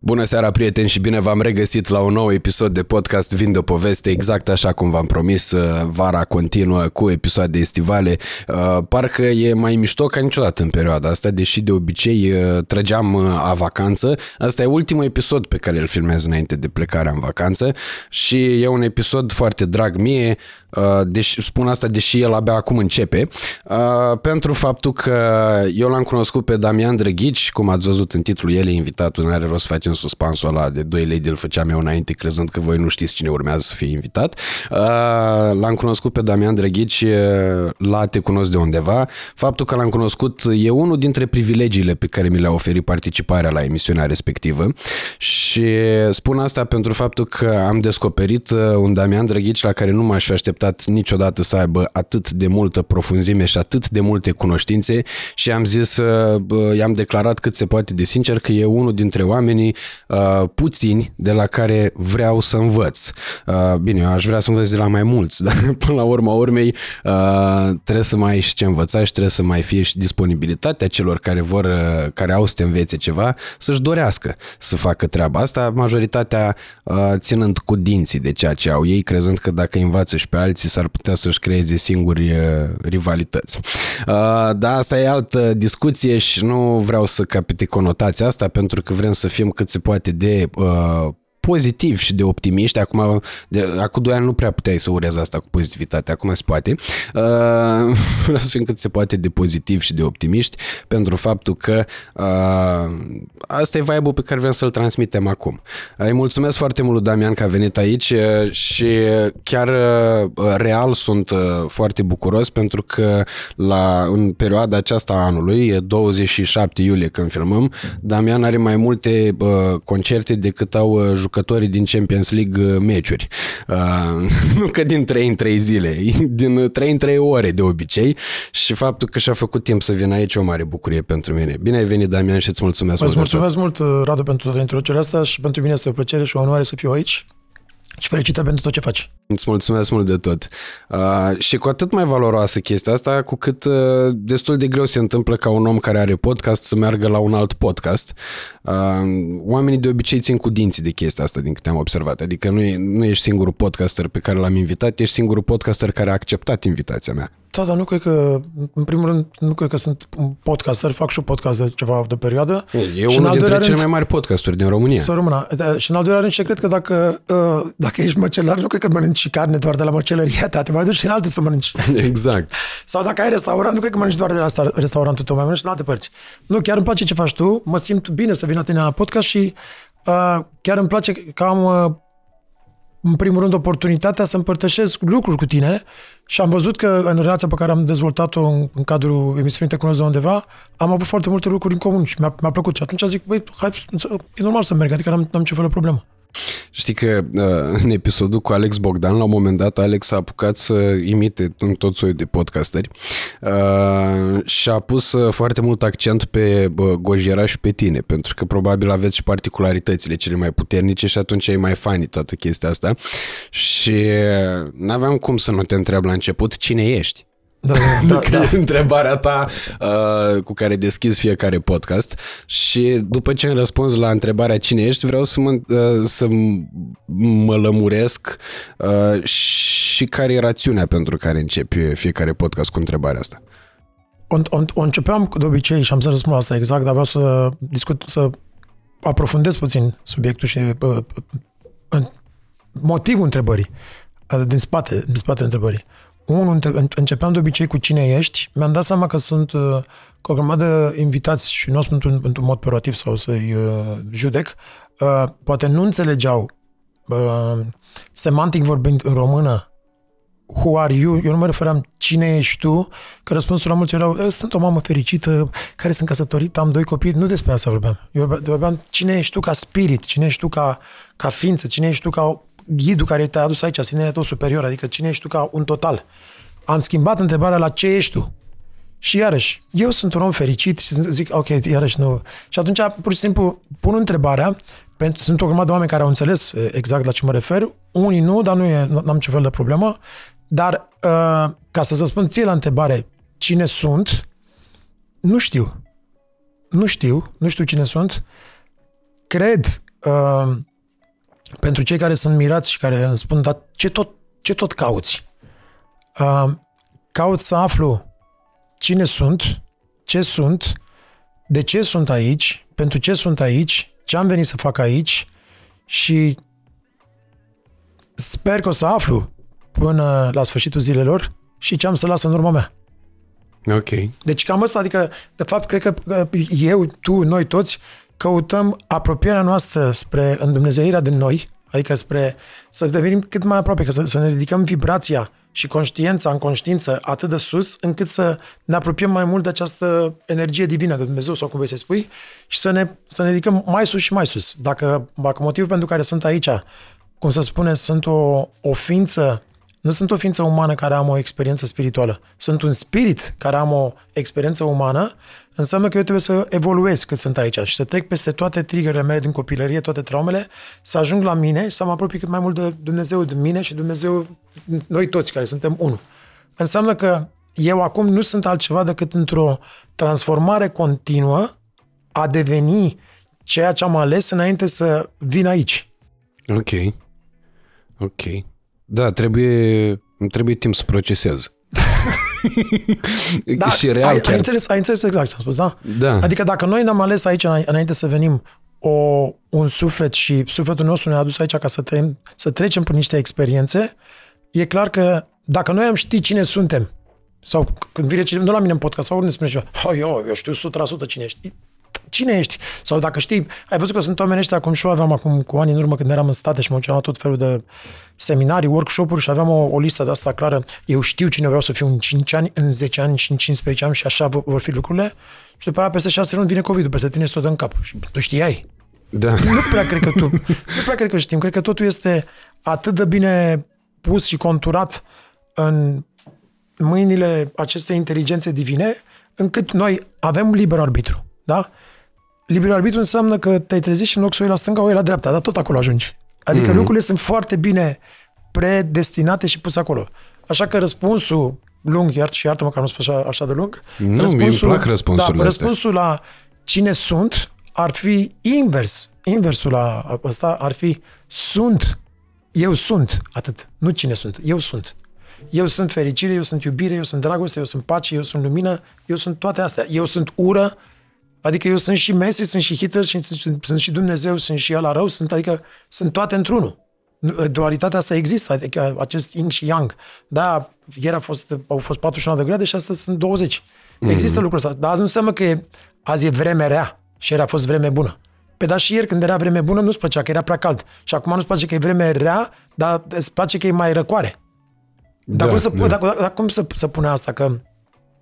Bună seara, prieteni, și bine v-am regăsit la un nou episod de podcast Vin de poveste, exact așa cum v-am promis, uh, vara continuă cu episoade estivale. Uh, parcă e mai mișto ca niciodată în perioada asta, deși de obicei uh, trăgeam a vacanță. Asta e ultimul episod pe care îl filmez înainte de plecarea în vacanță și e un episod foarte drag mie, deși, spun asta deși el abia acum începe, pentru faptul că eu l-am cunoscut pe Damian Drăghici, cum ați văzut în titlul, el e invitatul, nu are rost să facem suspansul ăla de 2 lei de-l făceam eu înainte, crezând că voi nu știți cine urmează să fie invitat. L-am cunoscut pe Damian Drăghici la Te Cunosc de undeva. Faptul că l-am cunoscut e unul dintre privilegiile pe care mi le-a oferit participarea la emisiunea respectivă și spun asta pentru faptul că am descoperit un Damian Drăghici la care nu m-aș fi așteptat niciodată să aibă atât de multă profunzime și atât de multe cunoștințe și am zis, i-am declarat cât se poate de sincer că e unul dintre oamenii uh, puțini de la care vreau să învăț. Uh, bine, eu aș vrea să învăț de la mai mulți, dar până la urma urmei uh, trebuie să mai ai și ce învăța și trebuie să mai fie și disponibilitatea celor care vor, uh, care au să te învețe ceva, să-și dorească să facă treaba asta, majoritatea uh, ținând cu dinții de ceea ce au ei, crezând că dacă învață și pe alții s-ar putea să-și creeze singuri uh, rivalități. Uh, da, asta e altă discuție și nu vreau să capite conotația asta pentru că vrem să fim cât se poate de uh, pozitivi și de optimiști. Acum, de, acum doi ani nu prea puteai să urezi asta cu pozitivitate, acum se poate. Uh, vreau să fim cât se poate de pozitiv și de optimiști pentru faptul că uh, asta e vibe pe care vrem să-l transmitem acum. Îi mulțumesc foarte mult Damian că a venit aici uh, și chiar uh, real sunt uh, foarte bucuros pentru că la, în perioada aceasta a anului, 27 iulie când filmăm, Damian are mai multe uh, concerte decât au uh, jucătorii din Champions League uh, meciuri. Uh, nu că din 3 în 3 zile, din 3 în 3 ore de obicei și faptul că și-a făcut timp să vină aici o mare bucurie pentru mine. Bine ai venit, Damian, și îți mulțumesc Îți mulțumesc mult, uh, Radu, pentru toată introducerea asta și pentru mine este o plăcere și o onoare să fiu aici și felicitări pentru tot ce faci. Îți mulțumesc mult de tot. Uh, și cu atât mai valoroasă chestia asta, cu cât uh, destul de greu se întâmplă ca un om care are podcast să meargă la un alt podcast. Uh, oamenii de obicei țin cu dinții de chestia asta, din câte am observat. Adică nu, e, nu ești singurul podcaster pe care l-am invitat, ești singurul podcaster care a acceptat invitația mea. Da, dar nu cred că, în primul rând, nu cred că sunt un podcaster, fac și un podcast de ceva de perioadă. E și unul dintre rând, cele mai mari podcasturi din România. Să rămână. Și în al doilea rând, și cred că dacă, uh, dacă ești măcelar, nu cred că mănânci carne doar de la măcelăria ta, te mai duci și în altul să mănânci. Exact. Sau dacă ai restaurant, nu cred că mănânci doar de la restaurantul tău, mai mănânci în alte părți. Nu, chiar îmi place ce faci tu, mă simt bine să vin la tine la podcast și uh, chiar îmi place că am uh, în primul rând, oportunitatea să împărtășesc lucruri cu tine și am văzut că în relația pe care am dezvoltat-o în, în cadrul emisiunii Te cunosc de undeva, am avut foarte multe lucruri în comun și mi-a, mi-a plăcut. Și atunci zic, băi, hai, e normal să merg, adică n-am, n-am ce fel de problemă. Știi că uh, în episodul cu Alex Bogdan, la un moment dat, Alex a apucat să imite în tot soiul de podcasteri uh, și a pus uh, foarte mult accent pe Gojeraș și pe tine, pentru că probabil aveți și particularitățile cele mai puternice și atunci e mai fani toată chestia asta. Și n-aveam cum să nu te întreb la început cine ești. Da, da, da, da. întrebarea ta uh, cu care deschizi fiecare podcast și după ce îmi răspunzi la întrebarea cine ești, vreau să mă, uh, să mă lămuresc uh, și care e rațiunea pentru care începi fiecare podcast cu întrebarea asta. O, o, o începeam de obicei și am să răspund asta exact, dar vreau să discut, să aprofundez puțin subiectul și uh, uh, motivul întrebării, uh, din spate, din spate întrebării. Uh, unul, începeam de obicei cu cine ești, mi-am dat seama că sunt uh, cu o grămadă invitați și nu o spun într-un mod perorativ sau să-i uh, judec, uh, poate nu înțelegeau uh, semantic vorbind în română who are you, eu nu mă referam cine ești tu, că răspunsul la mulți erau, sunt o mamă fericită, care sunt căsătorit, am doi copii, nu despre asta vorbeam. Eu vorbeam cine ești tu ca spirit, cine ești tu ca, ca ființă, cine ești tu ca ghidul care te-a adus aici, sinele tău superior, adică cine ești tu ca un total. Am schimbat întrebarea la ce ești tu. Și iarăși, eu sunt un om fericit și zic, ok, iarăși nu. Și atunci, pur și simplu, pun întrebarea, pentru, sunt o grămadă de oameni care au înțeles exact la ce mă refer, unii nu, dar nu e, n-am ce fel de problemă, dar uh, ca să răspund ție la întrebare, cine sunt, nu știu. Nu știu, nu știu cine sunt. Cred uh, pentru cei care sunt mirați și care îmi spun, dar ce tot, ce tot cauți? Uh, caut să aflu cine sunt, ce sunt, de ce sunt aici, pentru ce sunt aici, ce am venit să fac aici și sper că o să aflu până la sfârșitul zilelor și ce am să las în urma mea. Ok. Deci cam asta, adică, de fapt, cred că eu, tu, noi toți, căutăm apropierea noastră spre îndumnezeirea de noi, adică spre să devenim cât mai aproape, că să, să ne ridicăm vibrația și conștiința în conștiință atât de sus, încât să ne apropiem mai mult de această energie divină de Dumnezeu, sau cum vrei să spui, și să ne, să ne ridicăm mai sus și mai sus. Dacă, dacă motivul pentru care sunt aici, cum să spune, sunt o, o ființă nu sunt o ființă umană care am o experiență spirituală. Sunt un spirit care am o experiență umană, înseamnă că eu trebuie să evoluez cât sunt aici și să trec peste toate triggerele mele din copilărie, toate traumele, să ajung la mine și să mă apropii cât mai mult de Dumnezeu, de mine și Dumnezeu, noi toți care suntem unul. Înseamnă că eu acum nu sunt altceva decât într-o transformare continuă a deveni ceea ce am ales înainte să vin aici. Ok. Ok. Da, trebuie, trebuie timp să procesez. da, și real ai, chiar. Ai înțeles, ai înțeles exact ce am spus, da? Da. Adică dacă noi ne-am ales aici înainte să venim o, un suflet și sufletul nostru ne-a adus aici ca să, tre- să trecem prin niște experiențe, e clar că dacă noi am ști cine suntem, sau când vine cineva, nu la mine în podcast, sau ne spune ceva, eu, eu știu 100% cine ești cine ești? Sau dacă știi, ai văzut că sunt oameni ăștia, cum și eu aveam acum cu ani în urmă când eram în state și mă duceam tot felul de seminarii, workshop-uri și aveam o, o listă de asta clară. Eu știu cine vreau să fiu în 5 ani, în 10 ani și în 15 ani și așa vor fi lucrurile. Și după aia peste 6 luni vine COVID-ul, peste tine tot în cap. Și tu știai. Da. Nu prea cred că tu, nu prea cred că știm. Cred că totul este atât de bine pus și conturat în mâinile acestei inteligențe divine, încât noi avem liber arbitru. Da? Liberul arbitru înseamnă că te-ai trezit și în loc să o iei la stânga, o iei la dreapta, dar tot acolo ajungi. Adică mm-hmm. lucrurile sunt foarte bine predestinate și puse acolo. Așa că răspunsul lung, iart și iartă-mă că nu spus așa, așa de lung. Nu, răspunsul, îmi plac răspunsurile da, Răspunsul la cine sunt ar fi invers. Inversul la ăsta ar fi sunt. Eu sunt. Atât. Nu cine sunt. Eu sunt. Eu sunt fericire, eu sunt iubire, eu sunt dragoste, eu sunt pace, eu sunt lumină, eu sunt toate astea. Eu sunt ură, Adică eu sunt și Messi, sunt și Hitler, și sunt, sunt și Dumnezeu, sunt și ăla rău, sunt, adică sunt toate într-unul. Dualitatea asta există, adică acest yin și yang. Da, ieri a fost, au fost 41 de grade și astăzi sunt 20. Mm-hmm. Există lucrul ăsta, dar azi nu înseamnă că e, azi e vreme rea și ieri a fost vreme bună. Pe da și ieri când era vreme bună nu-ți plăcea că era prea cald. Și acum nu-ți place că e vreme rea, dar îți place că e mai răcoare. Dar da, cum, să, da. Dar, dar, dar cum să, să pune asta? Că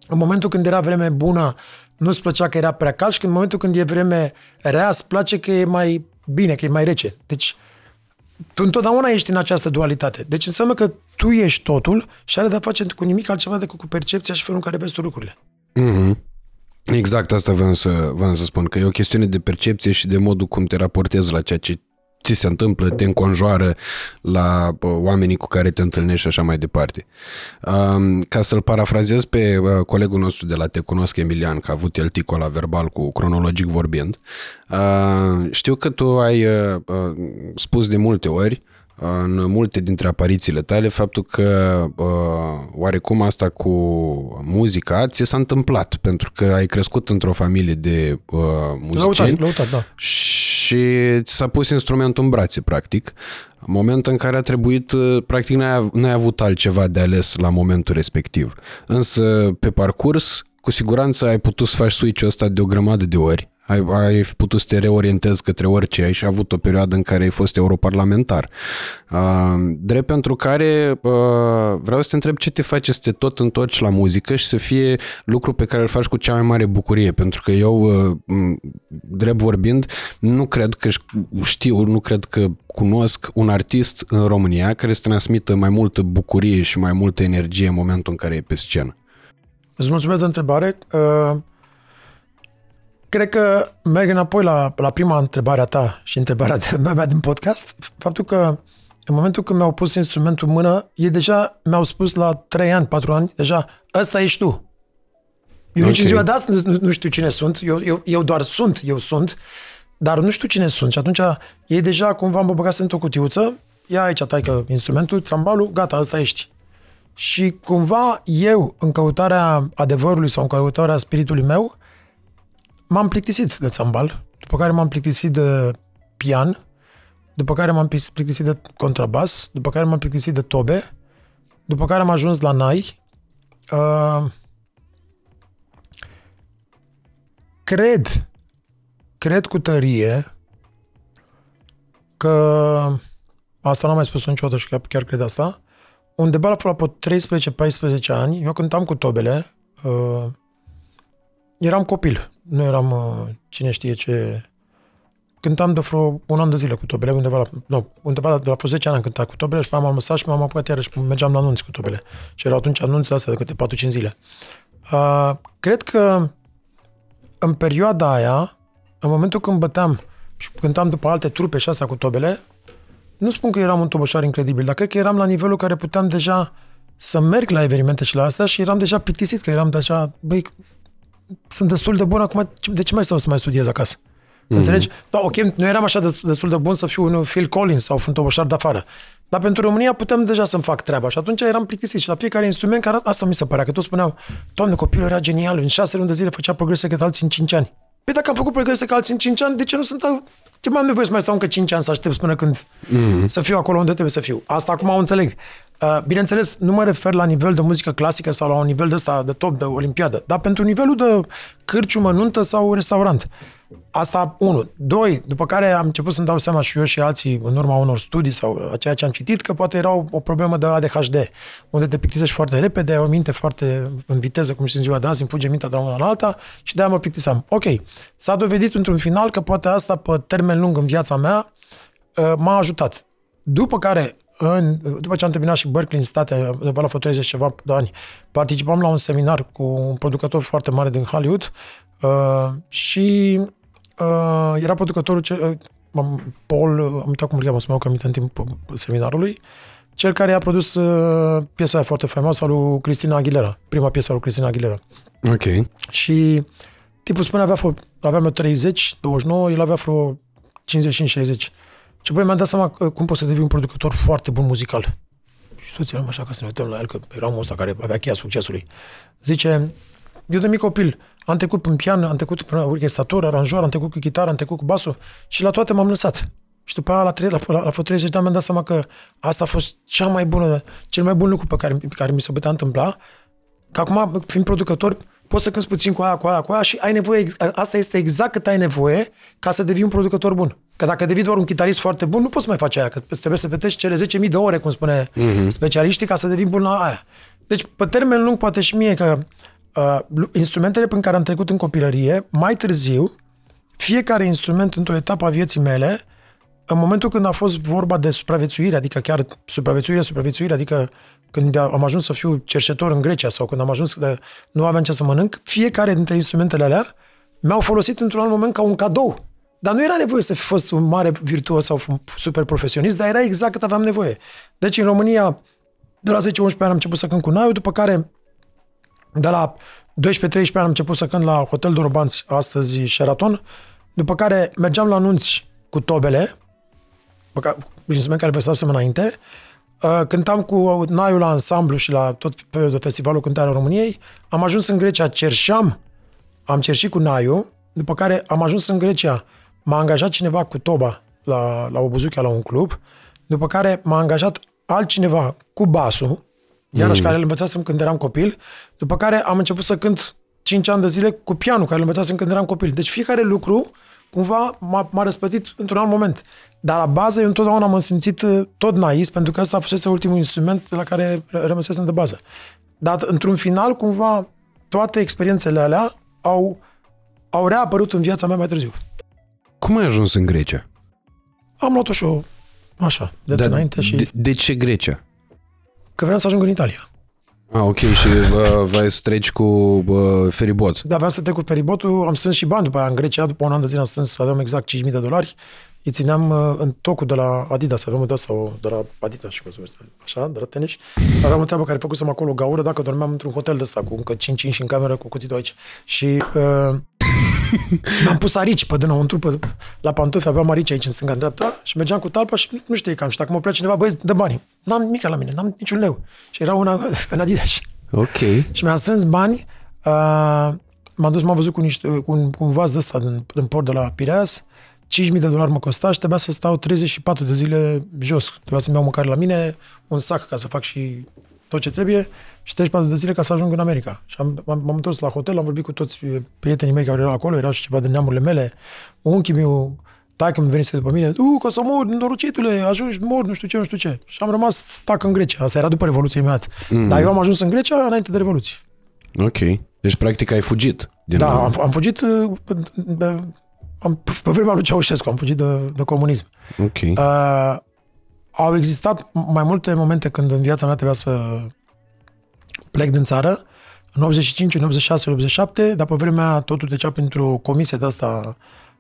în momentul când era vreme bună, nu-ți plăcea că era prea cald și când în momentul când e vreme rea, îți place că e mai bine, că e mai rece. Deci, tu întotdeauna ești în această dualitate. Deci înseamnă că tu ești totul și are de-a face cu nimic altceva decât cu percepția și felul în care vezi tu lucrurile. Mm-hmm. Exact asta vreau să, vreau să spun, că e o chestiune de percepție și de modul cum te raportezi la ceea ce ți se întâmplă, te înconjoară la oamenii cu care te întâlnești și așa mai departe. Ca să-l parafrazez pe colegul nostru de la Te Cunosc Emilian, că a avut el ticul la verbal cu cronologic vorbind, știu că tu ai spus de multe ori în multe dintre aparițiile tale faptul că uh, oarecum asta cu muzica ți s-a întâmplat pentru că ai crescut într-o familie de uh, muzicieni lăutat, lăutat, da. și ți s-a pus instrumentul în brațe, practic. Moment în care a trebuit, practic n-ai, n-ai avut altceva de ales la momentul respectiv. Însă, pe parcurs, cu siguranță ai putut să faci switch-ul ăsta de o grămadă de ori ai, ai putut să te reorientezi către orice, ai și avut o perioadă în care ai fost europarlamentar. Uh, drept pentru care uh, vreau să te întreb ce te face să te tot întorci la muzică și să fie lucru pe care îl faci cu cea mai mare bucurie, pentru că eu, uh, drept vorbind, nu cred că știu, nu cred că cunosc un artist în România care să transmită mai multă bucurie și mai multă energie în momentul în care e pe scenă. Îți mulțumesc de întrebare. Uh Cred că merg înapoi la, la prima întrebare a ta și întrebarea de mea din podcast, faptul că în momentul când mi-au pus instrumentul în mână, ei deja mi-au spus la 3 ani, 4 ani, deja, ăsta ești tu. Eu okay. nici în ziua de astăzi nu, nu știu cine sunt, eu, eu, eu doar sunt, eu sunt, dar nu știu cine sunt și atunci ei deja cumva mă băgați într-o cutiuță, ia aici taică instrumentul, țambalul, gata, ăsta ești. Și cumva eu, în căutarea adevărului sau în căutarea spiritului meu, m-am plictisit de țambal, după care m-am plictisit de pian, după care m-am plictisit de contrabas, după care m-am plictisit de tobe, după care am ajuns la nai. Uh, cred, cred cu tărie că asta n-am mai spus niciodată și chiar, chiar cred asta, undeva la vreo 13-14 ani, eu cântam cu tobele, uh, eram copil, nu eram uh, cine știe ce... Cântam de vreo un an de zile cu tobele, undeva la, nu, undeva de la vreo 10 ani am cântat cu tobele și m-am lăsat și m-am apucat iarăși, mergeam la anunți cu tobele. Și erau atunci anunți de astea de câte 4-5 zile. Uh, cred că în perioada aia, în momentul când băteam și cântam după alte trupe și asta cu tobele, nu spun că eram un toboșar incredibil, dar cred că eram la nivelul care puteam deja să merg la evenimente și la astea și eram deja plictisit, că eram deja, băi, sunt destul de bun acum, de ce mai să mai studiez acasă? Mm-hmm. Înțelegi? Da, ok, nu eram așa destul de bun să fiu un Phil Collins sau un toboșar de afară. Dar pentru România puteam deja să-mi fac treaba și atunci eram plictisit și la fiecare instrument care asta mi se părea, că toți spuneau, doamne, copilul era genial, în șase luni de zile făcea progrese cât alții în cinci ani. Păi dacă am făcut progrese ca alții în 5 ani, de ce nu sunt... Ce mai am nevoie să mai stau încă 5 ani să aștept până când mm-hmm. să fiu acolo unde trebuie să fiu? Asta acum o înțeleg. Uh, bineînțeles, nu mă refer la nivel de muzică clasică sau la un nivel de ăsta de top, de olimpiadă, dar pentru nivelul de cârciumă, nuntă sau restaurant. Asta, unu. Doi, după care am început să-mi dau seama și eu și alții, în urma unor studii sau a ceea ce am citit, că poate era o, o problemă de ADHD, unde te plictisești foarte repede, ai o minte foarte în viteză, cum și în ziua de azi, îmi fuge mintea de una la alta și de-aia mă plictiseam. Ok, s-a dovedit într-un final că poate asta, pe termen lung în viața mea, uh, m-a ajutat. După care, în, după ce am terminat și Berkeley în state, undeva la 30 ceva de ani, participam la un seminar cu un producător foarte mare din Hollywood uh, și uh, era producătorul, ce, uh, Paul, am uitat cum îl cheamă, să mă în timpul seminarului, cel care a produs uh, piesa foarte faimoasă a lui Cristina Aguilera, prima piesă a lui Cristina Aguilera. Ok. Și tipul spune avea, aveam 30, 29, el avea vreo 55-60. Și apoi mi-am dat seama cum pot să devii un producător foarte bun muzical. Și toți eram așa ca să ne uităm la el, că era omul ăsta care avea cheia succesului. Zice, eu de mic copil am trecut prin pian, am trecut prin orchestrator, aranjor, am trecut cu chitară, am trecut cu basul și la toate m-am lăsat. Și după aia, la, la, la, la 30 de ani, mi-am dat seama că asta a fost cea mai bună, cel mai bun lucru pe care, pe care mi se putea întâmpla. Că acum, fiind producător, poți să cânti puțin cu aia, cu aia, cu aia și ai nevoie, asta este exact cât ai nevoie ca să devii un producător bun. Că dacă devii doar un chitarist foarte bun, nu poți mai face aia, că trebuie să petești cele 10.000 de ore, cum spune uh-huh. specialiștii, ca să devii bun la aia. Deci, pe termen lung, poate și mie că uh, instrumentele prin care am trecut în copilărie, mai târziu, fiecare instrument într-o etapă a vieții mele, în momentul când a fost vorba de supraviețuire, adică chiar supraviețuire, supraviețuire, adică când am ajuns să fiu cerșetor în Grecia sau când am ajuns de nu aveam ce să mănânc, fiecare dintre instrumentele alea mi-au folosit într-un alt moment ca un cadou. Dar nu era nevoie să fi fost un mare virtuos sau un super profesionist, dar era exact cât aveam nevoie. Deci în România, de la 10-11 ani am început să cânt cu Naiu, după care de la 12-13 ani am început să cânt la Hotel Dorobanți, astăzi Sheraton, după care mergeam la anunți cu tobele, instrument care văzusem înainte, uh, cântam cu Naiul la ansamblu și la tot de Festivalul Cântarea României, am ajuns în Grecia, cerșeam, am cerșit cu Naiu, după care am ajuns în Grecia, m-a angajat cineva cu toba la, la Obuzuchea la un club, după care m-a angajat altcineva cu basul, iarăși mm. care îl învățasem când eram copil, după care am început să cânt 5 ani de zile cu pianul, care îl învățasem când eram copil. Deci fiecare lucru cumva m-a, m-a răspătit într-un alt moment. Dar la bază eu întotdeauna m-am simțit uh, tot naist, pentru că ăsta a fost ultimul instrument la care rămăsesem de bază. Dar într-un final, cumva, toate experiențele alea au, au reapărut în viața mea mai târziu. Cum ai ajuns în Grecia? Am luat-o și o așa, de Dar înainte și... De, de ce Grecia? Că vreau să ajung în Italia. Ah, ok, și uh, vrei să treci cu uh, feribot. Da, vreau să trec cu feribotul, am strâns și bani după aia în Grecia, după un an de zile am strâns, aveam exact 5.000 de dolari, îi țineam uh, în tocul de la Adidas, aveam o de sau de la Adidas, și cum se numește, așa, de la tenis. Aveam o treabă care făcusem acolo gaură dacă dormeam într-un hotel de ăsta, cu încă 5 inși în cameră, cu cuțitul aici. Și uh, Mi-am pus arici pe dinăuntru, pe, la pantofi, aveam arici aici în stânga, în dreapta și mergeam cu talpa și nu știu cam. Și dacă mă oprea cineva, băi, dă bani. N-am nimic la mine, n-am niciun leu. Și era una în Adidas. Ok. Și mi-am strâns bani, uh, m-am dus, m-am văzut cu, niște, cu, un, cu un vas de ăsta din, din port de la Pireas, 5.000 de dolari mă costa și trebuia să stau 34 de zile jos. Trebuia să-mi iau mâncare la mine, un sac ca să fac și tot ce trebuie și 34 de zile ca să ajung în America. Și am, m-am, m-am întors la hotel, am vorbit cu toți prietenii mei care erau acolo, erau și ceva de neamurile mele. Unchiul meu, taică mi venise după mine, u, că să mor, norocitule, ajungi mor, nu știu ce, nu știu ce. Și am rămas stac în Grecia. Asta era după Revoluție imediat. Mm. Dar eu am ajuns în Grecia înainte de Revoluție. Ok. Deci, practic, ai fugit. Din Da, am, am fugit uh, de, am, pe vremea lui Ceaușescu, am fugit de, de comunism. Ok. Uh, au existat mai multe momente când în viața mea trebuia să plec din țară, în 85, în 86, în 87, dar pe vremea totul trecea printr-o comisie de asta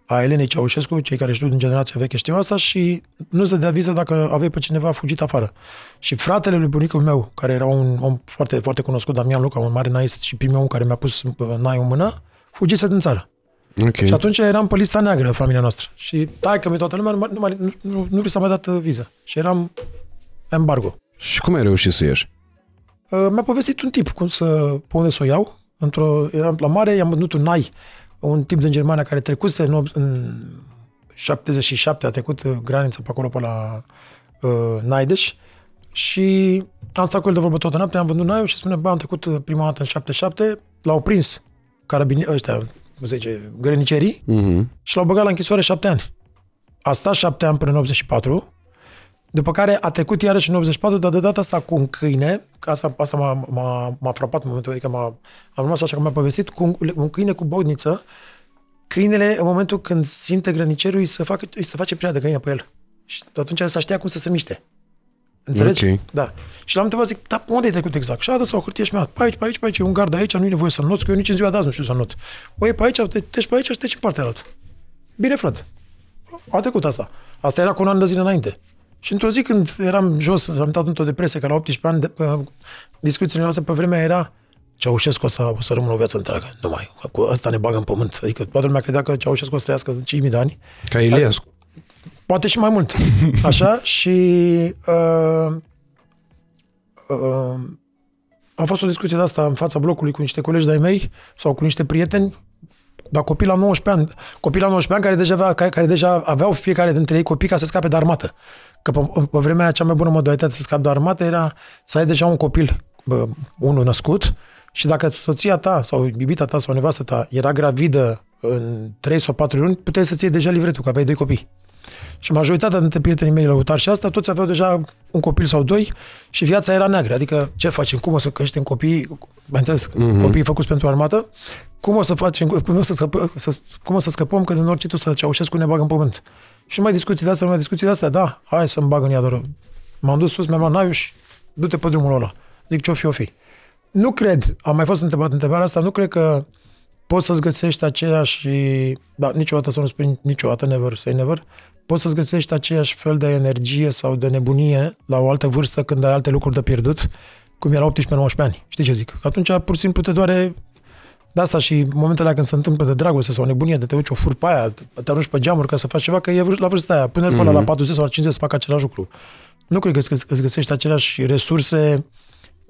a Elenei Ceaușescu, cei care știu din generația veche știu asta și nu se dea viză dacă aveai pe cineva fugit afară. Și fratele lui bunicul meu, care era un om foarte, foarte cunoscut, Damian Luca, un mare naist și primul om care mi-a pus uh, naiul în mână, fugise din țară. Ok. Și atunci eram pe lista neagră, familia noastră. Și taică mi toată lumea, nu, nu, nu, nu, nu mi s-a mai dat uh, viză. Și eram embargo. Și cum ai reușit să ieși? Uh, mi-a povestit un tip cum să, pe unde să o iau. Într-o, eram la mare, i-am vândut un nai, un tip din Germania care trecuse în, op- în 77, a trecut uh, granița pe acolo, pe la uh, Naideș. Și am stat cu el de vorbă toată noaptea, am vândut naiul și spune, bă, am trecut uh, prima dată în 77, l-au prins carabini, ăștia, cum se zice, grănicerii, Mhm. și l-au băgat la închisoare șapte ani. A stat șapte ani până în 84, după care a trecut iarăși în 84, dar de data asta cu un câine, că asta, asta m-a, m-a, m-a frapat în momentul, adică m-a, am rămas așa că mi-a povestit, cu un, un câine cu bodniță, câinele, în momentul când simte grănicerul, îi se, facă, îi se face prea de găină pe el. Și atunci să știa cum să se miște. Înțelegi? Ok. Da. Și l-am întrebat, zic, dar unde ai trecut exact? Și a dat o hârtie și mi-a dat, pe aici, pe aici, pe aici, e un gard aici, nu e nevoie să noți, că eu nici în ziua de azi nu știu să not. O, e pe aici, te treci pe aici și treci în partea altă. Bine, frate. A trecut asta. Asta era cu un an de zile înainte. Și într-o zi când eram jos, am dat într-o depresie, că la 18 ani, de, uh, discuțiile noastre pe vremea era Ceaușescu ăsta o să rămână o viață întreagă. Nu mai. Cu ăsta ne bagă în pământ. Adică toată lumea credea că Ceaușescu o să trăiască 5.000 de ani. Ca Iliescu. Poate și mai mult. Așa? Și uh, uh, a fost o discuție de asta în fața blocului cu niște colegi de-ai mei sau cu niște prieteni, dar copii la 19 ani, copii la 19 ani care deja, avea, care, care deja aveau fiecare dintre ei copii ca să scape de armată. Că pe, pe vremea aia cea mai bună modalitate să scapi de armată era să ai deja un copil, bă, unul născut, și dacă soția ta sau iubita ta sau nevastă ta era gravidă în 3 sau 4 luni, puteai să-ți iei deja livretul, că aveai doi copii. Și majoritatea dintre prietenii mei lăutari și asta, toți aveau deja un copil sau doi și viața era neagră. Adică ce facem? Cum o să creștem copii, mai înțeles, mm-hmm. copiii făcuți pentru armată? Cum o să facem, cum o să, scăpăm, să, cum o să scăpăm că din orice tu să Ceaușescu ne bagă în pământ? Și nu mai discuții de asta, nu mai discuții de asta, da, hai să-mi bag în iadoră. M-am dus sus, mi-am luat naiul și du-te pe drumul ăla. Zic ce-o fi, o fi. Nu cred, am mai fost întrebat întrebarea asta, nu cred că poți să-ți găsești aceeași, da, niciodată să nu spui niciodată, never say never, poți să-ți găsești aceeași fel de energie sau de nebunie la o altă vârstă când ai alte lucruri de pierdut, cum era 18-19 ani. Știi ce zic? Că atunci pur și simplu te doare de asta și momentele alea când se întâmplă de dragoste sau nebunie, de te uiți o fur pe aia, te arunci pe geamuri ca să faci ceva, că e vâr- la vârsta aia. Până mm-hmm. până la 40 sau la 50 să fac același lucru. Nu cred că îți- îți găsești aceleași resurse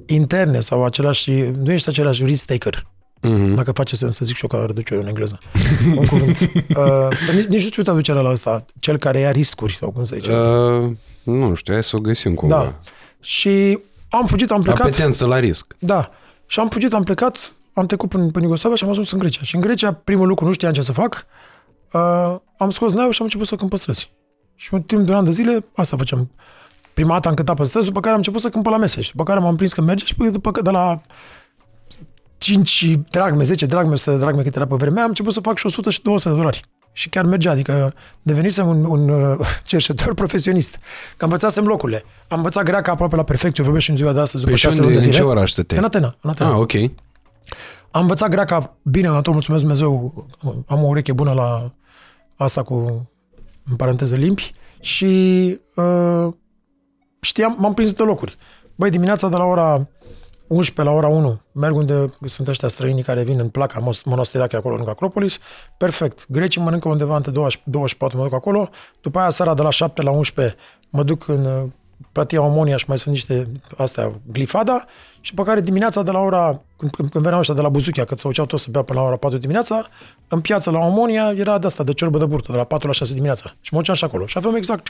interne sau același, nu ești același risk taker. Mhm. Dacă face sens să zic și eu că reduce eu în engleză. Un cuvânt. Uh, nici, nici nu știu traducerea la ăsta. Cel care ia riscuri sau cum se zice. Uh, nu știu, hai să o găsim cumva. da. Și am fugit, am plecat. Apetență la risc. Da. Și am fugit, am plecat, am trecut prin, prin Iugoslavia și am ajuns în Grecia. Și în Grecia, primul lucru, nu știam ce să fac, uh, am scos naiul și am început să câmp pe străzi. Și un timp de un an de zile, asta făceam. Prima dată am cântat pe străzi, după care am început să câmp pe la mese. Și după care m-am prins că merge și după că de la 5 dragme, 10 dragme, 100 de dragme cât era pe vremea, am început să fac și 100 și 200 de dolari. Și chiar mergea, adică devenisem un, un uh, cercetător profesionist. Că învățasem locurile. Am învățat greaca aproape la perfecție, vorbesc și în ziua de astăzi, după Păi și 6 unde, luni de în zile. ce oraș stăteai? În Atena, în Atena. Ah, ok. Am învățat greaca bine, am tot mulțumesc Dumnezeu, am o ureche bună la asta cu, în paranteză, limbi și uh, știam, m-am prins de locuri. Băi, dimineața de la ora 11 la ora 1, merg unde sunt ăștia străinii care vin în placa monasterache acolo lângă Acropolis, perfect. Grecii mănâncă undeva între 24, mă duc acolo, după aia seara de la 7 la 11 mă duc în uh, Platia Omonia și mai sunt niște astea, glifada, și pe care dimineața de la ora, când, când veneau ăștia de la Buzuchia, că se uceau toți să bea până la ora 4 dimineața, în piața la Omonia era de asta, de ciorbă de burtă, de la 4 la 6 dimineața. Și mă duceam și acolo. Și aveam exact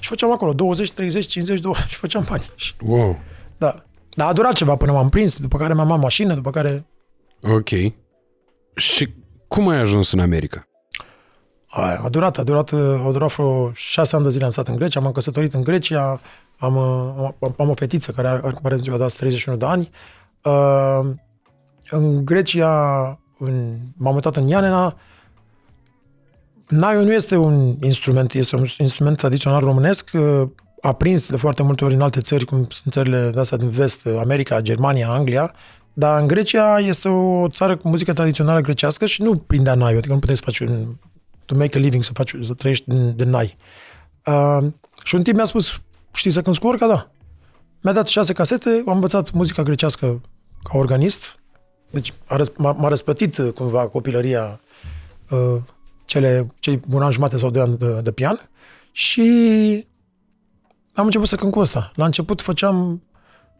și făceam acolo 20, 30, 50, 20 și făceam bani. Wow. Da. Dar a durat ceva până m-am prins, după care mi-am luat mașină, după care... Ok. Și cum ai ajuns în America? A, a durat, a durat, a durat vreo șase ani de zile am stat în Grecia, m-am căsătorit în Grecia, am, am, am o fetiță care are, are ziua de azi 31 de ani. Uh, în Grecia în, m-am mutat în Ianena. Naiul nu este un instrument, este un instrument tradițional românesc, uh, aprins de foarte multe ori în alte țări, cum sunt țările de astea din vest, America, Germania, Anglia, dar în Grecia este o țară cu muzică tradițională grecească și nu prindea naiul, adică nu puteți să faci un, to make a living, să, faci, să trăiești din, din nai. Uh, și un timp mi-a spus, știi să cânti cu orca? Da. Mi-a dat șase casete, am învățat muzica grecească ca organist, deci m-a, m-a răspătit cumva copilăria uh, cele, cei un an jumate sau doi ani de, de pian și am început să cânt cu ăsta. La început făceam,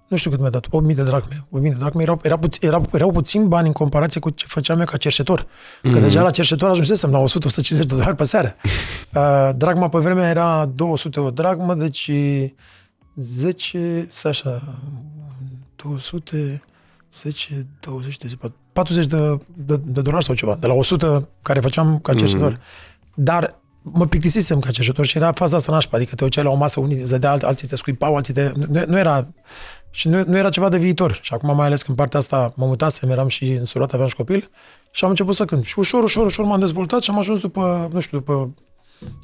nu știu cât mi-a dat, 8.000 de dracme. 8.000 de dracme erau, era puț, era, erau puțin bani în comparație cu ce făceam eu ca cerșetor. Mm-hmm. Că deja la cerșetor ajunsesem la 100-150 de dolari pe seară. Uh, dragma pe vremea era 200 o dragmă, deci 10, să așa, 200, 10, 20, 40 de, de, de dolari sau ceva, de la 100 care făceam ca cerșetor. Mm-hmm. Dar mă plictisisem ca cerșetor și era faza asta nașpa, adică te uceai la o masă, unii zădea, alții te scuipau, alții te... Nu, nu era... Și nu, nu era ceva de viitor. Și acum, mai ales că în partea asta mă mutasem, eram și în surat, aveam și copil, și am început să cânt. Și ușor, ușor, ușor m-am dezvoltat și am ajuns după, nu știu, după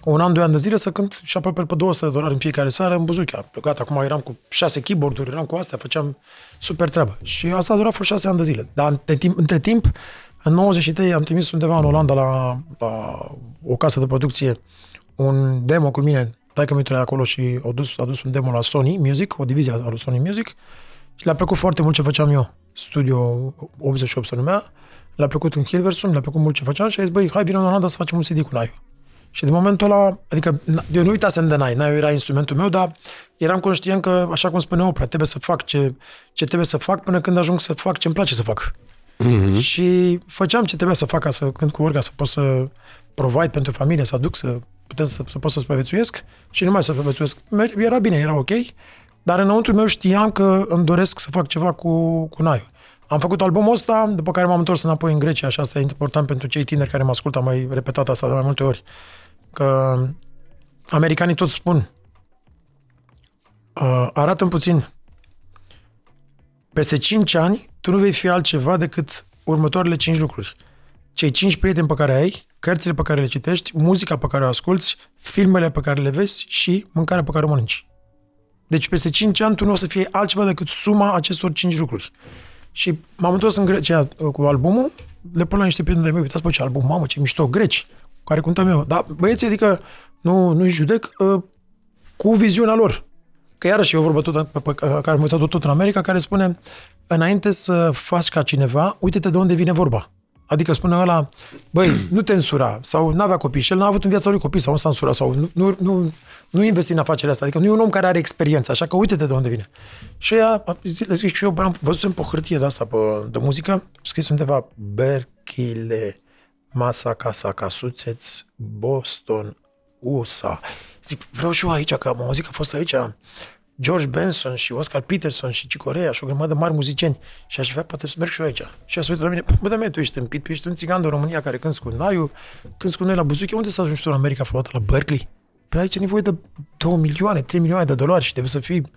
un an, doi ani de zile să cânt și aproape pe 200 de dolari în fiecare seară în Buzuchea. Gata, acum eram cu șase keyboard-uri, eram cu astea, făceam super treabă. Și asta a durat vreo șase ani de zile. Dar între timp, între timp în 93 am trimis undeva în Olanda la, la o casă de producție un demo cu mine, că mi acolo și a dus, a dus un demo la Sony Music, o divizie a lui Sony Music și le-a plăcut foarte mult ce făceam eu. Studio 88 se numea, le-a plăcut în Hilversum, le-a plăcut mult ce făceam și a zis, băi, hai vină în Olanda să facem un CD cu Naiu. Și de momentul ăla, adică eu nu uitasem de Nai, Nai era instrumentul meu, dar eram conștient că, așa cum spune Opra, trebuie să fac ce, ce trebuie să fac până când ajung să fac ce îmi place să fac. Mm-hmm. Și făceam ce trebuia să fac ca să cânt cu orga, să pot să provide pentru familie, să aduc, să putem să, să pot să supraviețuiesc și nu mai să supraviețuiesc. Era bine, era ok, dar înăuntru meu știam că îmi doresc să fac ceva cu, cu Naiu. Am făcut albumul ăsta, după care m-am întors înapoi în Grecia și asta e important pentru cei tineri care mă ascultă, am mai repetat asta de mai multe ori, că americanii tot spun, uh, arată puțin, peste 5 ani tu nu vei fi altceva decât următoarele 5 lucruri. Cei 5 prieteni pe care ai, cărțile pe care le citești, muzica pe care o asculți, filmele pe care le vezi și mâncarea pe care o mănânci. Deci peste 5 ani tu nu o să fie altceva decât suma acestor 5 lucruri. Și m-am întors în Grecia uh, cu albumul, le pun la niște prieteni de mei, uitați, bă, ce album, mamă, ce mișto, greci, care cântam eu. Dar băieții, adică nu, nu-i judec uh, cu viziunea lor. Că iarăși e o vorbă tot, pe, pe, care am învățat tot în America, care spune, înainte să faci ca cineva, uite-te de unde vine vorba. Adică spune ăla, băi, nu te însura, sau nu avea copii și el n-a avut în viața lui copii, sau nu s-a însurat, sau nu, nu, nu, nu investi în afacerea asta. Adică nu e un om care are experiență, așa că uite-te de unde vine. Și ea, le zic și eu, bă, am văzut pe o hârtie de asta, pe, de muzică, scris undeva, Berkile, Masa, Casa, Casuțeț, Boston, USA. Zic, vreau și eu aici, că am auzit că a fost aici George Benson și Oscar Peterson și Cicorea și o grămadă de mari muzicieni și aș vrea poate să merg și eu aici. Și a uitat la mine, bă, da, tu ești împit, tu ești un țigan de România care cânti cu Naiu, cânti cu noi la Buzuche, unde să ajungi tu în America vreodată? La Berkeley? Pe aici e nevoie de 2 milioane, 3 milioane de dolari și trebuie să fii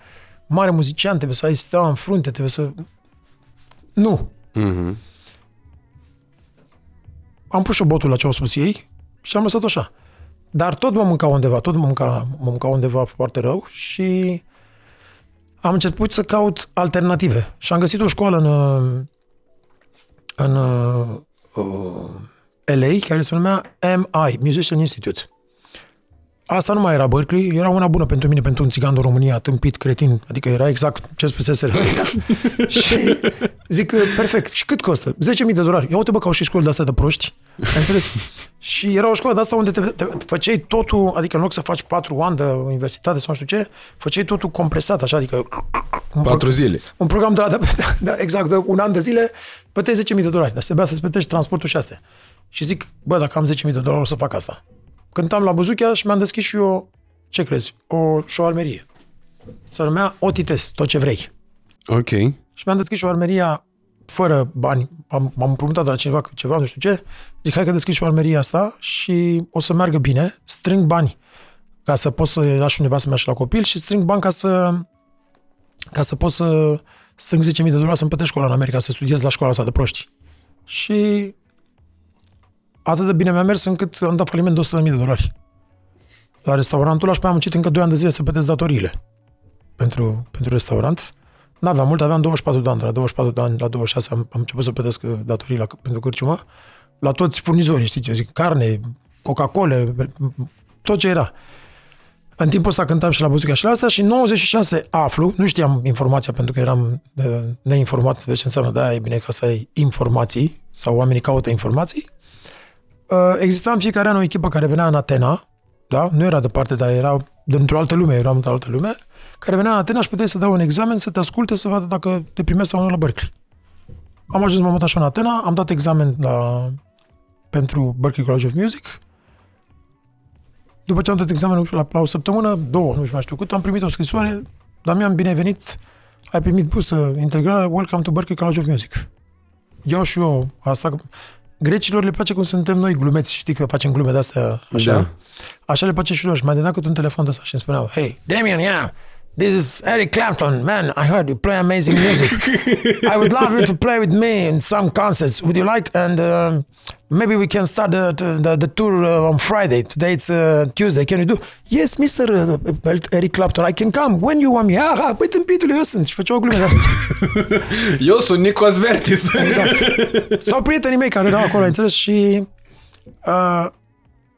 mare muzician, trebuie să ai steaua în frunte, trebuie să... Nu. Mm-hmm. Am pus și botul la ce au spus ei și am lăsat așa. Dar tot mă mânca undeva, tot mă mânca, mă mânca undeva foarte rău și am început să caut alternative și am găsit o școală în, în uh, LA care se numea MI, Musician Institute. Asta nu mai era Berkeley, era una bună pentru mine, pentru un țigan de România, tâmpit, cretin, adică era exact ce spusese Și zic, perfect, și cât costă? 10.000 de dolari. Ia uite bă, ca și școală de astea de proști, ai înțeles? și era o școală de asta unde te, te, făceai totul, adică în loc să faci patru ani de universitate sau nu știu ce, făceai totul compresat, așa, adică... Un patru zile. Un program de la, de, de, de, exact, de un an de zile, plăteai 10.000 de dolari, dar trebuia să-ți plătești transportul și astea. Și zic, bă, dacă am 10.000 de dolari, o să fac asta. Cântam la Buzuchea și mi-am deschis și eu, ce crezi, o șoarmerie. Se numea Otites, tot ce vrei. Ok. Și mi-am deschis șoarmeria fără bani. Am, m-am împrumutat de la cineva ceva, nu știu ce. Zic, hai că deschis șoarmeria asta și o să meargă bine. Strâng bani ca să pot să lași undeva să mergi la copil și strâng bani ca să ca să pot să strâng 10.000 de dolari să-mi plătesc școala în America, să studiez la școala asta de proști. Și atât de bine mi-a mers încât am dat faliment de 100.000 de dolari. La restaurantul ăla și pe am muncit încă 2 ani de zile să plătesc datoriile pentru, pentru restaurant. N-aveam mult, aveam 24 de ani, de la 24 de ani la 26 am, am început să plătesc datorii la, pentru cârciumă, la toți furnizorii, știți, eu zic, carne, Coca-Cola, tot ce era. În timpul ăsta cântam și la Buzuca și la asta și în 96 aflu, nu știam informația pentru că eram neinformat, deci înseamnă, da, e bine ca să ai informații sau oamenii caută informații. Uh, exista în fiecare an o echipă care venea în Atena, da? nu era departe, dar era dintr-o altă lume, eram într-o altă lume, care venea în Atena și puteai să dau un examen, să te asculte, să vadă dacă te primesc sau nu la Berkeley. Am ajuns m-am mutat și în Atena, am dat examen la, pentru Berkeley College of Music. După ce am dat examenul la, la o săptămână, două, nu știu mai știu cât, am primit o scrisoare, Damian, binevenit, ai primit bursă integrală, welcome to Berkeley College of Music. Iau și eu asta, Grecilor le place cum suntem noi glumeți, știi că facem glume de-astea așa. Da. Așa le place și lor. Și mai dat un telefon de asta și îmi spuneau, hey, Damien, yeah, This is Eric Clapton. Man, I heard you play amazing music. I would love you to play with me in some concerts. Would you like? And uh, maybe we can start the the, the tour uh, on Friday. Today it's uh, Tuesday. Can you do? Yes, Mr. Uh, Eric Clapton. I can come when you want me. Ah, păi tâmpitule, eu sunt. Și făceau glume eu sunt Nicos Vertis. exact. Sau prietenii mei care erau acolo, înțeles? Și uh,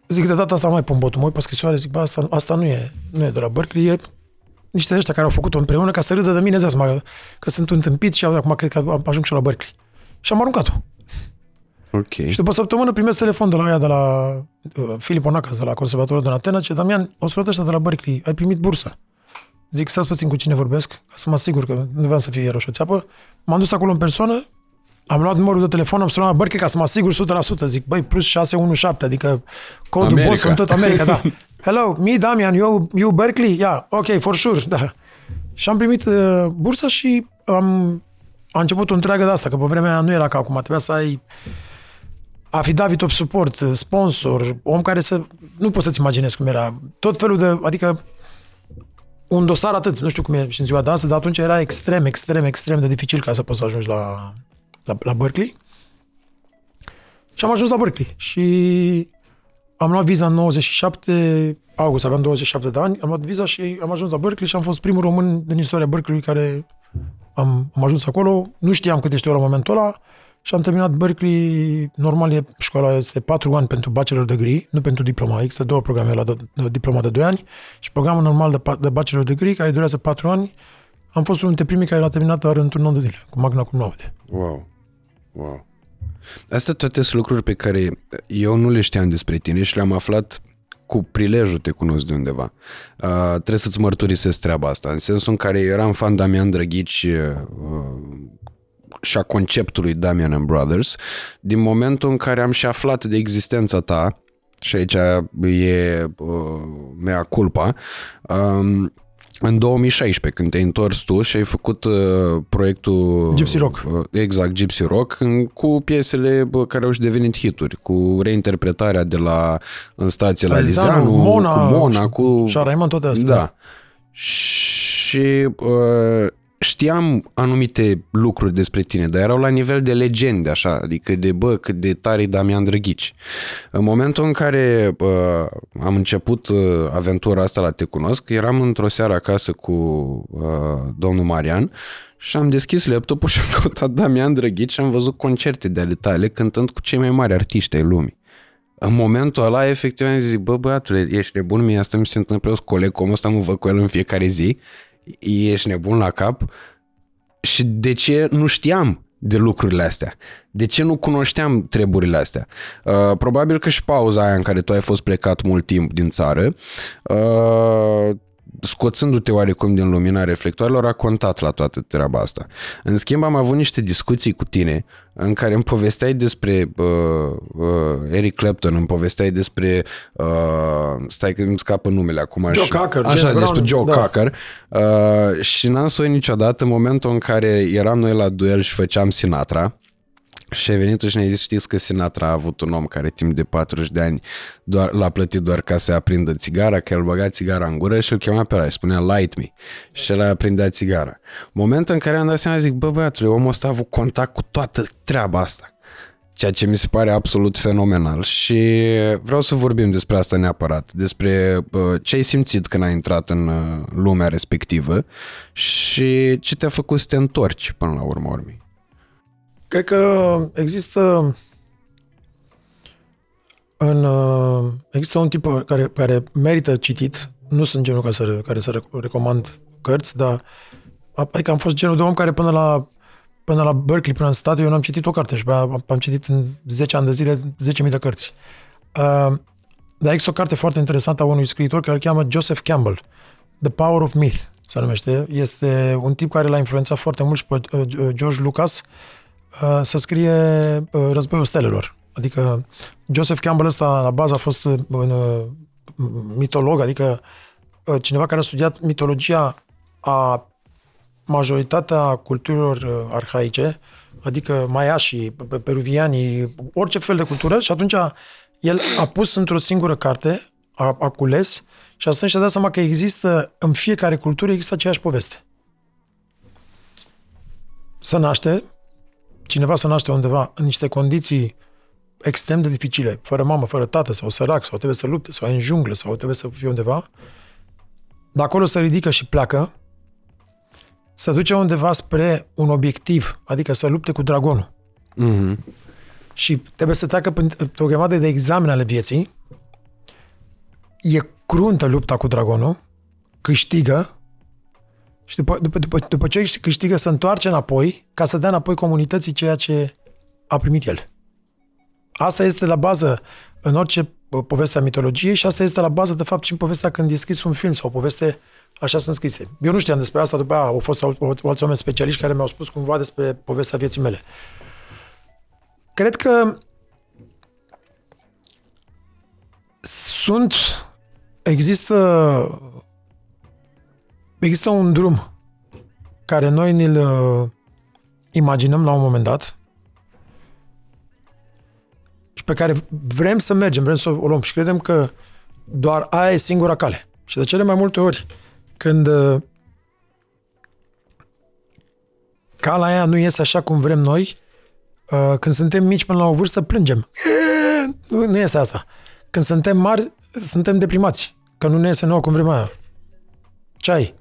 zic, de data asta mai pun botul, mă pe scrisoare, zic, bă, asta, asta nu, e, nu e de la Berkeley, e niște ăștia care au făcut-o împreună ca să râdă de mine, mă, că sunt un tâmpit și acum cred că am ajung și la Berkeley. Și am aruncat-o. Ok. Și după săptămână primesc telefon de la ea, de la uh, Filip Onacas, de la Conservatorul din Atena, ce Damian, o să ăștia de la Berkeley, ai primit bursă. Zic, stați puțin cu cine vorbesc, ca să mă asigur că nu vreau să fie iarăși o țeapă. M-am dus acolo în persoană, am luat numărul de telefon, am sunat la Berkeley ca să mă asigur 100%. Zic, băi, plus 617, adică codul America. Boston, tot America, da. Hello, me, Damian, you, you Berkeley? Yeah, ok, for sure, da. Și am primit uh, bursa și am, a început o întreagă de asta, că pe vremea aia nu era ca acum, trebuia să ai affidavit of support, sponsor, om care să... Nu poți să-ți imaginezi cum era. Tot felul de... Adică un dosar atât, nu știu cum e și în ziua de astăzi, dar atunci era extrem, extrem, extrem de dificil ca să poți să ajungi la, la, la Berkeley. Și am ajuns la Berkeley. Și am luat viza în 97, august, aveam 27 de ani, am luat viza și am ajuns la Berkeley și am fost primul român din istoria Berkeley care am, am ajuns acolo. Nu știam cât știu la momentul ăla și am terminat Berkeley. Normal, e, școala este 4 ani pentru bachelor degree, nu pentru diploma. Există două programe la de, de, diploma de 2 ani și programul normal de, de bachelor degree care durează 4 ani. Am fost unul dintre primii care l-a terminat doar într-un an de zile, cu magna cum laude. Wow. Wow. Astea toate sunt lucruri pe care eu nu le știam despre tine și le-am aflat cu prilejul te cunosc de undeva. Uh, trebuie să-ți mărturisesc treaba asta, în sensul în care eu eram fan Damian Drăghici uh, și a conceptului Damian and Brothers, din momentul în care am și aflat de existența ta, și aici e uh, mea culpa, uh, în 2016, când te-ai întors tu și ai făcut uh, proiectul... Gypsy Rock. Uh, exact, Gypsy Rock, cu piesele uh, care au și devenit hituri, cu reinterpretarea de la în stație la Lizanu, Mona, cu Mona, cu... Raiman, toate astea. Da. Și uh, știam anumite lucruri despre tine, dar erau la nivel de legende, așa, adică de, bă, cât de tare e Damian Drăghici. În momentul în care uh, am început uh, aventura asta la Te Cunosc, eram într-o seară acasă cu uh, domnul Marian și am deschis laptopul și am căutat Damian Drăghici și am văzut concerte de ale tale cântând cu cei mai mari artiști ai lumii. în momentul ăla, efectiv, am zis, bă, băiatule, ești nebun, mie asta mi se întâmplă cu coleg, cum ăsta mă văd cu el în fiecare zi, ești nebun la cap și de ce nu știam de lucrurile astea? De ce nu cunoșteam treburile astea? Uh, probabil că și pauza aia în care tu ai fost plecat mult timp din țară, uh, scoțându-te oarecum din lumina reflectoarelor, a contat la toată treaba asta. În schimb, am avut niște discuții cu tine în care îmi povesteai despre uh, uh, Eric Clapton, îmi povesteai despre uh, stai că îmi scapă numele acum. Joe Cocker. Așa, James despre Brown, Joe da. Cocker. Uh, și n-am să uit niciodată în momentul în care eram noi la duel și făceam Sinatra. Și ai venit tu și ne-ai zis, știți că Sinatra a avut un om care timp de 40 de ani doar, l-a plătit doar ca să aprindă țigara, că el băga țigara în gură și îl chema pe ăla și spunea light me. Și el aprindea țigara. Momentul în care am dat seama, zic, bă băiatule, omul ăsta a avut contact cu toată treaba asta. Ceea ce mi se pare absolut fenomenal și vreau să vorbim despre asta neapărat, despre uh, ce ai simțit când ai intrat în uh, lumea respectivă și ce te-a făcut să te întorci până la urmă urmei. Cred că există în, uh, există un tip care, care merită citit. Nu sunt genul care să, care să rec- recomand cărți, dar adică am fost genul de om care până la până la Berkeley, până în stat, eu n-am citit o carte și pe aia am, am citit în 10 ani de zile 10.000 de cărți. Uh, dar există o carte foarte interesantă a unui scriitor care îl cheamă Joseph Campbell, The Power of Myth, se numește. Este un tip care l-a influențat foarte mult și pe uh, George Lucas uh, să scrie uh, Războiul Stelelor. Adică Joseph Campbell ăsta la bază a fost uh, un uh, mitolog, adică uh, cineva care a studiat mitologia a majoritatea culturilor uh, arhaice, adică maiașii, pe- pe- peruvianii, orice fel de cultură și atunci el a pus într-o singură carte, a, a cules și atunci și-a dat seama că există, în fiecare cultură există aceeași poveste. Se naște, cineva se naște undeva în niște condiții extrem de dificile, fără mamă, fără tată, sau sărac, sau trebuie să lupte, sau e în junglă, sau trebuie să fie undeva, de acolo se ridică și pleacă, se duce undeva spre un obiectiv, adică să lupte cu dragonul. Mm-hmm. Și trebuie să treacă prin o grămadă de examene ale vieții. E cruntă lupta cu dragonul, câștigă și după, după, după, după ce câștigă se întoarce înapoi ca să dea înapoi comunității ceea ce a primit el. Asta este la bază în orice uh, poveste a mitologiei și asta este la bază, de fapt, și în povestea când e scris un film sau o poveste așa sunt scrise. Eu nu știam despre asta, după aia au fost al- alți oameni specialiști care mi-au spus cumva despre povestea vieții mele. Cred că sunt, există, există un drum care noi ne-l uh, imaginăm la un moment dat și pe care vrem să mergem, vrem să o luăm și credem că doar aia e singura cale. Și de cele mai multe ori, când uh, calea aia nu iese așa cum vrem noi, uh, când suntem mici până la o vârstă, plângem. E, Nu, nu iese asta. Când suntem mari, suntem deprimați. Că nu ne iese nouă cum vrem aia. Ce ai?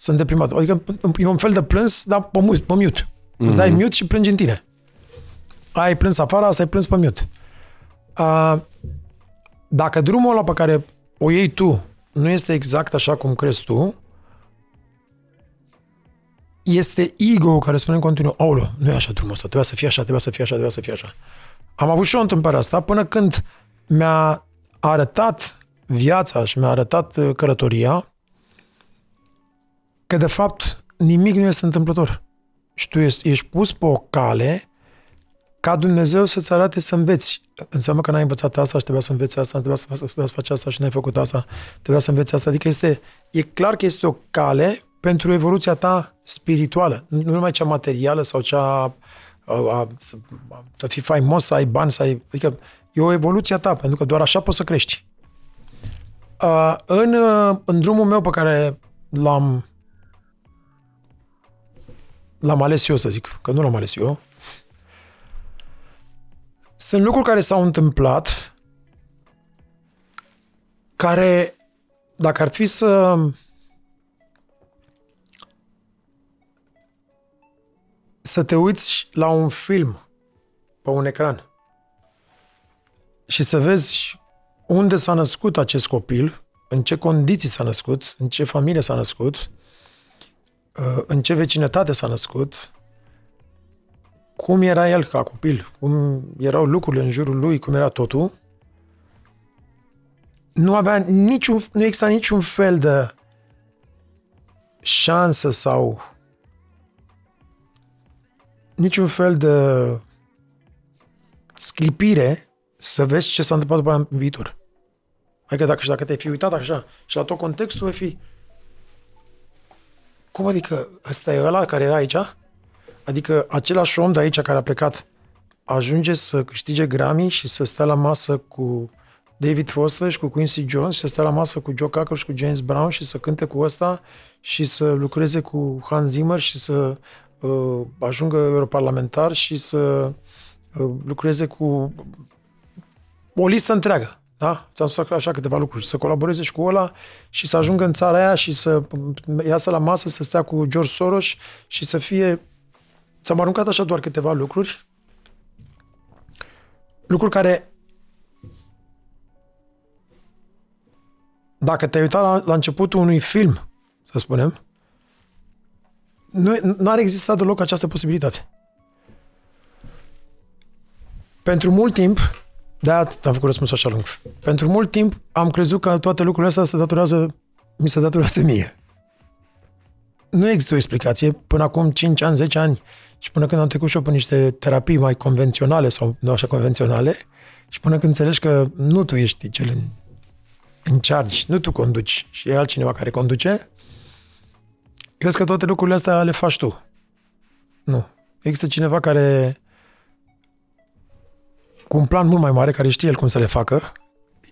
Sunt deprimat. Adică e un fel de plâns, dar pe mute. Pe mute. Mm-hmm. Îți dai mute și plângi în tine. Ai plâns afară, asta ai plâns pe mute. Uh, dacă drumul ăla pe care o iei tu nu este exact așa cum crezi tu, este ego care spune în continuu, aulă, nu e așa drumul ăsta, trebuia să fie așa, trebuia să fie așa, trebuia să fie așa. Am avut și o întâmplare asta până când mi-a arătat viața și mi-a arătat uh, călătoria că de fapt nimic nu este întâmplător. Și tu ești, ești pus pe o cale ca Dumnezeu să-ți arate să înveți. Înseamnă că n-ai învățat asta și trebuia să înveți asta, trebuia să, faci, trebuia să faci asta și n-ai făcut asta, trebuia să înveți asta. Adică este, e clar că este o cale pentru evoluția ta spirituală, nu numai cea materială sau cea a, a, să, să fii faimos, să ai bani, să ai... Adică e o evoluție a ta, pentru că doar așa poți să crești. Uh, în, uh, în drumul meu pe care l-am l-am ales eu, să zic, că nu l-am ales eu, sunt lucruri care s-au întâmplat care, dacă ar fi să să te uiți la un film pe un ecran și să vezi unde s-a născut acest copil, în ce condiții s-a născut, în ce familie s-a născut, uh, în ce vecinătate s-a născut, cum era el ca copil, cum erau lucrurile în jurul lui, cum era totul, nu avea niciun, nu exista niciun fel de șansă sau niciun fel de sclipire să vezi ce s-a întâmplat după aia în viitor. Adică dacă, și dacă te-ai fi uitat așa și la tot contextul, ai fi... Cum adică ăsta e ăla care era aici? Adică același om de aici care a plecat ajunge să câștige Grammy și să stea la masă cu David Foster și cu Quincy Jones și să stea la masă cu Joe Cocker și cu James Brown și să cânte cu ăsta și să lucreze cu Hans Zimmer și să uh, ajungă europarlamentar și să uh, lucreze cu o listă întreagă. Da? Ți-am spus așa câteva lucruri. Să colaboreze și cu ăla și să ajungă în țara aia și să iasă la masă, să stea cu George Soros și să fie... Ți-am aruncat așa doar câteva lucruri. Lucruri care dacă te-ai uitat la, la începutul unui film, să spunem, nu ar exista deloc această posibilitate. Pentru mult timp, de-aia ți-am făcut răspunsul așa lung. Pentru mult timp am crezut că toate lucrurile astea se datorează, mi se datorează mie. Nu există o explicație. Până acum 5 ani, 10 ani și până când am trecut și eu pe niște terapii mai convenționale sau nu așa convenționale și până când înțelegi că nu tu ești cel în, în charge, nu tu conduci și e altcineva care conduce, crezi că toate lucrurile astea le faci tu. Nu. Există cineva care cu un plan mult mai mare, care știe el cum să le facă,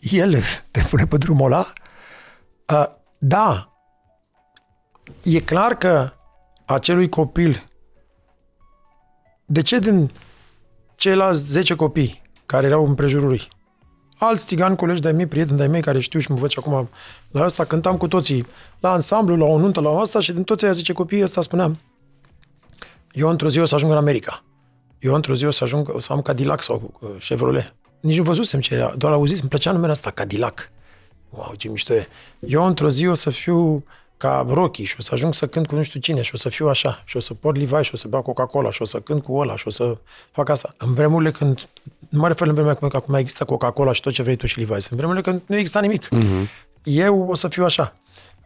el te pune pe drumul ăla. Uh, da, e clar că acelui copil, de ce din ceilalți 10 copii care erau în prejurul lui, alți țigani, colegi de-ai mei, prieteni de-ai mei care știu și mă văd și acum la asta, cântam cu toții la ansamblu, la o nuntă, la asta și din toți aia 10 copii ăsta spuneam, eu într-o zi o să ajung în America eu într-o zi o să ajung, o să am Cadillac sau uh, Chevrolet. Nici nu văzusem ce era, doar auzisem, îmi plăcea numele asta, Cadillac. Wow, ce mișto e. Eu într-o zi o să fiu ca Rocky și o să ajung să cânt cu nu știu cine și o să fiu așa și o să port Levi și o să beau Coca-Cola și o să cânt cu ăla și o să fac asta. În vremurile când, nu mă refer în vremurile când acum există Coca-Cola și tot ce vrei tu și Levi. În vremurile când nu exista nimic. Uh-huh. Eu o să fiu așa.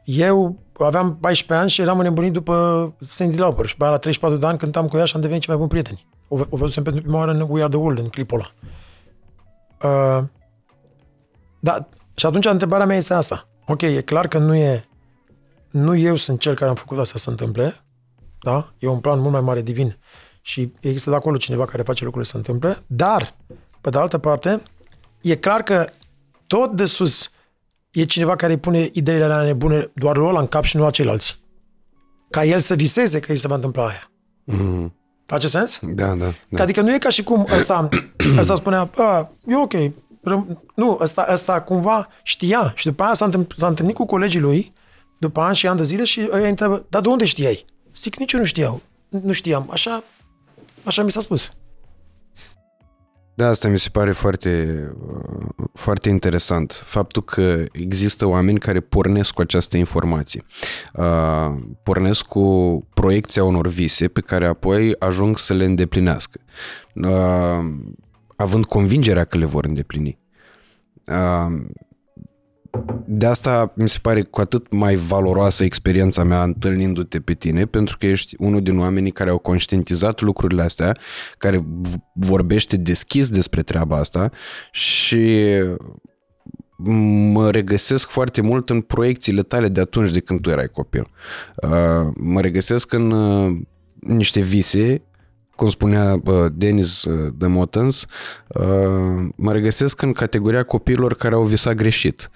Eu aveam 14 ani și eram înnebunit după Cindy Lauper și la 34 de ani cântam cu ea și am devenit cei mai buni prieteni. O, o văzusem pentru prima oară în We Are The World, în clipul ăla. Uh, da, și atunci întrebarea mea este asta. Ok, e clar că nu e nu eu sunt cel care am făcut asta să se întâmple, da? E un plan mult mai mare divin și există de acolo cineva care face lucrurile să se întâmple, dar, pe de altă parte, e clar că tot de sus e cineva care îi pune ideile la nebune doar lui ăla în cap și nu la ceilalți. Ca el să viseze că îi se va întâmpla aia. Mm-hmm. Face sens? Da, da. da. Adică nu e ca și cum ăsta, ăsta spunea, e ok, nu, ăsta, ăsta cumva știa și după aia s-a întâlnit, s-a întâlnit cu colegii lui după ani și ani de zile și îi întreabă, dar de unde știai? Zic, nici eu nu știau. Nu știam. Așa, așa mi s-a spus. Da, asta mi se pare foarte, foarte interesant. Faptul că există oameni care pornesc cu această informație. Uh, pornesc cu proiecția unor vise pe care apoi ajung să le îndeplinească. Uh, având convingerea că le vor îndeplini. Uh, de asta mi se pare cu atât mai valoroasă experiența mea întâlnindu-te pe tine, pentru că ești unul din oamenii care au conștientizat lucrurile astea, care vorbește deschis despre treaba asta și mă regăsesc foarte mult în proiecțiile tale de atunci de când tu erai copil. Uh, mă regăsesc în uh, niște vise cum spunea uh, Denis de Motens, mă regăsesc în categoria copiilor care au visat greșit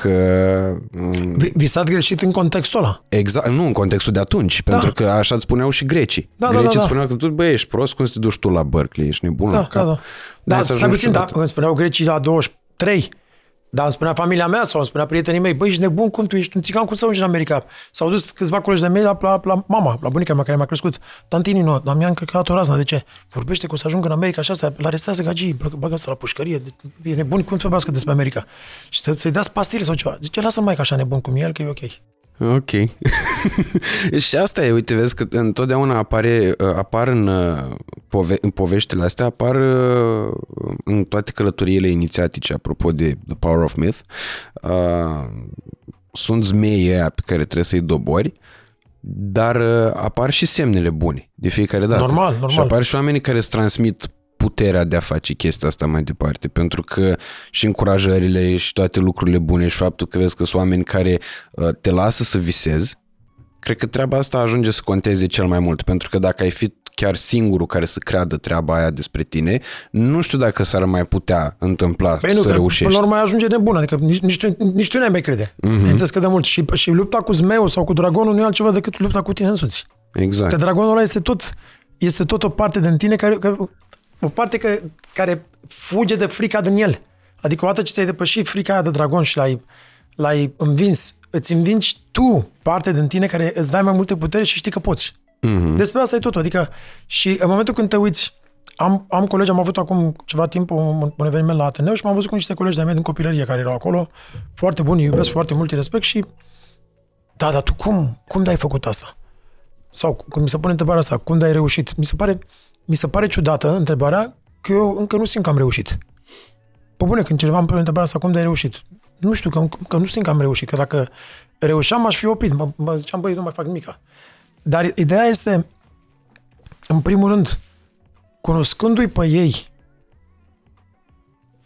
că... Mm, visat greșit în contextul ăla. Exact, nu în contextul de atunci, da. pentru că așa îți spuneau și grecii. Da, grecii da, da, da. spuneau că tu, băi, ești prost, cum să te duci tu la Berkeley, ești nebun da, la cap. Da, da. Da, stai puțin, da, îmi spuneau grecii la 23, Dar îmi spunea familia mea sau îmi spunea prietenii mei, băi, ești nebun, cum tu ești un țigan, cum să ajungi în America? S-au dus câțiva colegi de mei la, la, la mama, la bunica mea care m-a crescut. Tantini, nu, dar mi-a încăcat o razna, de ce? Vorbește că o să ajung în America și asta, la arestează gagii, bagă asta la pușcărie, e nebun, cum să vorbească despre America? Și să, să-i dați pastile sau ceva. Zice, lasă mai ca așa nebun cum e el, că e ok. Ok. și asta e, uite, vezi că întotdeauna apare, apar în, pove- în poveștile astea, apar în toate călătoriile inițiatice, apropo de The Power of Myth, uh, sunt zmeii aia pe care trebuie să-i dobori, dar apar și semnele bune de fiecare dată. Normal, normal. Și apar și oamenii care îți transmit puterea de a face chestia asta mai departe, pentru că și încurajările și toate lucrurile bune și faptul că vezi că sunt oameni care uh, te lasă să visezi, cred că treaba asta ajunge să conteze cel mai mult, pentru că dacă ai fi chiar singurul care să creadă treaba aia despre tine, nu știu dacă s-ar mai putea întâmpla păi nu, să reușești. Până la urmă ajunge nebun, adică nici, nici, tu, nici tu n-ai mai crede. Mm-hmm. Înțeles că de mult. Și, și lupta cu zmeul sau cu dragonul nu e altceva decât lupta cu tine însuți. Exact. Că dragonul ăla este tot, este tot o parte din tine care, care o parte că, care fuge de frica din el. Adică odată ce ți-ai depășit frica aia de dragon și l-ai, l-ai învins, îți învingi tu parte din tine care îți dai mai multe putere și știi că poți. Mm-hmm. Despre asta e totul. Adică și în momentul când te uiți, am, am colegi, am avut acum ceva timp un, un eveniment la Ateneu și m-am văzut cu niște colegi de-ai mei din copilărie care erau acolo, foarte buni, iubesc foarte mult, respect și da, dar tu cum, cum de-ai făcut asta? Sau cum mi se pune întrebarea asta, cum de-ai reușit? Mi se pare, mi se pare ciudată întrebarea că eu încă nu simt că am reușit. Pe bune, când cineva îmi pune întrebarea asta, cum de ai reușit? Nu știu, că, că nu simt că am reușit, că dacă reușeam, aș fi oprit. Mă, mă ziceam, băi, nu mai fac nimic. Dar ideea este, în primul rând, cunoscându-i pe ei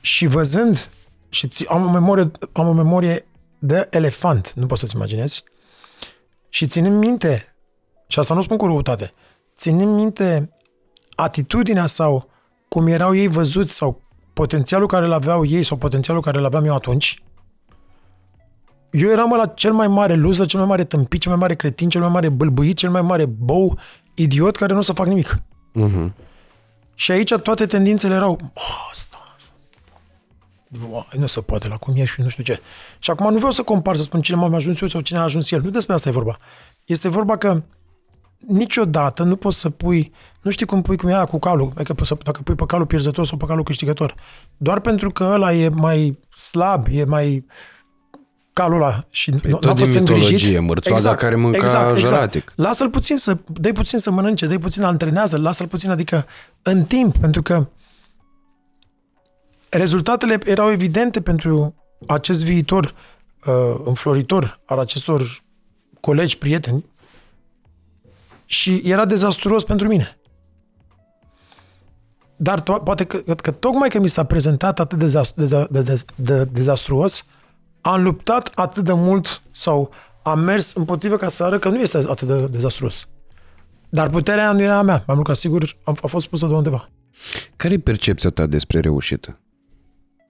și văzând, și ți, am, o memorie, am o memorie de elefant, nu poți să-ți imaginezi, și ținând minte, și asta nu spun cu răutate, ținând minte atitudinea sau cum erau ei văzuți sau potențialul care îl aveau ei sau potențialul care îl aveam eu atunci, eu eram la cel mai mare luză, cel mai mare tâmpit, cel mai mare cretin, cel mai mare bâlbâit, cel mai mare bou, idiot care nu o să fac nimic. Uh-huh. Și aici toate tendințele erau, oh, asta, nu se poate la cum e și nu știu ce. Și acum nu vreau să compar, să spun cine m-a ajuns eu sau cine a ajuns el. Nu despre asta e vorba. Este vorba că niciodată nu poți să pui, nu știi cum pui cum e aia cu calul, adică dacă pui pe calul pierzător sau pe calul câștigător. Doar pentru că ăla e mai slab, e mai calul ăla și păi nu a fost îngrijit. mărțoaga exact, care mânca exact, exact. Lasă-l puțin să, dai puțin să mănânce, dai puțin antrenează, lasă-l puțin, adică în timp, pentru că rezultatele erau evidente pentru acest viitor uh, înfloritor al acestor colegi, prieteni, și era dezastruos pentru mine. Dar to- poate că, că tocmai că mi s-a prezentat atât de, dezastru, de, de, de, de dezastruos, am luptat atât de mult sau am mers împotrivă ca să arăt că nu este atât de dezastruos. Dar puterea nu era a mea. Mai mult ca sigur a, a fost pusă de undeva. Care e percepția ta despre reușită?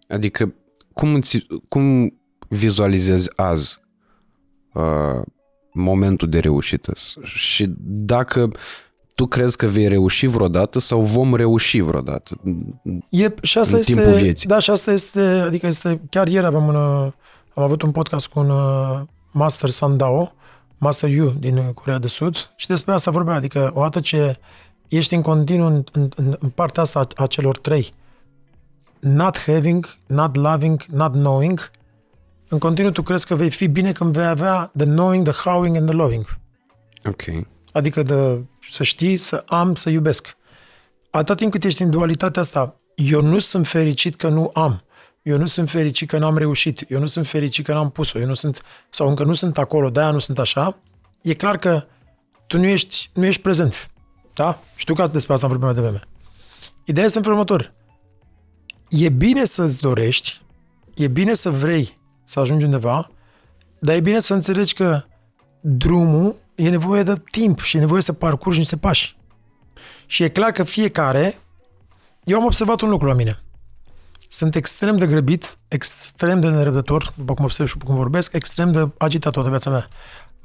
Adică cum, îți, cum vizualizezi azi uh, momentul de reușită. Și dacă tu crezi că vei reuși vreodată sau vom reuși vreodată e, și asta în este, timpul vieții. Da, și asta este, adică este, chiar ieri aveam un, am avut un podcast cu un uh, Master Sandao, Master Yu din Corea de Sud și despre asta vorbea, adică odată ce ești în continuu în, în, în partea asta a celor trei, not having, not loving, not knowing, în continuu tu crezi că vei fi bine când vei avea the knowing, the howing and the loving. Ok. Adică de, să știi, să am, să iubesc. Atât timp cât ești în dualitatea asta, eu nu sunt fericit că nu am. Eu nu sunt fericit că n-am reușit. Eu nu sunt fericit că n-am pus-o. Eu nu sunt, sau încă nu sunt acolo, de-aia nu sunt așa. E clar că tu nu ești, nu ești prezent. Da? Știu că despre asta am vorbit mai devreme. Ideea este în felul următor. E bine să-ți dorești, e bine să vrei să ajungi undeva, dar e bine să înțelegi că drumul e nevoie de timp și e nevoie să parcurgi niște pași. Și e clar că fiecare... Eu am observat un lucru la mine. Sunt extrem de grăbit, extrem de nerăbdător, după cum observ și cum vorbesc, extrem de agitat toată viața mea.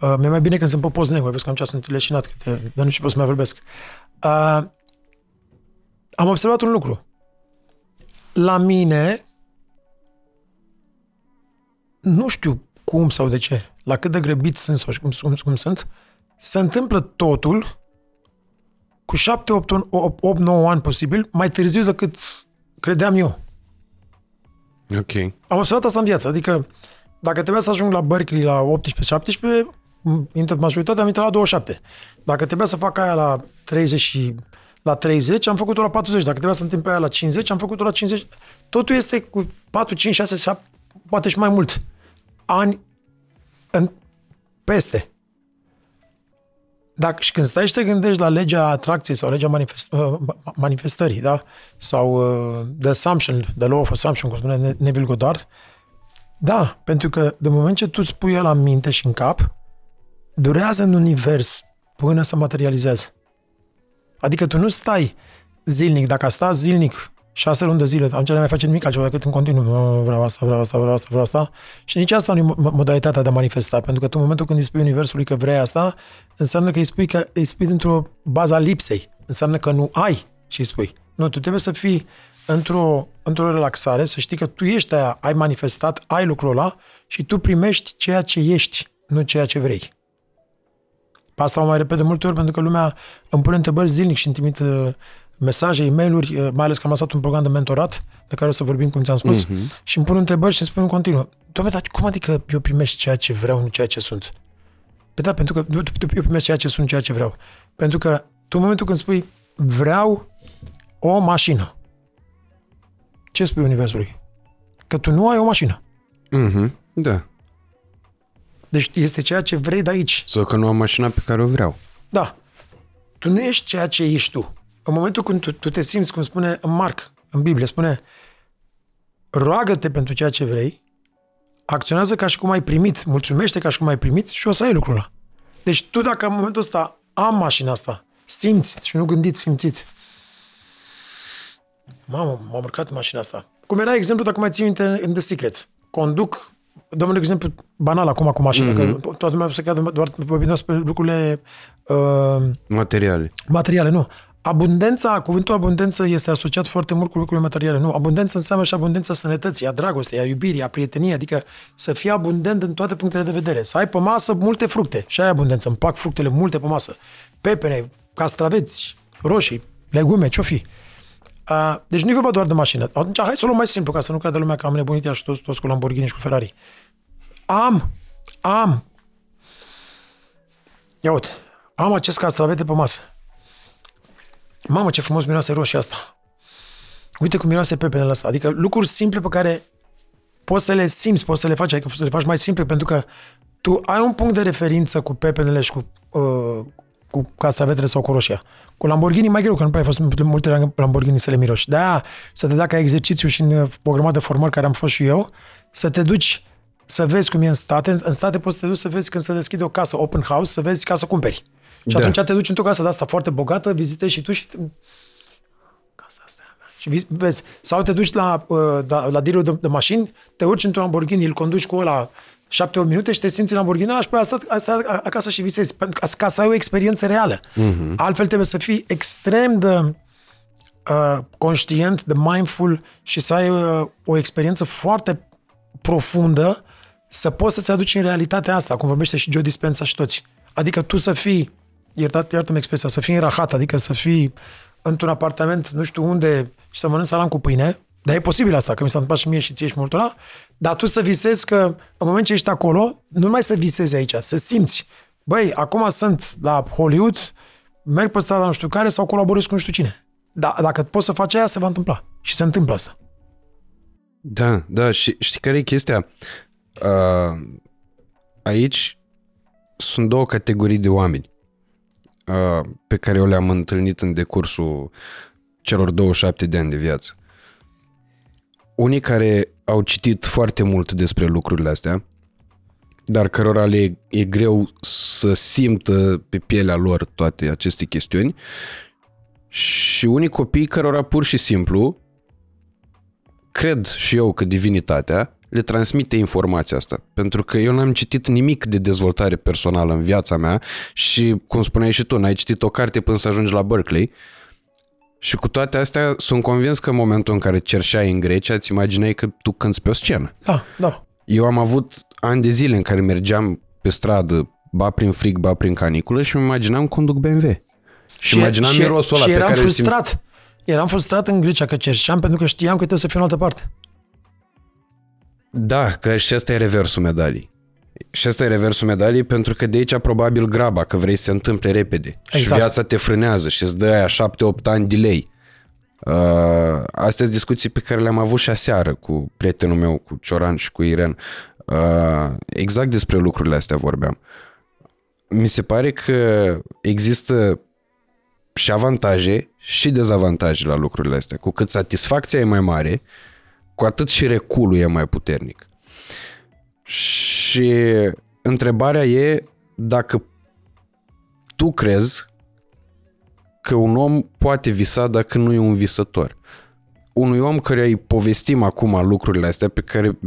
Uh, mi-e mai bine când sunt pe post negru, vezi că am ceas sunt leșinat, că te, dar nu știu să mai vorbesc. Uh, am observat un lucru. La mine, nu știu cum sau de ce, la cât de grăbit sunt sau cum, cum, cum sunt, se întâmplă totul cu 7, 8, 8, 9 ani posibil, mai târziu decât credeam eu. Ok. Am observat asta în viață, adică dacă trebuia să ajung la Berkeley la 18-17, intră majoritatea am intrat la 27. Dacă trebuia să fac aia la 30 și la 30, am făcut-o la 40. Dacă trebuia să întâmple aia la 50, am făcut-o la 50. Totul este cu 4, 5, 6, 7, poate și mai mult ani în, peste. Dacă, și când stai și te gândești la legea atracției sau legea manifest, uh, manifestării, da? sau uh, the assumption, the law of assumption, cum spune Neville Goddard, da, pentru că de moment ce tu îți pui la minte și în cap, durează în univers până să materializeze. Adică tu nu stai zilnic, dacă sta zilnic șase luni de zile, atunci nu mai face nimic altceva decât în continuu. Vreau asta, vreau asta, vreau asta, vreau asta. Și nici asta nu e modalitatea de a manifesta, pentru că tu în momentul când îi spui Universului că vrei asta, înseamnă că îi spui, că îi spui dintr-o bază a lipsei. Înseamnă că nu ai și îi spui. Nu, tu trebuie să fii într-o, într-o relaxare, să știi că tu ești aia, ai manifestat, ai lucrul ăla și tu primești ceea ce ești, nu ceea ce vrei. Asta o mai repede multe ori pentru că lumea îmi pune întrebări zilnic și îmi trimite mesaje, e mail mai ales că am lăsat un program de mentorat, de care o să vorbim, cum ți-am spus, uh-huh. și îmi pun întrebări și îmi spun în continuu, Doamne, dar cum adică eu primesc ceea ce vreau, nu ceea ce sunt? Păi da, pentru că eu primesc ceea ce sunt, ceea ce vreau. Pentru că tu în momentul când spui vreau o mașină, ce spui Universului? Că tu nu ai o mașină. Mhm, da. Deci este ceea ce vrei de aici. Sau că nu am mașina pe care o vreau. Da. Tu nu ești ceea ce ești tu. În momentul când tu, tu te simți, cum spune în Marc, în Biblie, spune roagă-te pentru ceea ce vrei, acționează ca și cum ai primit, mulțumește ca și cum ai primit și o să ai lucrul ăla. Deci tu dacă în momentul ăsta am mașina asta, simți și nu gândit, simțit. Mamă, m-am urcat în mașina asta. Cum era exemplu, dacă mai ții minte în The Secret. Conduc, dăm un exemplu banal acum cu mașina, mm-hmm. că toată lumea se cadă doar vorbim despre lucrurile... Uh, materiale. Materiale, nu. Abundența, cuvântul abundență este asociat foarte mult cu lucrurile materiale. Nu, abundență înseamnă și abundența sănătății, a dragostei, a iubirii, a prieteniei, adică să fii abundent în toate punctele de vedere. Să ai pe masă multe fructe și ai abundență. Îmi plac fructele multe pe masă. Pepene, castraveți, roșii, legume, ce-o fi. Uh, deci nu e vorba doar de mașină. Atunci hai să o luăm mai simplu, ca să nu creadă lumea că am nebunit și toți, toți cu Lamborghini și cu Ferrari. Am, am, ia uite, am acest castravete pe masă Mamă, ce frumos miroase roșia asta. Uite cum miroase pepenele ăsta. Adică lucruri simple pe care poți să le simți, poți să le faci, adică poți să le faci mai simple, pentru că tu ai un punct de referință cu pepenele și cu, uh, cu castravetele sau cu roșia. Cu Lamborghini mai greu, că nu prea ai fost multe Lamborghini să le miroși. De-aia să te dea ca exercițiu și în programul de formări care am fost și eu, să te duci să vezi cum e în state. În state poți să te duci să vezi când se deschide o casă open house, să vezi ca să cumperi. Și da. atunci te duci într-o casă de asta foarte bogată, vizitezi și tu și... Casa asta și vezi, sau te duci la, uh, la, la dealerul de, de mașini, te urci într-un Lamborghini, îl conduci cu ăla 7-8 minute și te simți în Lamborghini și pe asta, asta acasă și visezi, ca, ca să ai o experiență reală. Uh-huh. Altfel trebuie să fii extrem de uh, conștient, de mindful și să ai uh, o experiență foarte profundă să poți să-ți aduci în realitatea asta, cum vorbește și Joe Dispenza și toți. Adică tu să fii iertat, iartă-mi expresia, să fii în rahat, adică să fii într-un apartament, nu știu unde, și să mănânci salam cu pâine, dar e posibil asta, că mi s-a întâmplat și mie și ție și multora, dar tu să visezi că în moment ce ești acolo, nu mai să visezi aici, să simți. Băi, acum sunt la Hollywood, merg pe strada nu știu care sau colaborez cu nu știu cine. Da, dacă poți să faci aia, se va întâmpla. Și se întâmplă asta. Da, da, și știi care e chestia? Uh, aici sunt două categorii de oameni pe care eu le-am întâlnit în decursul celor 27 de ani de viață. Unii care au citit foarte mult despre lucrurile astea, dar cărora le e greu să simtă pe pielea lor toate aceste chestiuni și unii copii cărora pur și simplu cred și eu că divinitatea le transmite informația asta. Pentru că eu n-am citit nimic de dezvoltare personală în viața mea și, cum spuneai și tu, n-ai citit o carte până să ajungi la Berkeley. Și cu toate astea sunt convins că în momentul în care cerșeai în Grecia, îți imaginai că tu cânti pe o scenă. Da, da. Eu am avut ani de zile în care mergeam pe stradă, ba prin frig, ba prin caniculă și îmi imaginam conduc BMW. Și, imaginam și, mirosul ăla și pe eram care îl simt- frustrat. Eram frustrat în Grecia că cerșeam pentru că știam că trebuie să fiu în altă parte. Da, că și ăsta e reversul medalii. Și ăsta e reversul medalii pentru că de aici probabil graba, că vrei să se întâmple repede. Și Exact. viața te frânează și îți dă aia 7-8 ani delay. Uh, astea sunt discuții pe care le-am avut și aseară cu prietenul meu, cu Cioran și cu Iren. Uh, exact despre lucrurile astea vorbeam. Mi se pare că există și avantaje și dezavantaje la lucrurile astea. Cu cât satisfacția e mai mare, cu atât și reculul e mai puternic. Și întrebarea e dacă tu crezi că un om poate visa dacă nu e un visător. Unui om care îi povestim acum lucrurile astea pe care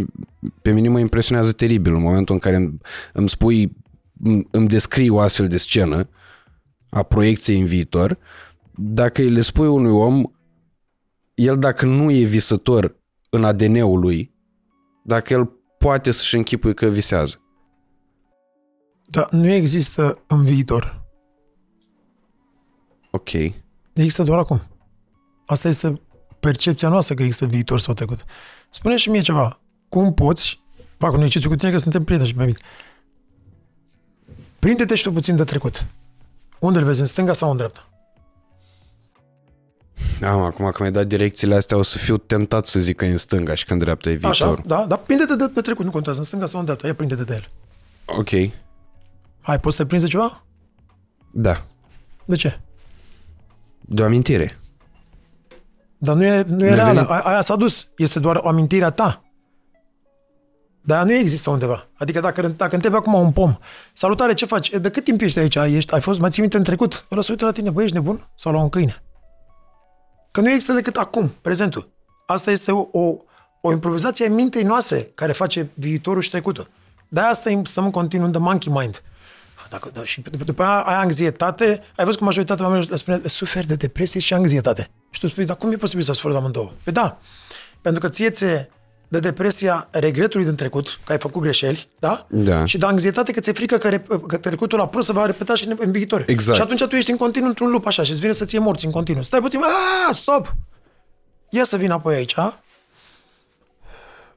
pe mine mă impresionează teribil în momentul în care îmi, îmi spui, îmi, îmi descrii o astfel de scenă a proiecției în viitor, dacă îi le spui unui om, el dacă nu e visător în ADN-ul lui, dacă el poate să-și închipui că visează. Dar nu există în viitor. Ok. Există doar acum. Asta este percepția noastră că există viitor sau trecut. Spune și mie ceva. Cum poți, fac un exercițiu cu tine că suntem prieteni și mai bine. Prinde-te și tu puțin de trecut. Unde îl vezi, în stânga sau în dreapta? Am, acum că mi-ai dat direcțiile astea, o să fiu tentat să zic că e în stânga și că în dreapta e viitorul. Așa, da, dar prinde-te de, de trecut, nu contează, în stânga sau în dreapta, ia prinde-te de el. Ok. Hai, poți să te prinzi de ceva? Da. De ce? De o amintire. Dar nu e, nu e Mi-a reală, venit- A, aia s-a dus, este doar o amintire a ta. Dar nu există undeva. Adică dacă, dacă întrebi acum un pom, salutare, ce faci? E, De cât timp ești aici? Ești, ai fost, mai ții minte în trecut? Ăla se uită la tine, băi, ești nebun? Sau la un câine? Că nu există decât acum, prezentul. Asta este o, o, o improvizație a mintei noastre care face viitorul și trecutul. De asta stăm în continuu de monkey mind. Dacă, da, și după, după aia ai anxietate, ai văzut că majoritatea oamenilor le spune, suferi de depresie și anxietate. Și tu spui, dar cum e posibil să suferi de amândouă? Păi da, pentru că ție ți de depresia regretului din trecut, că ai făcut greșeli, da? Da. Și de anxietate că ți-e frică că, rep- că trecutul a prost se va repeta și în, în viitor. Exact. Și atunci tu ești în continuu într-un lup așa și îți vine să ție morți în continuu. Stai puțin, a, stop! Ia să vin apoi aici,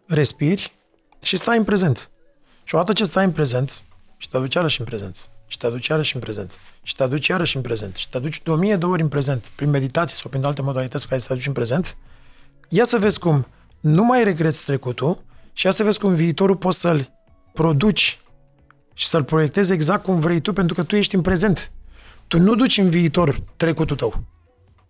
respiri și stai în prezent. Și odată ce stai în prezent, și te aduci iarăși în prezent, și te aduci iarăși în prezent, și te aduci iarăși în prezent, și te aduci de o mie de ori în prezent, prin meditație sau prin alte modalități cu care să te aduci în prezent, ia să vezi cum nu mai regreți trecutul și ia să vezi cum viitorul poți să-l produci și să-l proiectezi exact cum vrei tu, pentru că tu ești în prezent. Tu nu duci în viitor trecutul tău.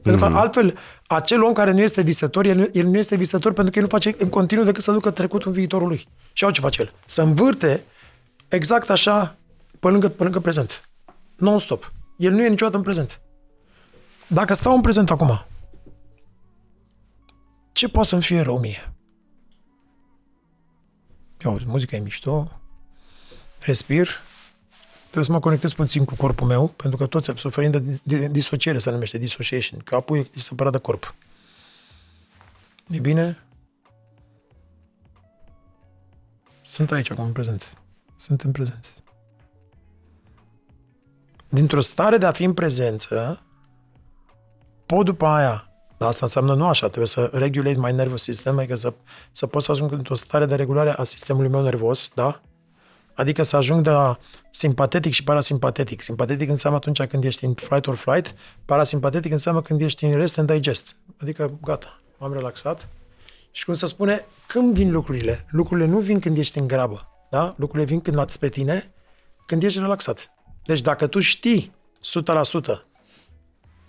Pentru că altfel, acel om care nu este visător, el, nu- el nu este visător pentru că el nu face în continuu decât să ducă trecutul în viitorul lui. Și au ce face el? Să învârte exact așa pe lângă, pe lângă prezent. Non-stop. El nu e niciodată în prezent. Dacă stau în prezent acum, ce poate să-mi fie rău mie? Eu, muzica e mișto, respir, trebuie să mă conectez puțin cu corpul meu, pentru că toți suferim de, de disociere, se numește dissociation. Capul e separat de corp. E bine? Sunt aici acum în prezent. Sunt în prezent. Dintr-o stare de a fi în prezență, pot după aia, dar asta înseamnă nu așa, trebuie să regulate my nervous system, adică să, să pot să ajung într-o stare de regulare a sistemului meu nervos, da? Adică să ajung de la simpatetic și parasimpatetic. Simpatetic înseamnă atunci când ești în fight or flight, parasimpatetic înseamnă când ești în rest and digest. Adică gata, m-am relaxat. Și cum se spune, când vin lucrurile? Lucrurile nu vin când ești în grabă, da? Lucrurile vin când lați pe tine, când ești relaxat. Deci dacă tu știi 100%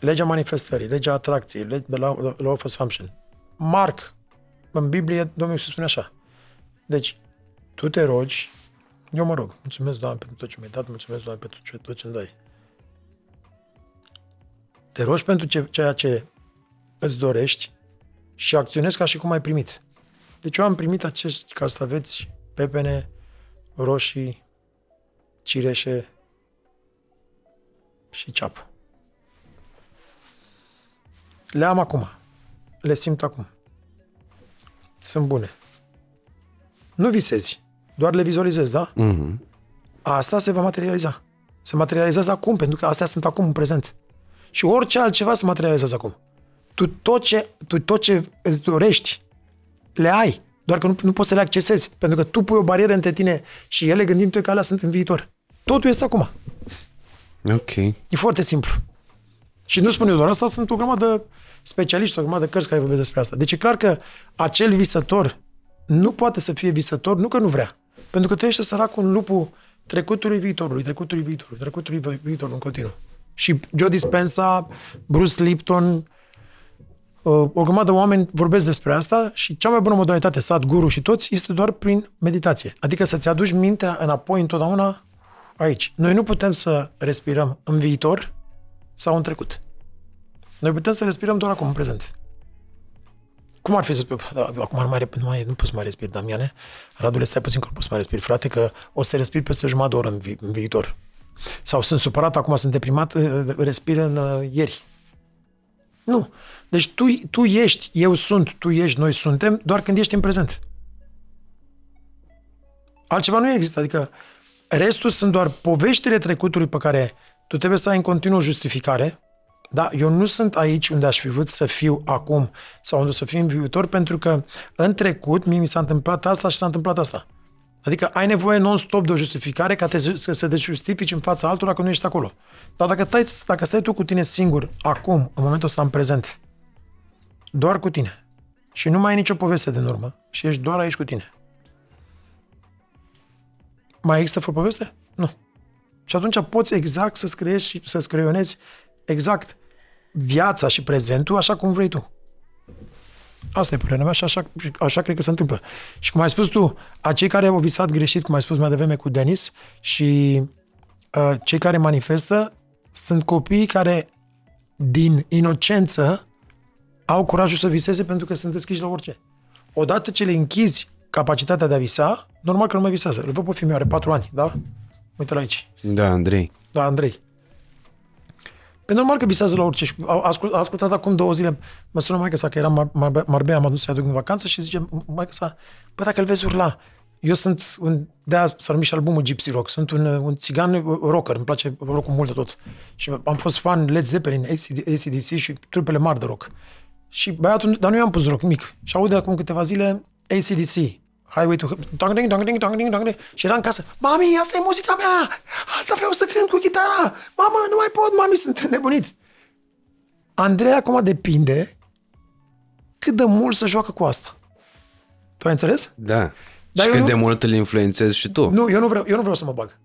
legea manifestării, legea atracției, legea de law, law of assumption, Marc, în Biblie, Domnul Iisus spune așa. Deci, tu te rogi, eu mă rog, mulțumesc, Doamne, pentru tot ce mi-ai dat, mulțumesc, Doamne, pentru ce, tot ce îmi dai. Te rogi pentru ce, ceea ce îți dorești și acționezi ca și cum ai primit. Deci eu am primit acești castraveți, pepene, roșii, cireșe și ceapă. Le am acum. Le simt acum. Sunt bune. Nu visezi. doar le vizualizezi, da? Mm-hmm. Asta se va materializa. Se materializează acum, pentru că astea sunt acum în prezent. Și orice altceva se materializează acum. Tu tot ce, tu tot ce îți dorești, le ai. Doar că nu, nu poți să le accesezi. Pentru că tu pui o barieră între tine și ele gândindu-te că alea sunt în viitor. Totul este acum. Ok. E foarte simplu. Și nu spun eu doar asta, sunt o grămadă specialiști, o grămadă cărți care vorbesc despre asta. Deci e clar că acel visător nu poate să fie visător, nu că nu vrea. Pentru că trăiește săracul în lupul trecutului viitorului, trecutului viitorului, trecutului viitorului în continuu. Și Joe Dispenza, Bruce Lipton, uh, o grămadă de oameni vorbesc despre asta și cea mai bună modalitate, Sadhguru și toți, este doar prin meditație. Adică să-ți aduci mintea înapoi întotdeauna aici. Noi nu putem să respirăm în viitor sau în trecut. Noi putem să respirăm doar acum, în prezent. Cum ar fi să spui, da, acum nu mai, nu, mai, nu poți să mai respiri, Damiane? Radule, stai puțin că nu poți să mai respiri, frate, că o să respiri peste jumătate de oră în, vi- în viitor. Sau sunt supărat, acum sunt deprimat, uh, respir în uh, ieri. Nu. Deci tu, tu ești, eu sunt, tu ești, noi suntem, doar când ești în prezent. Altceva nu există, adică restul sunt doar poveștile trecutului pe care tu trebuie să ai în continuu justificare, da, eu nu sunt aici unde aș fi vrut să fiu acum sau unde să fiu în viitor, pentru că în trecut mie mi s-a întâmplat asta și s-a întâmplat asta. Adică ai nevoie non-stop de o justificare ca te, să, să te justifici în fața altora că nu ești acolo. Dar dacă stai, dacă stai tu cu tine singur, acum, în momentul ăsta, în prezent, doar cu tine, și nu mai ai nicio poveste din urmă, și ești doar aici cu tine, mai există fără poveste? Nu. Și atunci poți exact să scriești și să scriionezi exact viața și prezentul așa cum vrei tu. Asta e părerea mea și așa, așa cred că se întâmplă. Și cum ai spus tu, acei care au visat greșit, cum ai spus mai devreme cu Denis, și uh, cei care manifestă sunt copii care din inocență au curajul să viseze pentru că sunt deschiși la orice. Odată ce le închizi capacitatea de a visa, normal că nu mai visează. Îl văd pe fiul are patru ani, da? Uite la aici. Da, Andrei. Da, Andrei. Pe normal că visează la orice. Și a ascult, a ascultat acum două zile, mă sună maica sa că era Mar- Marbea, am adus să-i aduc în vacanță și zice, maica sa, bă, dacă îl vezi urla, eu sunt un, de-aia s-a numit și albumul Gypsy Rock, sunt un, un țigan rocker, îmi place rockul mult de tot. Și am fost fan Led Zeppelin, ACDC și trupele mari de rock. Și băiatul, dar nu i-am pus rock mic. Și aude acum câteva zile ACDC, Highway to... Dong, ding, dong, ding, dong, ding, dong, ding. Și era în casă. Mami, asta e muzica mea! Asta vreau să cânt cu chitara! Mamă, nu mai pot, mami, sunt nebunit! Andrei acum depinde cât de mult să joacă cu asta. Tu ai înțeles? Da. Dar și cât nu... de mult îl influențezi și tu. Nu, eu nu vreau, eu nu vreau să mă bag.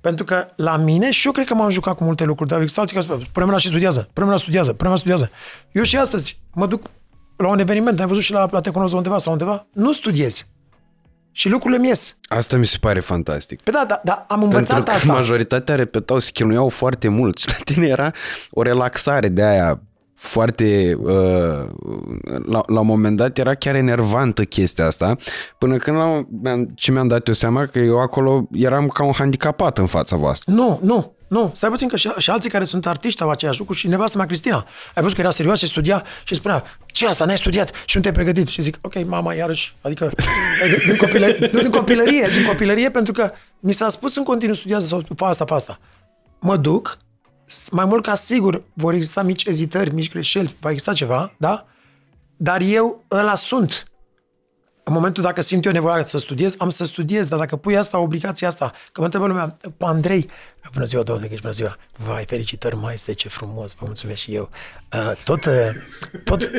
Pentru că la mine, și eu cred că m-am jucat cu multe lucruri, dar există alții care spun, pune și studiază, pune studiază, pune studiază. Eu și astăzi mă duc la un eveniment, ai văzut și la, la Te cunosc undeva sau undeva, nu studiezi. Și lucrurile mi ies. Asta mi se pare fantastic. Pe da, da, da, am învățat Pentru că asta. majoritatea repetau, se chinuiau foarte mult și la tine era o relaxare de aia foarte, uh, la, la un moment dat era chiar enervantă chestia asta, până când la, ce mi-am dat eu seama că eu acolo eram ca un handicapat în fața voastră. Nu, nu, nu, stai puțin că și, și alții care sunt artiști au aceeași lucru și nevastă mea Cristina. Ai văzut că era serioasă și studia și spunea, ce asta, n-ai studiat și nu te-ai pregătit. Și zic, ok, mama, iarăși, adică din, copilărie, din copilărie, din copilărie, pentru că mi s-a spus în continuu studiază sau fa asta, fa asta. Mă duc, mai mult ca sigur vor exista mici ezitări, mici greșeli, va exista ceva, da? Dar eu ăla sunt. În momentul dacă simt eu nevoia să studiez, am să studiez, dar dacă pui asta, obligația asta, că mă întrebă lumea, pe Andrei, bună ziua, domnule, bună ziua, vai, felicitări, mai este ce frumos, vă mulțumesc și eu. Uh, tot, uh, tot,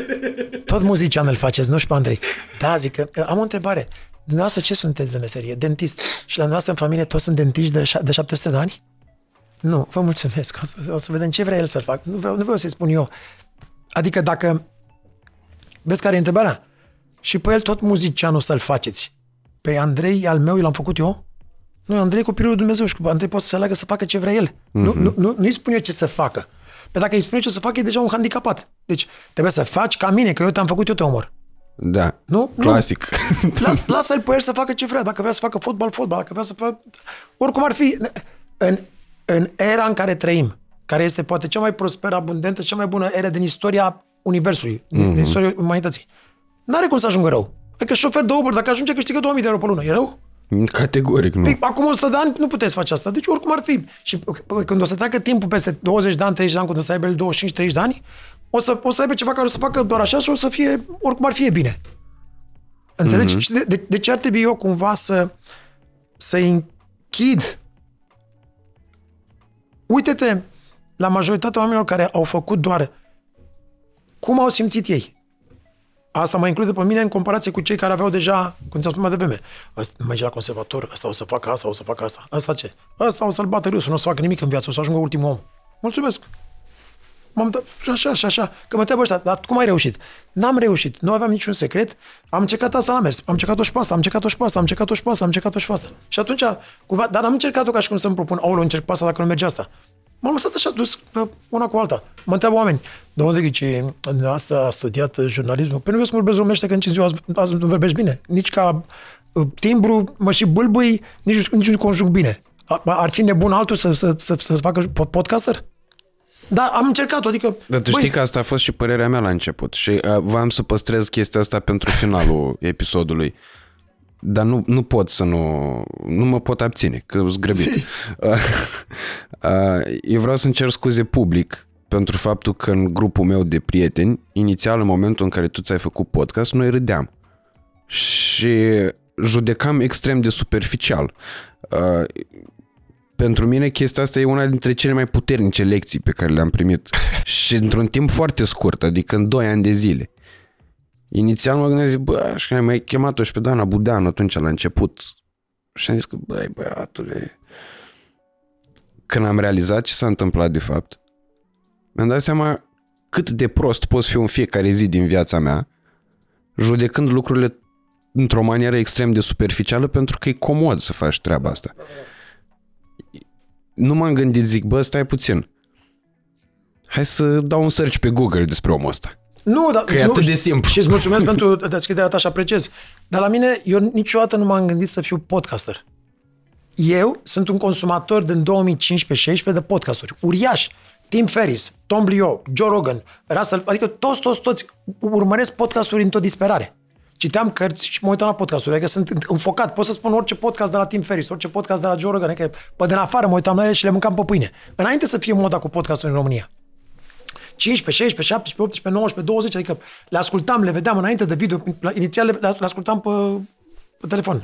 tot muzician îl faceți, nu și pe Andrei. Da, zic că, uh, am o întrebare. Dumneavoastră ce sunteți de meserie? Dentist. Și la dumneavoastră în familie toți sunt dentiști de, de 700 de ani? Nu, vă mulțumesc. O să, o să vedem ce vrea el să fac. Nu vreau, nu vreau să-i spun eu. Adică dacă... Vezi care e întrebarea? Și pe el tot muzicianul să-l faceți. Pe Andrei, al meu, l-am făcut eu? Nu, Andrei copilul lui Dumnezeu și Andrei poate să aleagă să facă ce vrea el. Mm-hmm. Nu, nu, nu, nu-i spun eu ce să facă. Pe dacă îi spun eu ce să facă, e deja un handicapat. Deci trebuie să faci ca mine, că eu te-am făcut, eu te omor. Da, nu? clasic. Nu. Las, lasă-l pe el să facă ce vrea. Dacă vrea să facă fotbal, fotbal. Dacă vrea să facă... Oricum ar fi... În, în era în care trăim, care este poate cea mai prosperă, abundentă, cea mai bună era din istoria Universului, mm-hmm. din istoria umanității. N-are cum să ajungă rău. Adică șofer de Uber, dacă ajunge, câștigă 2000 de euro pe lună. E rău? Categoric, nu. Păi, acum 100 de ani nu puteți face asta. Deci oricum ar fi. Și păi, când o să treacă timpul peste 20 de ani, 30 de ani, când o să aibă el 25-30 de ani, o să, o să aibă ceva care o să facă doar așa și o să fie, oricum ar fi, e bine. Înțelegi? Mm-hmm. Și de, de, de ce ar trebui eu cumva să, să închid? Uite-te la majoritatea oamenilor care au făcut doar cum au simțit ei. Asta mă include pe mine în comparație cu cei care aveau deja, cum ți-am spus mai devreme, ăsta merge la conservator, ăsta o să facă asta, o să facă asta. Asta ce? Ăsta o să-l bată râsul, nu o să facă nimic în viață, o să ajungă ultimul om. Mulțumesc! M-am dat așa, așa, așa, că mă întreabă ăștia, dar cum ai reușit? N-am reușit, nu aveam niciun secret, am încercat asta, n-am mers, am încercat-o și pe asta, am încercat-o și pe asta, am încercat-o și pe asta, am încercat-o și pe asta. Și atunci, cumva, dar am încercat-o ca și cum să-mi propun, aolo, încerc pe asta dacă nu merge asta. M-am lăsat așa dus una cu alta. Mă întreabă oameni, de unde ce asta a studiat jurnalismul? Păi nu vezi cum vorbesc românește că în 5 ziua azi, azi nu vorbești bine. Nici ca uh, timbru, mă și bâlbâi, nici, nici nu conjug bine. Ar fi nebun altul să, să, să, să facă podcaster? Da, am încercat adică... Dar tu băi, știi că asta a fost și părerea mea la început și uh, v-am să păstrez chestia asta pentru finalul episodului. Dar nu, nu pot să nu... Nu mă pot abține, că sunt grăbit. Eu vreau să-mi cer scuze public pentru faptul că în grupul meu de prieteni, inițial în momentul în care tu ți-ai făcut podcast, noi râdeam. Și judecam extrem de superficial. Pentru mine chestia asta e una dintre cele mai puternice lecții pe care le-am primit și într-un timp foarte scurt, adică în 2 ani de zile. Inițial mă gândesc, bă, și am mai chemat-o și pe Dana Budeanu atunci la început. Și am zis că, băi, băiatule, când am realizat ce s-a întâmplat de fapt, mi-am dat seama cât de prost poți fi în fiecare zi din viața mea, judecând lucrurile într-o manieră extrem de superficială pentru că e comod să faci treaba asta. Nu m-am gândit, zic, bă, stai puțin. Hai să dau un search pe Google despre omul ăsta. Nu, dar... Că e nu, atât de simplu. Și îți mulțumesc pentru deschiderea ta și apreciez. Dar la mine, eu niciodată nu m-am gândit să fiu podcaster. Eu sunt un consumator din 2015-16 de podcasturi. Uriaș. Tim Ferris, Tom Blio, Joe Rogan, Russell, adică toți, toți, toți urmăresc podcasturi într-o disperare. Citeam cărți și mă uitam la podcasturi, adică sunt înfocat. Pot să spun orice podcast de la Tim Ferris, orice podcast de la Joe Rogan, adică pe din afară mă uitam la ele și le mâncam pe pâine. Înainte să fie moda cu podcasturi în România. 15, 16, 17, 18, 19, 20, adică le ascultam, le vedeam înainte de video, inițial le, le ascultam pe, pe telefon.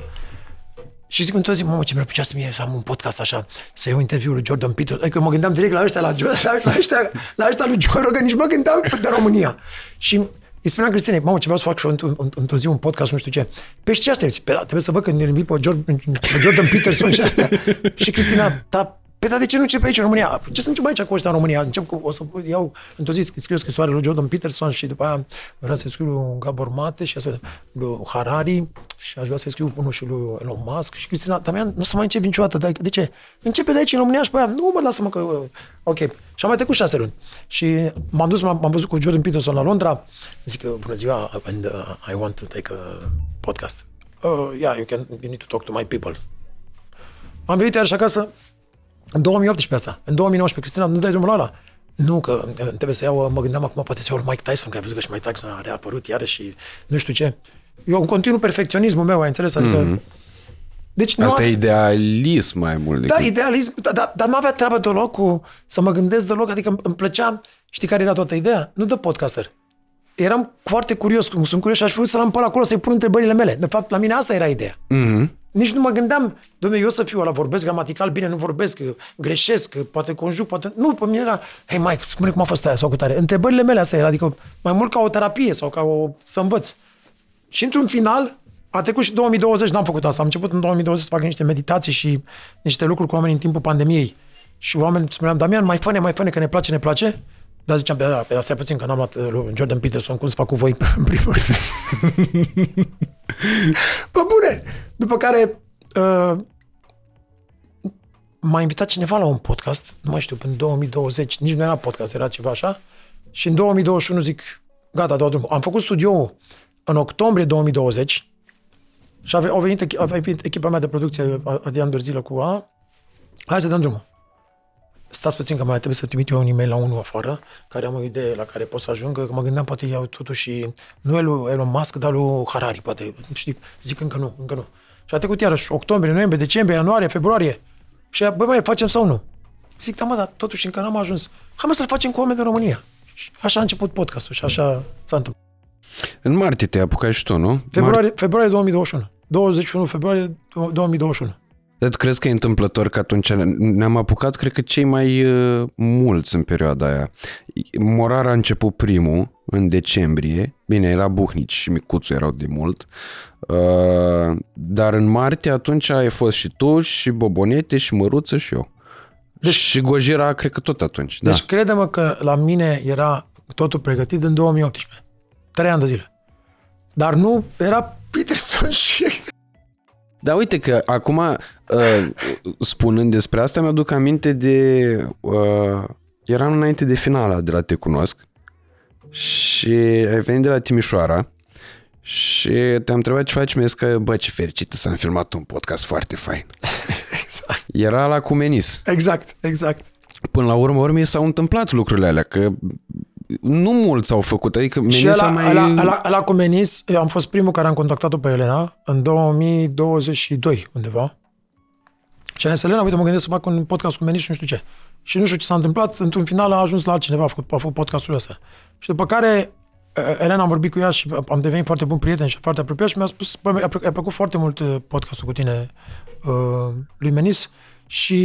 Și zic într-o zi, mamă, ce mi-ar plăcea să, mie, să am un podcast așa, să iau interviul lui Jordan Peter. Adică mă gândeam direct la ăștia, la, la, la, ăștia, la ăștia lui Joe Rogan, nici mă gândeam de România. Și îi spuneam Cristine, mamă, ce vreau să fac și într-o zi un podcast, nu știu ce. Pe ce asta? Pe, da, trebuie să văd că ne pe Jordan, pe Jordan Peterson și astea. și Cristina, da, Păi, dar de ce nu începe aici în România? Ce să încep aici cu ăștia în România? Încep cu, o să iau, într-o zi scriu scrisoare lui Jordan Peterson și după aia vreau să scriu lui Gabor Mate și asta, lui Harari și aș vrea să scriu unul și lui Elon Musk și Cristina, Damian, nu o să mai încep niciodată. De, de ce? Începe de aici în România și pe aia, nu mă lasă-mă că... Ok. Și am mai trecut șase luni. Și m-am dus, m-am, m-am văzut cu Jordan Peterson la Londra. Zic, bună ziua, and uh, I want to take a podcast. Uh, yeah, you can, you need to talk to my people. Am venit iarăși acasă, în 2018 asta. În 2019, Cristina, nu dai drumul la ăla? Nu, că uh, trebuie să iau, mă gândeam acum, poate să iau Mike Tyson, că ai văzut că și Mike Tyson a reapărut iarăși și nu știu ce. Eu în continuu perfecționismul meu, ai înțeles? Adică, mm-hmm. Deci Asta nu e idealism mai mult decât... Da, idealism, dar, dar, dar nu avea treabă deloc cu să mă gândesc deloc, adică îmi plăcea, știi care era toată ideea? Nu de podcaster. Eram foarte curios, sunt curios și aș fi să l-am pe acolo să-i pun întrebările mele. De fapt, la mine asta era ideea. Mm-hmm. Nici nu mă gândeam, domnule, eu să fiu ăla, vorbesc gramatical bine, nu vorbesc, greșesc, poate conjug, poate... Nu, pe mine era, hei Mike, spune cum a fost aia sau cu tare. Întrebările mele astea era, adică mai mult ca o terapie sau ca o... să învăț. Și într-un final, a trecut și 2020, n-am făcut asta. Am început în 2020 să fac niște meditații și niște lucruri cu oameni în timpul pandemiei. Și oameni spuneam, Damian, mai fane, mai fane, că ne place, ne place. Dar ziceam, da, pe asta puțin, că n-am luat uh, Jordan Peterson, cum să fac cu voi în primul rând. Pă bune! După care uh, m-a invitat cineva la un podcast, nu mai știu, în 2020, nici nu era podcast, era ceva așa, și în 2021 zic, gata, dau drumul. Am făcut studioul în octombrie 2020 și a venit, a venit echipa mea de producție, Adrian Berzilă cu A, hai să dăm drumul stați puțin că mai trebuie să trimit eu un e-mail la unul afară, care am o idee la care pot să ajung, că mă gândeam poate iau totuși, nu e lui Elon Musk, dar lui Harari, poate, știi, zic încă nu, încă nu. Și a trecut iarăși octombrie, noiembrie, decembrie, ianuarie, februarie. Și ea, băi, mai facem sau nu? Zic, da, mă, dar totuși încă n-am ajuns. Hai mă să-l facem cu oameni din România. Și așa a început podcastul și așa s-a întâmplat. În martie te-ai apucat și tu, nu? Februarie, februarie 2021. 21 februarie 2021. Dar tu crezi că e întâmplător că atunci ne-am apucat, cred că cei mai uh, mulți în perioada aia. Morar a început primul, în decembrie. Bine, era Buhnici și Micuțu erau de mult. Uh, dar în martie atunci ai fost și tu, și Bobonete, și Măruță și eu. Deci, și Gojira, cred că tot atunci. Deci da. crede-mă că la mine era totul pregătit în 2018. Trei ani de zile. Dar nu era Peterson și... Da, uite că acum, uh, spunând despre asta, mi-aduc aminte de... Uh, eram înainte de finala de la Te Cunosc și ai venit de la Timișoara și te-am întrebat ce faci, mi că, bă, ce fericită s-am filmat un podcast foarte fain. Exact. Era la Cumenis. Exact, exact. Până la urmă, urmei s-au întâmplat lucrurile alea, că nu mulți au făcut, adică Și Menis a la, mai... la, la, la Cumenis, eu am fost primul care am contactat-o pe Elena în 2022 undeva. Și am zis, Elena, uite, mă gândesc să fac un podcast cu Menis și nu știu ce. Și nu știu ce s-a întâmplat, într-un final a ajuns la altcineva, a făcut, a făcut podcastul ăsta. Și după care eh, Elena am vorbit cu ea și am devenit foarte bun prieten și foarte apropiat și mi-a spus, bă, mi-a plăcut, plăcut foarte mult eh, podcastul cu tine, uh, lui Menis, și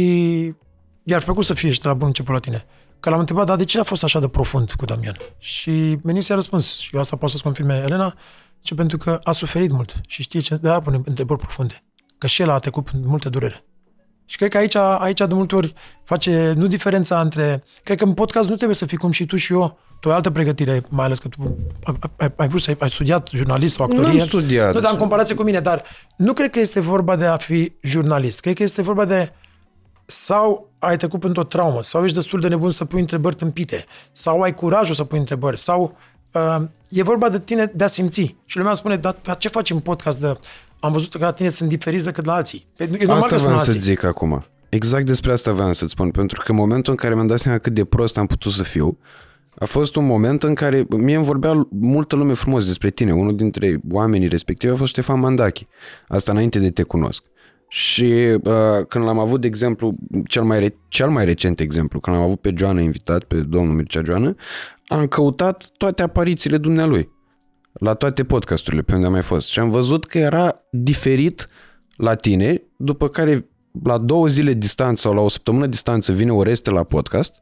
i-ar plăcut să fie și de la bun început la tine. Că l-am întrebat, dar de ce a fost așa de profund cu Damian? Și Menis a răspuns, și eu asta pot să-ți confirme Elena, ce pentru că a suferit mult și știe ce, de-aia pune întrebări profunde. Că și el a trecut prin multe durere. Și cred că aici, aici de multe ori face nu diferența între... Cred că în podcast nu trebuie să fii cum și tu și eu. Tu ai altă pregătire, mai ales că tu ai, ai vrut să ai, ai studiat jurnalist sau actorie. Nu am studiat. Nu, dar în comparație cu mine, dar nu cred că este vorba de a fi jurnalist. Cred că este vorba de sau ai trecut într-o traumă, sau ești destul de nebun să pui întrebări tâmpite, sau ai curajul să pui întrebări, sau uh, e vorba de tine de a simți. Și lumea spune, dar, dar ce faci în podcast de... Am văzut că la tine sunt diferiți decât la alții. Pe, e normal Asta că sunt vreau alții. să zic acum. Exact despre asta vreau să-ți spun, pentru că în momentul în care mi-am dat seama cât de prost am putut să fiu, a fost un moment în care mie îmi vorbea multă lume frumos despre tine. Unul dintre oamenii respectivi a fost Ștefan Mandachi. Asta înainte de te cunosc. Și uh, când l-am avut, de exemplu, cel mai, re- cel mai recent exemplu, când l-am avut pe Joana invitat, pe domnul Mircea Joana, am căutat toate aparițiile dumnealui la toate podcasturile pe unde am mai fost și am văzut că era diferit la tine, după care la două zile distanță sau la o săptămână distanță vine Oreste la podcast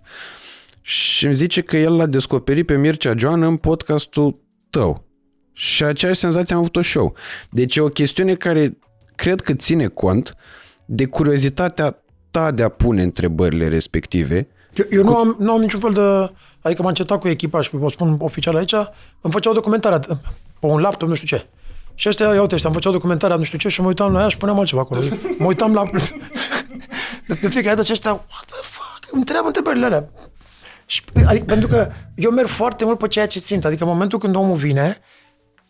și îmi zice că el l-a descoperit pe Mircea Joana în podcastul tău. Și aceeași senzație am avut-o și eu. Deci e o chestiune care cred că ține cont de curiozitatea ta de a pune întrebările respective. Eu, eu nu, am, nu am niciun fel de... Adică m-am cetat cu echipa și vă spun oficial aici, îmi făceau documentarea pe un laptop, nu știu ce. Și ăștia, ia uite, ăștia, îmi făceau documentarea, nu știu ce, și mă uitam la ea și puneam altceva acolo. Mă uitam la... De, de fiecare dată ăștia, what the fuck, îmi întreabă întrebările alea. Și, adică, pentru că eu merg foarte mult pe ceea ce simt. Adică în momentul când omul vine,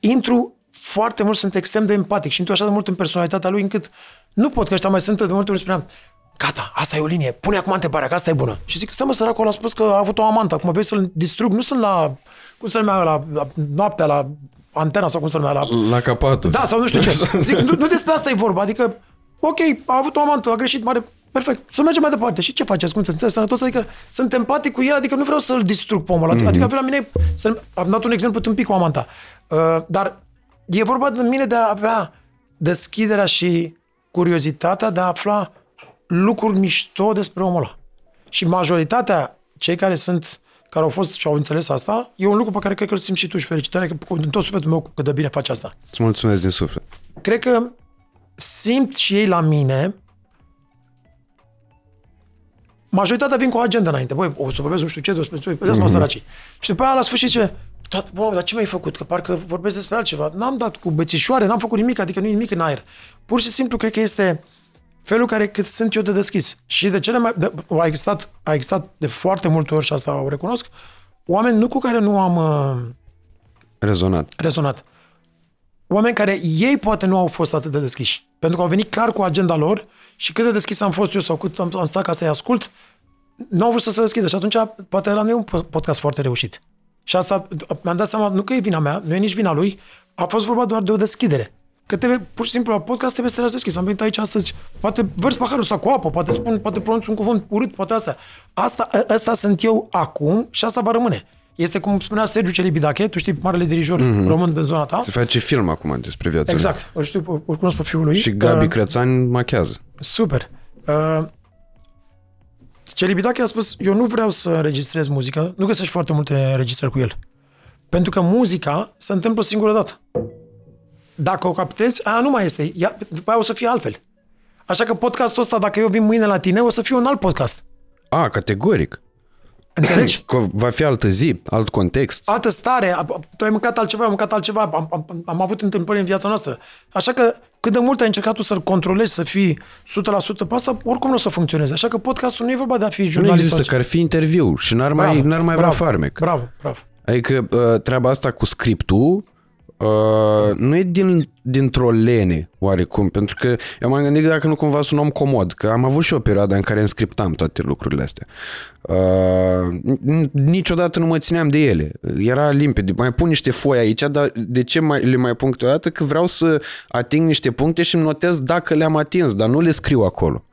intru foarte mult, sunt extrem de empatic și intru așa de mult în personalitatea lui încât nu pot, că ăștia mai sunt de multe ori spuneam, gata, asta e o linie, pune acum întrebarea, că asta e bună. Și zic, stai mă, săracul a spus că a avut o amantă, acum vrei să-l distrug, nu sunt la, cum se numea, la, la noaptea, la antena sau cum se numea, la... La capatul. Da, sau nu știu ce. Zic, nu, nu despre asta e vorba, adică, ok, a avut o amantă, a greșit, mare, perfect, să mergem mai departe. Și ce faceți? Cum sunteți sănătos? Adică sunt empatic cu el, adică nu vreau să-l distrug pe omul ăla. Mm-hmm. Adică la mine, să, am dat un exemplu tâmpit cu amanta. Uh, dar e vorba de mine de a avea deschiderea și curiozitatea de a afla lucruri mișto despre omul ăla. Și majoritatea, cei care sunt, care au fost și au înțeles asta, e un lucru pe care cred că îl simt și tu și felicitare că din tot sufletul meu cât de bine faci asta. Îți mulțumesc din suflet. Cred că simt și ei la mine majoritatea vin cu o agenda înainte. Băi, o să vorbesc nu știu ce despre ce, mm-hmm. mă săracii. Și după aia la sfârșit ce? Bă, dar ce mi-ai făcut? Că parcă vorbesc despre altceva. N-am dat cu bețișoare, n-am făcut nimic, adică nu e nimic în aer. Pur și simplu cred că este felul care cât sunt eu de deschis. Și de cele mai... De, a, existat, a existat de foarte multe ori și asta o recunosc, oameni nu cu care nu am uh, Rezonat. rezonat. Oameni care ei poate nu au fost atât de deschiși. Pentru că au venit clar cu agenda lor și cât de deschis am fost eu sau cât am, am stat ca să-i ascult, nu au vrut să se deschidă. Și atunci poate la noi e un podcast foarte reușit. Și asta mi-am dat seama, nu că e vina mea, nu e nici vina lui, a fost vorba doar de o deschidere. Că trebuie, pur și simplu, la podcast trebuie să te deschis. Am venit aici astăzi, poate vărți paharul sau cu apă, poate spun, poate pronunț un cuvânt urât, poate asta. Asta, ă- ăsta sunt eu acum și asta va rămâne. Este cum spunea Sergiu Celibidache, tu știi, marele dirijor mm-hmm. român din zona ta. Se face film acum despre viața lui. Exact, îl știu, îl cunosc pe fiul lui. Și Gabi Uh, Crețan machează. Super. Uh, Celibidache a spus, eu nu vreau să înregistrez muzică, nu găsești foarte multe înregistrări cu el. Pentru că muzica se întâmplă o singură dată. Dacă o captezi, aia nu mai este. Ea, după aia o să fie altfel. Așa că podcastul ăsta, dacă eu vin mâine la tine, o să fie un alt podcast. A, categoric. Înțelegi? Că va fi altă zi, alt context. altă stare, a- a- tu ai mâncat altceva, am mâncat altceva, am, am, am avut întâmplări în viața noastră. Așa că cât de mult ai încercat tu să-l controlezi, să fii 100% pe asta, oricum nu o să funcționeze. Așa că podcastul nu e vorba de a fi Nu jurnalist. există, sau că ar fi interviu și n-ar mai, n-ar mai vrea bravo, farmec. Bravo, bravo. Adică uh, treaba asta cu scriptul uh, nu e din, dintr-o lene, oarecum, pentru că eu m-am gândit că dacă nu cumva sunt un om comod, că am avut și o perioadă în care îmi scriptam toate lucrurile astea. Uh, n- niciodată nu mă țineam de ele. Era limpede. Mai pun niște foi aici, dar de ce mai, le mai pun câteodată? Că vreau să ating niște puncte și îmi notez dacă le-am atins, dar nu le scriu acolo.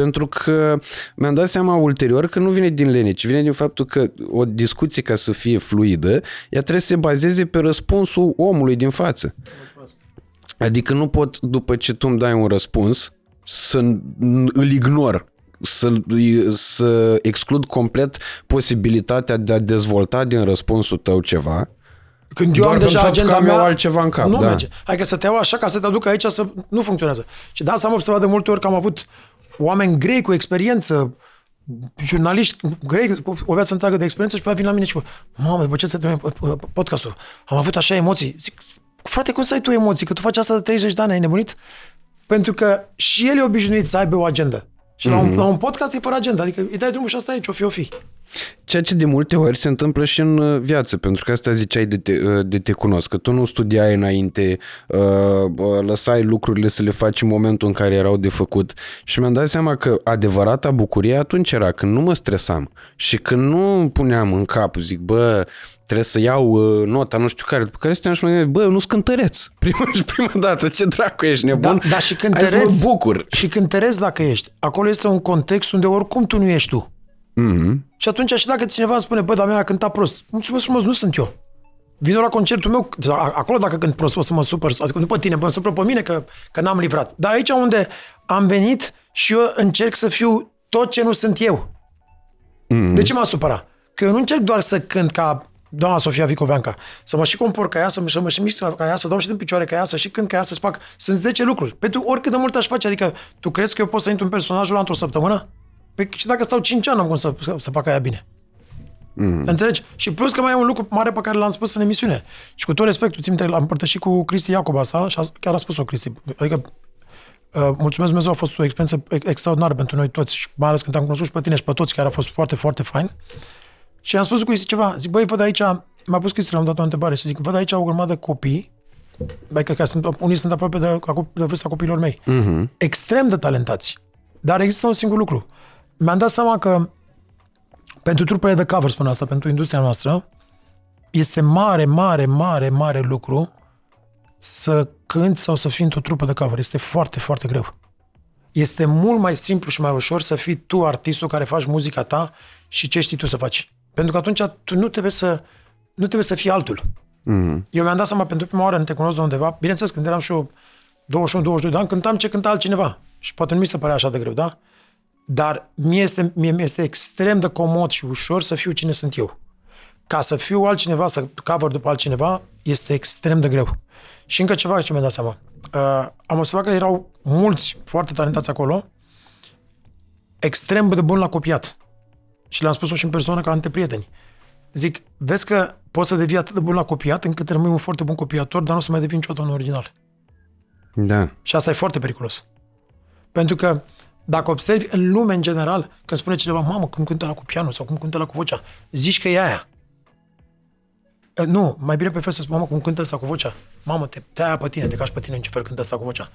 Pentru că mi-am dat seama ulterior că nu vine din lene, ci vine din faptul că o discuție ca să fie fluidă, ea trebuie să se bazeze pe răspunsul omului din față. Adică nu pot, după ce tu îmi dai un răspuns, să îl ignor, să, să exclud complet posibilitatea de a dezvolta din răspunsul tău ceva. Când eu Doar am pentru deja faptul că agenda am eu mea, altceva în cap, nu da. merge. Hai că să te iau așa ca să te aduc aici să nu funcționează. Și de asta am observat de multe ori că am avut oameni grei cu experiență, jurnaliști grei cu o viață întreagă de experiență și pe aia vin la mine și spun, mamă, după ce să termin podcastul, am avut așa emoții. Zic, frate, cum să ai tu emoții? Că tu faci asta de 30 de ani, ai nebunit? Pentru că și el e obișnuit să aibă o agendă. Și mm-hmm. la, un, la un podcast e fără agenda, adică îi dai drumul și asta e ce o fi, o fi. Ceea ce de multe ori se întâmplă și în uh, viață, pentru că asta ziceai de te, uh, de te cunosc, că tu nu studiai înainte, uh, uh, lăsai lucrurile să le faci în momentul în care erau de făcut și mi-am dat seama că adevărata bucurie atunci era când nu mă stresam și când nu îmi puneam în cap, zic, bă, trebuie să iau uh, nota, nu știu care, după care stăteam și mă gândeam, bă, nu-s cântăreț. Prima și prima dată, ce dracu, ești nebun? Da, da și când Hai te să mă reți, bucur. și când te reți dacă ești, acolo este un context unde oricum tu nu ești tu. Mm-hmm. Și atunci și dacă cineva îmi spune, bă, dar mea a cântat prost, mulțumesc frumos, nu sunt eu. Vino la concertul meu, a- acolo dacă cânt prost o să mă supăr, adică nu pe tine, mă supăr pe mine că, că n-am livrat. Dar aici unde am venit și eu încerc să fiu tot ce nu sunt eu. Mm. De ce m-a supărat? Că eu nu încerc doar să cânt ca doamna Sofia Vicoveanca, să mă și compor ca ea, să mă, să mă și mișc ca ea, să dau și din picioare ca ea, să și cânt ca ea, să-ți fac. Sunt 10 lucruri. Pentru oricât de mult aș face, adică tu crezi că eu pot să intru în personajul ăla într-o săptămână? Păi și dacă stau 5 ani, am cum să, să, să fac aia bine. Mm. Înțelegi? Și plus că mai e un lucru mare pe care l-am spus în emisiune. Și cu tot respectul, țin minte, l-am împărtășit cu Cristi Iacob asta și a, chiar a spus-o Cristi. Adică, uh, mulțumesc Dumnezeu, a fost o experiență ex- extraordinară pentru noi toți și mai ales când am cunoscut și pe tine și pe toți, care a fost foarte, foarte fain. Și am spus cu Cristi ceva. Zic, băi, văd aici, m-a pus Cristi, l-am dat o întrebare și zic, văd aici o grămadă de copii, adică că sunt, unii sunt aproape de, de vârsta copiilor mei, Mm-hmm. extrem de talentați. Dar există un singur lucru. Mi-am dat seama că pentru trupele de cover, spun asta, pentru industria noastră, este mare, mare, mare, mare lucru să cânti sau să fii într-o trupă de cover. Este foarte, foarte greu. Este mult mai simplu și mai ușor să fii tu artistul care faci muzica ta și ce știi tu să faci. Pentru că atunci tu nu trebuie să, nu trebuie să fii altul. Mm-hmm. Eu mi-am dat seama pentru prima oară, în Te cunosc de undeva, bineînțeles, când eram și eu 21-22 de ani, cântam ce cânta altcineva. Și poate nu mi se părea așa de greu, da? Dar mie este, mie mi este extrem de comod și ușor să fiu cine sunt eu. Ca să fiu altcineva, să cover după altcineva, este extrem de greu. Și încă ceva ce mi-am dat seama. Uh, am observat că erau mulți foarte talentați acolo, extrem de buni la copiat. Și le-am spus-o și în persoană ca anteprieteni. Zic, vezi că poți să devii atât de bun la copiat încât rămâi un foarte bun copiator, dar nu o să mai devii niciodată un original. Da. Și asta e foarte periculos. Pentru că dacă observi în lume în general, când spune cineva, mamă, cum cântă la cu pianul sau cum cântă la cu vocea, zici că e aia. E, Nu, mai bine prefer să spun, mamă, cum cântă asta cu vocea. Mamă, te, te aia pe tine, te cași pe tine în ce fel cântă asta cu vocea.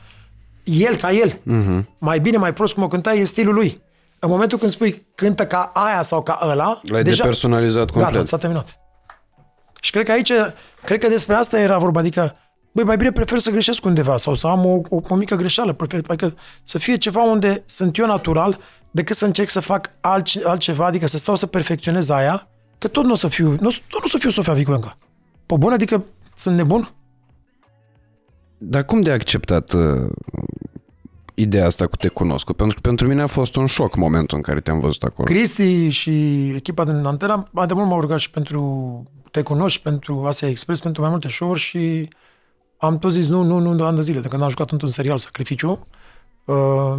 El ca el. Uh-huh. Mai bine, mai prost cum o cânta, e stilul lui. În momentul când spui cântă ca aia sau ca ăla, L-ai depersonalizat complet. Gata, s-a terminat. Și cred că aici, cred că despre asta era vorba, adică băi, mai bine prefer să greșesc undeva sau să am o, o, o mică greșeală, prefer, adică să fie ceva unde sunt eu natural, decât să încerc să fac alt, altceva, adică să stau să perfecționez aia, că tot nu o să fiu, nu, tot nu o să fiu Sofia Vicuenca. Pe bun, adică sunt nebun? Dar cum de acceptat uh, ideea asta cu Te Cunosc? Pentru că pentru mine a fost un șoc momentul în care te-am văzut acolo. Cristi și echipa din Antena de mult m-au rugat și pentru Te Cunosc, pentru Asia Express, pentru mai multe show și am tot zis nu, nu, nu, nu, ani de zile, de când am jucat într-un serial Sacrificiu. Uh,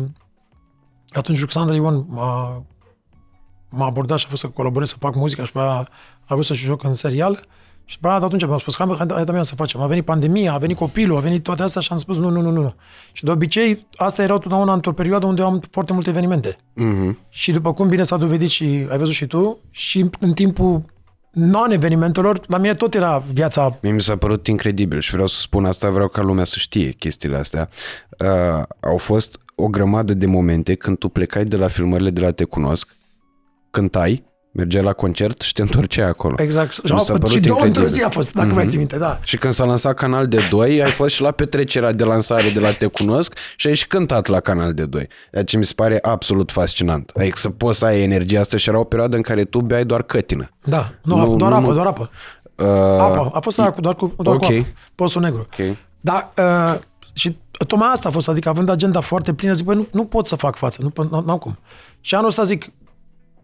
atunci Ruxandra Ion m-a, m-a abordat și a fost să colaborez, să fac muzica și a, a vrut să-și joc în serial. Și pe atunci mi-am spus, hai, hai, hai, hai să facem. A venit pandemia, a venit copilul, a venit toate astea și am spus, nu, nu, nu, nu. Și de obicei, asta era totdeauna într-o perioadă unde am foarte multe evenimente. Mm-hmm. Și după cum bine s-a dovedit și ai văzut și tu, și în timpul non-evenimentelor, la mine tot era viața... Mie mi s-a părut incredibil și vreau să spun asta, vreau ca lumea să știe chestiile astea. Uh, au fost o grămadă de momente când tu plecai de la filmările de la Te Cunosc, cântai, mergeai la concert și te întorceai acolo. Exact. Și, și două într-o zi a fost, dacă mm-hmm. mai ții minte, da. Și când s-a lansat Canal de 2, ai fost și la petrecerea de lansare de la Te Cunosc și ai și cântat la Canal de 2. Ceea ce mi se pare absolut fascinant. Adică să poți să ai energia asta și era o perioadă în care tu beai doar cătină. Da, nu, nu doar nu, apă, nu. doar apă. Uh, apă, a fost aia cu, doar cu, doar okay. cu apă, postul negru. Okay. Da, uh, și tocmai asta a fost, adică având agenda foarte plină, zic, băi, nu, nu pot să fac față, nu, n-am cum. Și anul ăsta zic,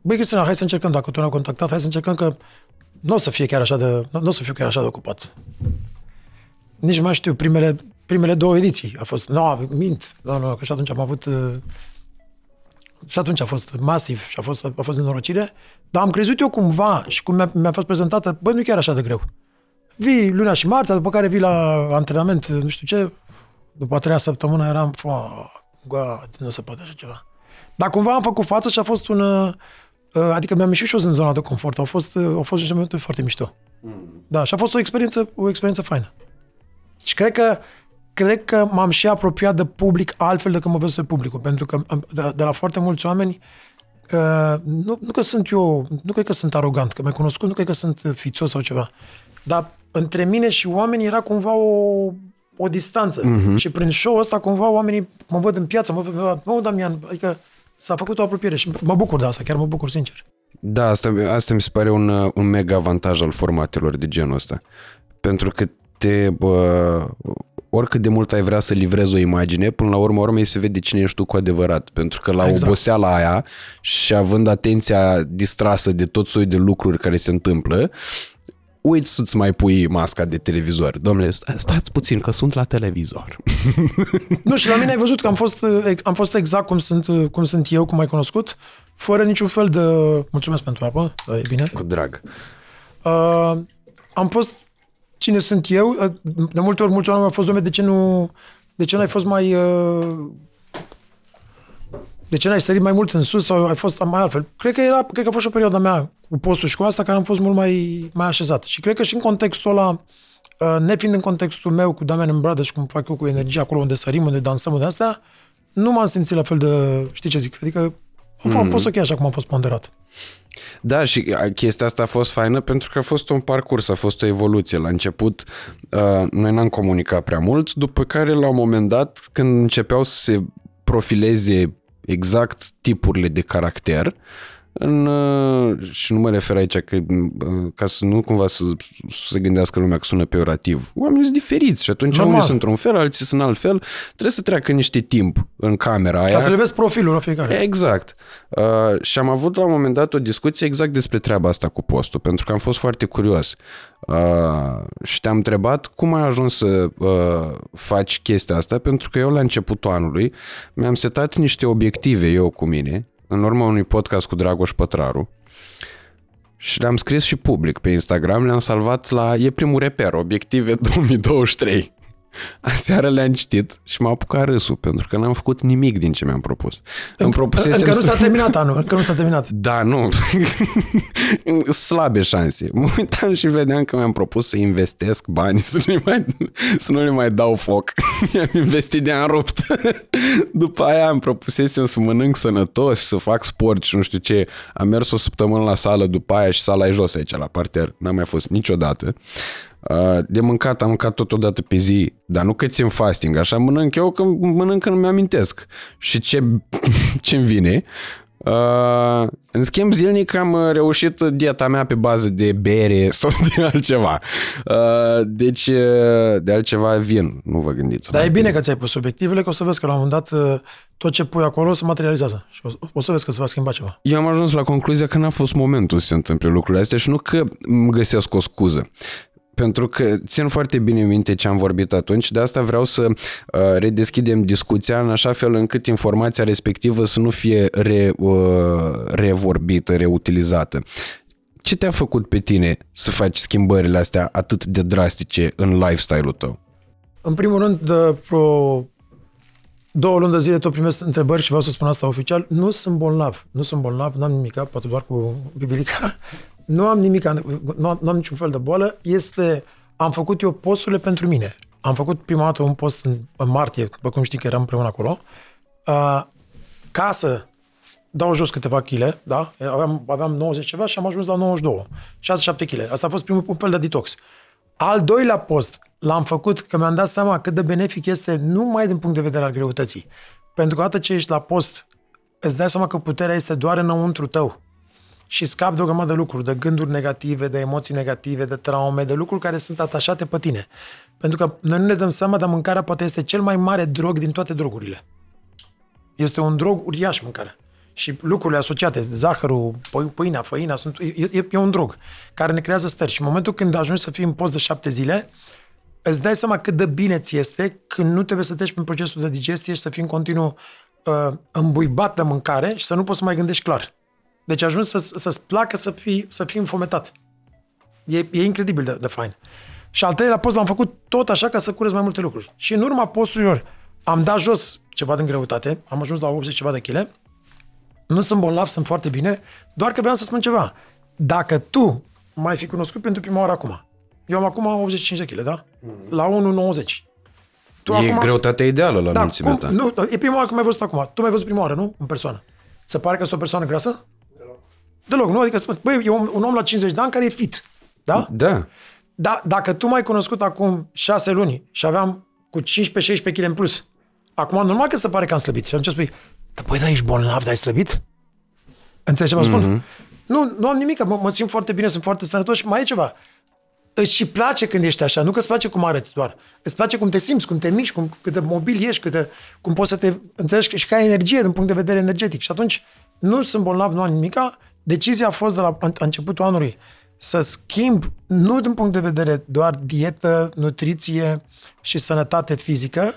băi, Cristina, hai să încercăm, dacă tu ne-ai contactat, hai să încercăm că nu o să fie chiar așa de, nu o să fiu chiar așa de ocupat. Nici mai știu, primele, primele două ediții a fost, nu, no, mint, nu, nu, că și atunci am avut, uh, și atunci a fost masiv și a fost, a fost nenorocire, dar am crezut eu cumva și cum mi-a, mi-a fost prezentată, băi, nu e chiar așa de greu. Vii luna și marțea, după care vii la antrenament, nu știu ce, după a treia săptămână eram, God, nu se poate așa ceva. Dar cumva am făcut față și a fost un... Uh, adică mi-am ieșit și eu în zona de confort. Au fost, uh, au fost niște momente foarte mișto. Mm. Da, și a fost o experiență, o experiență faină. Și cred că cred că m-am și apropiat de public altfel decât mă văzut pe publicul, pentru că de, de la foarte mulți oameni uh, nu, nu că sunt eu, nu cred că sunt arogant, că mi-ai cunoscut, nu cred că sunt fițos sau ceva, dar între mine și oameni era cumva o, o distanță. Mm-hmm. Și prin show ăsta cumva oamenii mă văd în piață, mă văd, mă, Damian, adică s-a făcut o apropiere și mă bucur de asta, chiar mă bucur sincer. Da, asta, asta mi se pare un, un mega avantaj al formatelor de genul ăsta. Pentru că te, bă, oricât de mult ai vrea să livrezi o imagine, până la urmă urmei se vede cine ești tu cu adevărat. Pentru că la exact. oboseala aia și având atenția distrasă de tot soiul de lucruri care se întâmplă, uiți să-ți mai pui masca de televizor. Domnule, stați puțin că sunt la televizor. Nu, și la mine ai văzut că am fost, am fost exact cum sunt, cum sunt eu, cum ai cunoscut, fără niciun fel de... Mulțumesc pentru apă, da, e bine. Cu drag. Uh, am fost cine sunt eu. Uh, de multe ori, mulți oameni au fost, domnule, de ce nu... De ce nu ai fost mai... Uh, de ce n-ai sărit mai mult în sus sau ai fost mai altfel? Cred că, era, cred că a fost și o perioadă mea cu postul și cu asta care am fost mult mai, mai așezat. Și cred că și în contextul ăla, uh, nefiind în contextul meu cu Damian în bradă și cum fac eu cu energie acolo unde sărim, unde dansăm, unde astea, nu m-am simțit la fel de, știi ce zic, adică am, mm. am fost ok așa cum am fost ponderat. Da, și chestia asta a fost faină pentru că a fost un parcurs, a fost o evoluție. La început, uh, noi n-am comunicat prea mult, după care, la un moment dat, când începeau să se profileze exact tipurile de caracter, în, uh, și nu mă refer aici că, uh, ca să nu cumva să, să se gândească lumea că sună peorativ. Oamenii sunt diferiți și atunci Normal. unii sunt într-un fel, alții sunt altfel. Trebuie să treacă niște timp în camera aia. Ca să le vezi profilul la fiecare. Exact. Uh, și am avut la un moment dat o discuție exact despre treaba asta cu postul, pentru că am fost foarte curios. Uh, și te-am întrebat cum ai ajuns să uh, faci chestia asta, pentru că eu la începutul anului mi-am setat niște obiective eu cu mine în urma unui podcast cu Dragoș Pătraru și le-am scris și public pe Instagram, le-am salvat la E primul reper, obiective 2023. Aseară le-am citit și m-a apucat râsul, pentru că n-am făcut nimic din ce mi-am propus. Îmi propusesem încă nu s-a terminat anul, încă nu s-a terminat. Da, nu. Slabe șanse. Mă uitam și vedeam că mi-am propus să investesc bani, să nu mai, să nu le mai dau foc. I-am investit de-am rupt. După aia am propusesem să mănânc sănătos, să fac sport și nu știu ce. Am mers o săptămână la sală după aia și sala e jos aici, la parter. N-am mai fost niciodată. Uh, de mâncat am mâncat totodată pe zi, dar nu că țin fasting, așa mănânc eu când mănânc când mi-amintesc. Și ce, ce-mi vine, Uh, în schimb, zilnic am reușit dieta mea pe bază de bere sau de altceva. Uh, deci, de altceva vin, nu vă gândiți. Dar e bine că ți-ai pus obiectivele, că o să vezi că la un moment dat tot ce pui acolo se materializează și o, o să vezi că se va schimba ceva. Eu am ajuns la concluzia că n-a fost momentul să se întâmple lucrurile astea și nu că îmi găsesc o scuză pentru că țin foarte bine minte ce am vorbit atunci, de asta vreau să uh, redeschidem discuția în așa fel încât informația respectivă să nu fie re, uh, revorbită, reutilizată. Ce te-a făcut pe tine să faci schimbările astea atât de drastice în lifestyle-ul tău? În primul rând, de pro două luni de zile tot primesc întrebări și vreau să spun asta oficial. Nu sunt bolnav. Nu sunt bolnav, n-am nimic, poate doar cu bibilica. Nu am nimic, nu am, nu am niciun fel de boală. Este, am făcut eu posturile pentru mine. Am făcut prima dată un post în, în martie, după cum știi că eram împreună acolo, uh, ca să dau jos câteva chile, da? Aveam, aveam 90 ceva și am ajuns la 92. 6-7 kg. Asta a fost primul un fel de detox. Al doilea post l-am făcut că mi-am dat seama cât de benefic este nu mai din punct de vedere al greutății. Pentru că odată ce ești la post, îți dai seama că puterea este doar înăuntru tău și scap de o grămadă de lucruri, de gânduri negative, de emoții negative, de traume, de lucruri care sunt atașate pe tine. Pentru că noi nu ne dăm seama, dar mâncarea poate este cel mai mare drog din toate drogurile. Este un drog uriaș mâncarea. Și lucrurile asociate, zahărul, pâinea, făina, sunt, e, e un drog care ne creează stări. Și în momentul când ajungi să fii în post de șapte zile, îți dai seama cât de bine ți este când nu trebuie să treci prin procesul de digestie și să fii în continuu uh, îmbuibat de mâncare și să nu poți să mai gândești clar. Deci ajungi să, să-ți placă să fii, să fii înfometat. E, e incredibil de, de fain. Și al treilea post l-am făcut tot așa ca să curez mai multe lucruri. Și în urma posturilor am dat jos ceva din greutate, am ajuns la 80 ceva de kg, nu sunt bolnav, sunt foarte bine, doar că vreau să spun ceva. Dacă tu mai fi cunoscut pentru prima oară acum, eu am acum 85 de kg, da? La 1,90. Tu e acum... greutatea ideală la da, înălțimea ta. Nu, e prima oară când m-ai văzut acum. Tu m-ai văzut prima oară, nu? În persoană. Se pare că sunt o persoană grasă? Deloc, nu? Adică spun, băi, e un, un om la 50 de ani care e fit. Da? Da. Da, dacă tu m-ai cunoscut acum 6 luni și aveam cu 15-16 kg în plus, acum normal că se pare că am slăbit. Și atunci spui, dar băi, da, ești bolnav, dar ai slăbit? Înțelegi ce mă spun? Mm-hmm. Nu, nu am nimic, mă, mă simt foarte bine, sunt foarte sănătos și mai e ceva. Îți și place când ești așa, nu că îți place cum arăți doar. Îți place cum te simți, cum te miști, cum, cât de mobil ești, cât de, cum poți să te înțelegi și ca energie din punct de vedere energetic. Și atunci nu sunt bolnav, nu am nimica, Decizia a fost de la începutul anului să schimb, nu din punct de vedere doar dietă, nutriție și sănătate fizică,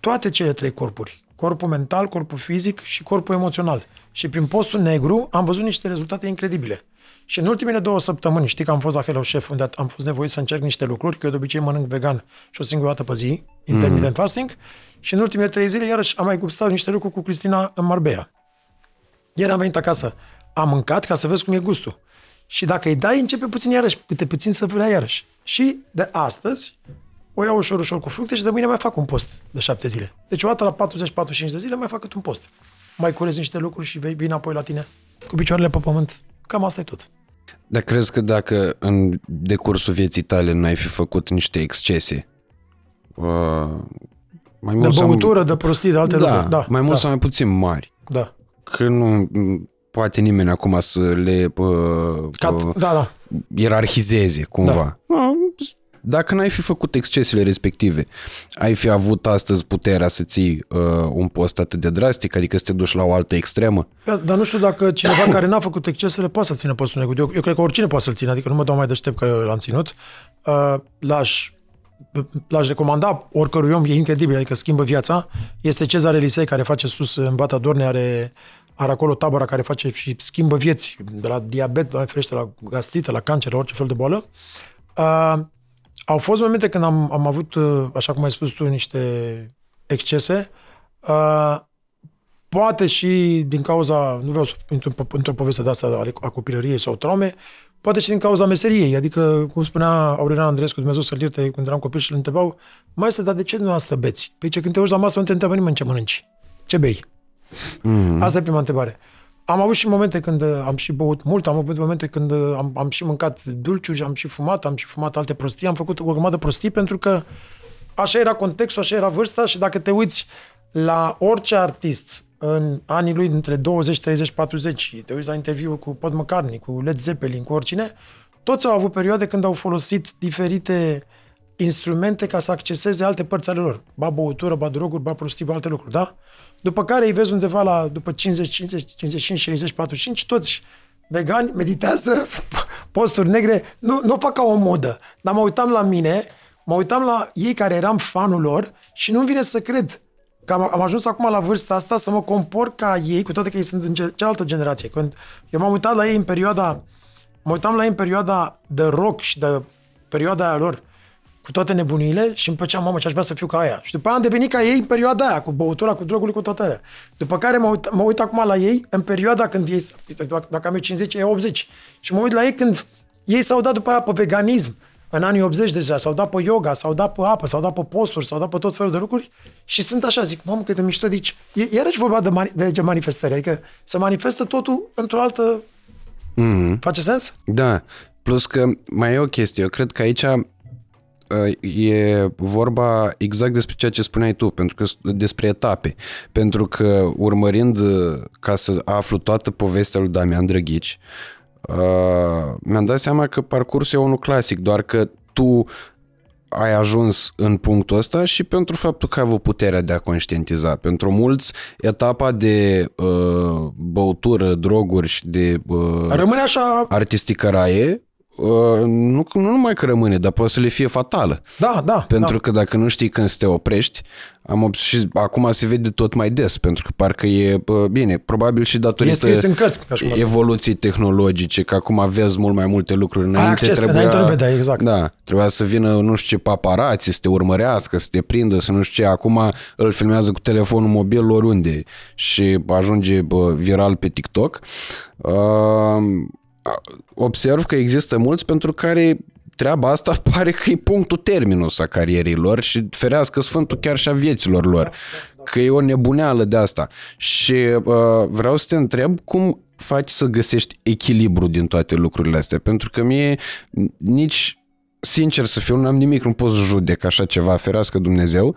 toate cele trei corpuri. Corpul mental, corpul fizic și corpul emoțional. Și prin postul negru am văzut niște rezultate incredibile. Și în ultimele două săptămâni, știi că am fost la Hello Chef, unde am fost nevoit să încerc niște lucruri, că eu de obicei mănânc vegan și o singură dată pe zi, intermittent mm. fasting, și în ultimele trei zile iarăși am mai gustat niște lucruri cu Cristina în Marbella. Ieri am venit acasă am mâncat ca să vezi cum e gustul. Și dacă îi dai, începe puțin iarăși, câte puțin să vrea iarăși. Și de astăzi o iau ușor, ușor cu fructe și de mâine mai fac un post de șapte zile. Deci o dată la 40-45 de zile mai fac un post. Mai curezi niște lucruri și vei vin apoi la tine cu picioarele pe pământ. Cam asta e tot. Dar crezi că dacă în decursul vieții tale n-ai fi făcut niște excese, uh, mai mult de băutură, sau... de prostii, de alte da, lucruri. Da, mai mult da. sau mai puțin mari. Da. Că nu, poate nimeni acum să le uh, Cat, uh, da, da. ierarhizeze cumva. Da. Dacă n-ai fi făcut excesele respective, ai fi avut astăzi puterea să ții uh, un post atât de drastic, adică să te duci la o altă extremă? Da, dar nu știu dacă cineva care n-a făcut excesele poate să țină postul negru. Eu, eu cred că oricine poate să-l țină, adică nu mă dau mai deștept că l-am ținut. Uh, l-aș l-aș recomanda oricărui om, e incredibil, adică schimbă viața. Este Cezare Elisei care face sus în Bata Dorne, are are acolo tabăra care face și schimbă vieți, de la diabet, la ferește, la gastrită, la cancer, la orice fel de boală. Uh, au fost momente când am, am avut, uh, așa cum ai spus tu, niște excese. Uh, poate și din cauza, nu vreau să intru într-o poveste de asta a copilăriei sau traume, poate și din cauza meseriei. Adică, cum spunea Aurelian Andreescu, Dumnezeu să-l ierte, când eram copil și îl întrebau, mai este, dar de ce nu asta beți? Păi ce, când te uiți la masă, nu te întreabă nimeni ce mănânci. Ce bei? Mm. Asta e prima întrebare. Am avut și momente când uh, am și băut mult, am avut momente când uh, am, am și mâncat dulciuri, am și fumat, am și fumat alte prostii, am făcut o grămadă prostii pentru că așa era contextul, așa era vârsta și dacă te uiți la orice artist în anii lui dintre 20, 30, 40, te uiți la interviu cu Paul McCartney, cu Led Zeppelin, cu oricine, toți au avut perioade când au folosit diferite instrumente ca să acceseze alte părți ale lor. Ba băutură, ba droguri, ba prostii, ba alte lucruri, da? După care îi vezi undeva la, după 50, 50, 55, 60, 45, toți vegani meditează, posturi negre, nu, nu o fac ca o modă, dar mă uitam la mine, mă uitam la ei care eram fanul lor și nu-mi vine să cred că am, am ajuns acum la vârsta asta să mă compor ca ei, cu toate că ei sunt în cealaltă generație. Când eu m-am uitat la ei în perioada, mă uitam la ei în perioada de rock și de perioada aia lor, cu toate nebunile și îmi plăcea, mamă, ce aș vrea să fiu ca aia. Și după aia am devenit ca ei în perioada aia, cu băutura, cu drogul, cu toate alea. După care mă uit, mă uit acum la ei în perioada când ei, dacă am eu 50, ei 80. Și mă uit la ei când ei s-au dat după aia pe veganism, în anii 80 deja, s-au dat pe yoga, s-au dat pe apă, s-au dat pe posturi, s-au dat pe tot felul de lucruri și sunt așa, zic, mamă, cât de mișto, deci, e, iarăși vorba de, mani- de manifestări, adică se manifestă totul într-o altă... Mm-hmm. Face sens? Da, plus că mai e o chestie, eu cred că aici e vorba exact despre ceea ce spuneai tu, pentru că despre etape. Pentru că urmărind ca să aflu toată povestea lui Damian Drăghici, uh, mi-am dat seama că parcursul e unul clasic, doar că tu ai ajuns în punctul ăsta și pentru faptul că ai avut puterea de a conștientiza. Pentru mulți, etapa de uh, băutură, droguri și de uh, Rămâne așa... artisticăraie Uh, nu, nu numai că rămâne, dar poate să le fie fatală. Da, da. Pentru da. că dacă nu știi când să te oprești, am și acum se vede tot mai des, pentru că parcă e, bine, probabil și datorită în cărți, evoluției tehnologice, că acum vezi mult mai multe lucruri. Înainte acces, trebuia, înainte vedea, exact. Da, trebuia să vină nu știu ce paparați, să te urmărească, să te prindă, să nu știu ce. Acum îl filmează cu telefonul mobil oriunde și ajunge bă, viral pe TikTok. Uh, observ că există mulți pentru care treaba asta pare că e punctul terminus a carierei lor și ferească Sfântul chiar și a vieților lor. Că e o nebuneală de asta. Și uh, vreau să te întreb cum faci să găsești echilibru din toate lucrurile astea. Pentru că mie nici, sincer să fiu, nu am nimic, nu pot să judec așa ceva, ferească Dumnezeu,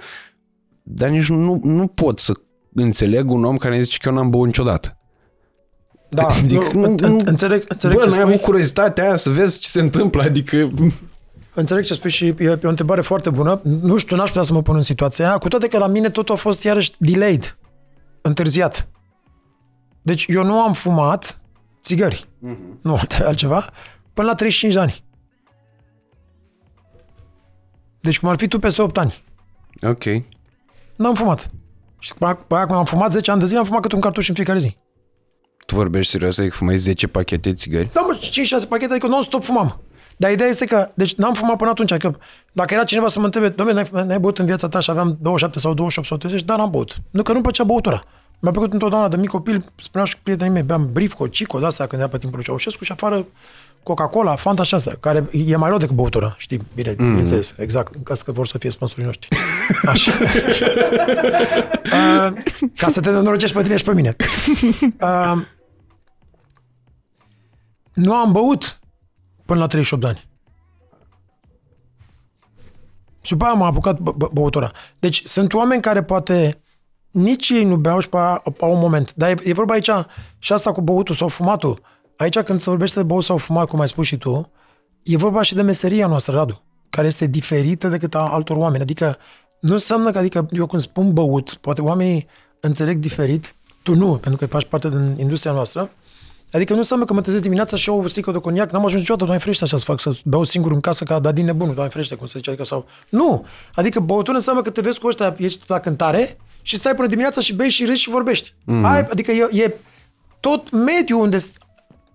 dar nici nu, nu pot să înțeleg un om care îmi zice că eu n-am băut niciodată. Da, adică, nu, nu, înțeleg, înțeleg bă, n-ai avut curiozitatea aia să vezi ce se întâmplă, adică... Înțeleg ce spui și e, e o întrebare foarte bună. Nu știu, n-aș putea să mă pun în situația aia, cu toate că la mine totul a fost iarăși delayed, întârziat. Deci eu nu am fumat țigări, uh-huh. nu altceva, până la 35 de ani. Deci cum ar fi tu peste 8 ani. Ok. N-am fumat. Și pe aia când am fumat 10 ani de zi, am fumat câte un cartuș în fiecare zi. Tu vorbești serios, adică fumai 10 pachete țigări? Da, mă, 5-6 pachete, adică non-stop fumam. Dar ideea este că, deci n-am fumat până atunci, că dacă era cineva să mă întrebe, domnule, n-ai, n-ai băut în viața ta și aveam 27 sau 28 sau 30, dar n-am băut. Nu că nu-mi plăcea băutura. Mi-a plăcut întotdeauna de mic copil, spuneau și prietenii mei, beam Brifco, Cico, de-astea când era pe timpul lui Ceaușescu și afară Coca-Cola, Fanta și asta, care e mai rău decât băutura, știi, bine, mm. bineînțeles, exact, în caz că vor să fie sponsorii noștri. Așa. uh, ca să te norocești pe tine și pe mine. Uh, nu am băut până la 38 de ani. Și după aia m-am apucat bă- băutura. Deci sunt oameni care poate nici ei nu beau și pe aia, pe un moment. Dar e, e vorba aici și asta cu băutul sau fumatul. Aici când se vorbește de băut sau fumat, cum ai spus și tu, e vorba și de meseria noastră, Radu, care este diferită decât a altor oameni. Adică nu înseamnă că, adică eu când spun băut, poate oamenii înțeleg diferit, tu nu, pentru că faci parte din industria noastră, Adică nu înseamnă că mă trezesc dimineața și iau o sticlă de coniac, n-am ajuns niciodată, Doamne ferește așa să fac, să beau singur în casă ca din nebunul, Doamne ferește, cum se zice, adică sau... Nu! Adică băutură înseamnă că te vezi cu ăștia, ești la cântare și stai până dimineața și bei și râzi și vorbești. Mm. Ai, adică e, e tot mediul unde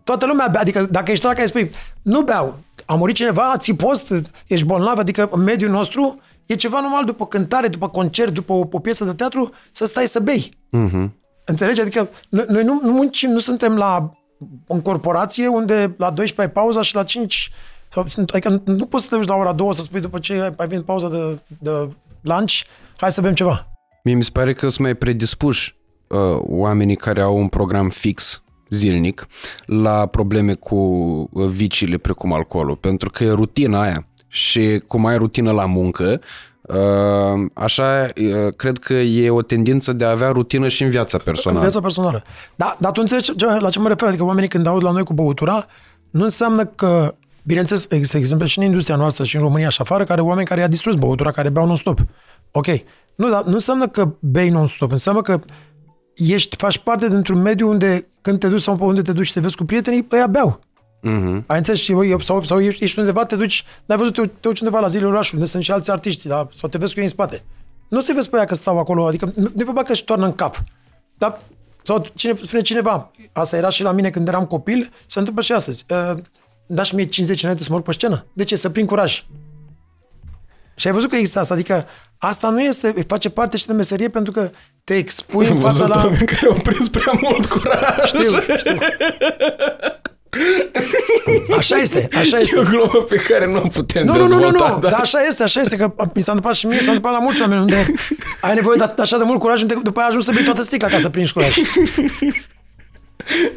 toată lumea bea, adică dacă ești la care spui, nu beau, a murit cineva, ți post, ești bolnav, adică în mediul nostru e ceva normal după cântare, după concert, după o, o piesă de teatru, să stai să bei. Mm-hmm. Înțelegi? Adică noi, noi nu, nu muncim, nu suntem la în corporație unde la 12 ai pauza și la 5 sau, adică nu poți să te duci la ora 2 să spui după ce ai venit pauza de, de lunch, hai să bem ceva. Mie mi se pare că sunt mai predispuși uh, oamenii care au un program fix zilnic la probleme cu uh, viciile precum alcoolul, pentru că e rutina aia. Și cum ai rutină la muncă, uh, așa uh, cred că e o tendință de a avea rutină și în viața personală. În viața personală. Da, dar tu înțelegi ce- la ce mă refer? Adică oamenii când aud la noi cu băutura, nu înseamnă că, bineînțeles, există exemple și în industria noastră și în România și afară, care oameni care i-a distrus băutura, care beau non-stop. Ok. Nu, dar nu înseamnă că bei non-stop, înseamnă că ești, faci parte dintr-un mediu unde când te duci sau pe unde te duci și te vezi cu prietenii, ăia beau. Mhm. Ai înțeles? Și, eu- sau, sau ești undeva, te duci, n-ai văzut, te, te duci undeva la zilele orașului, unde sunt și alți artiști, da? sau te vezi cu ei în spate. Nu se vezi pe ea că stau acolo, adică nu nu e vorba că își toarnă în cap. Dar, sau cine, spune cineva, asta era și la mine când eram copil, se întâmplă și astăzi. Uh, dați mie 50 înainte să mă urc pe scenă. De ce? Să prind curaj. Și ai văzut că există asta, adică asta nu este, face parte și de meserie pentru că te expui în Am fața văzut la... oameni care au prins prea mult curaj. Știu, știu. Așa este, așa este. E o glumă pe care nu o putem Nu, nu, nu, nu, dezvolta. nu, dar așa este, așa este, că mi s-a întâmplat și mie, s-a întâmplat la mulți oameni, unde ai nevoie de, de așa de mult curaj, unde după aia ajungi să bei toată sticla ca să prinzi curaj.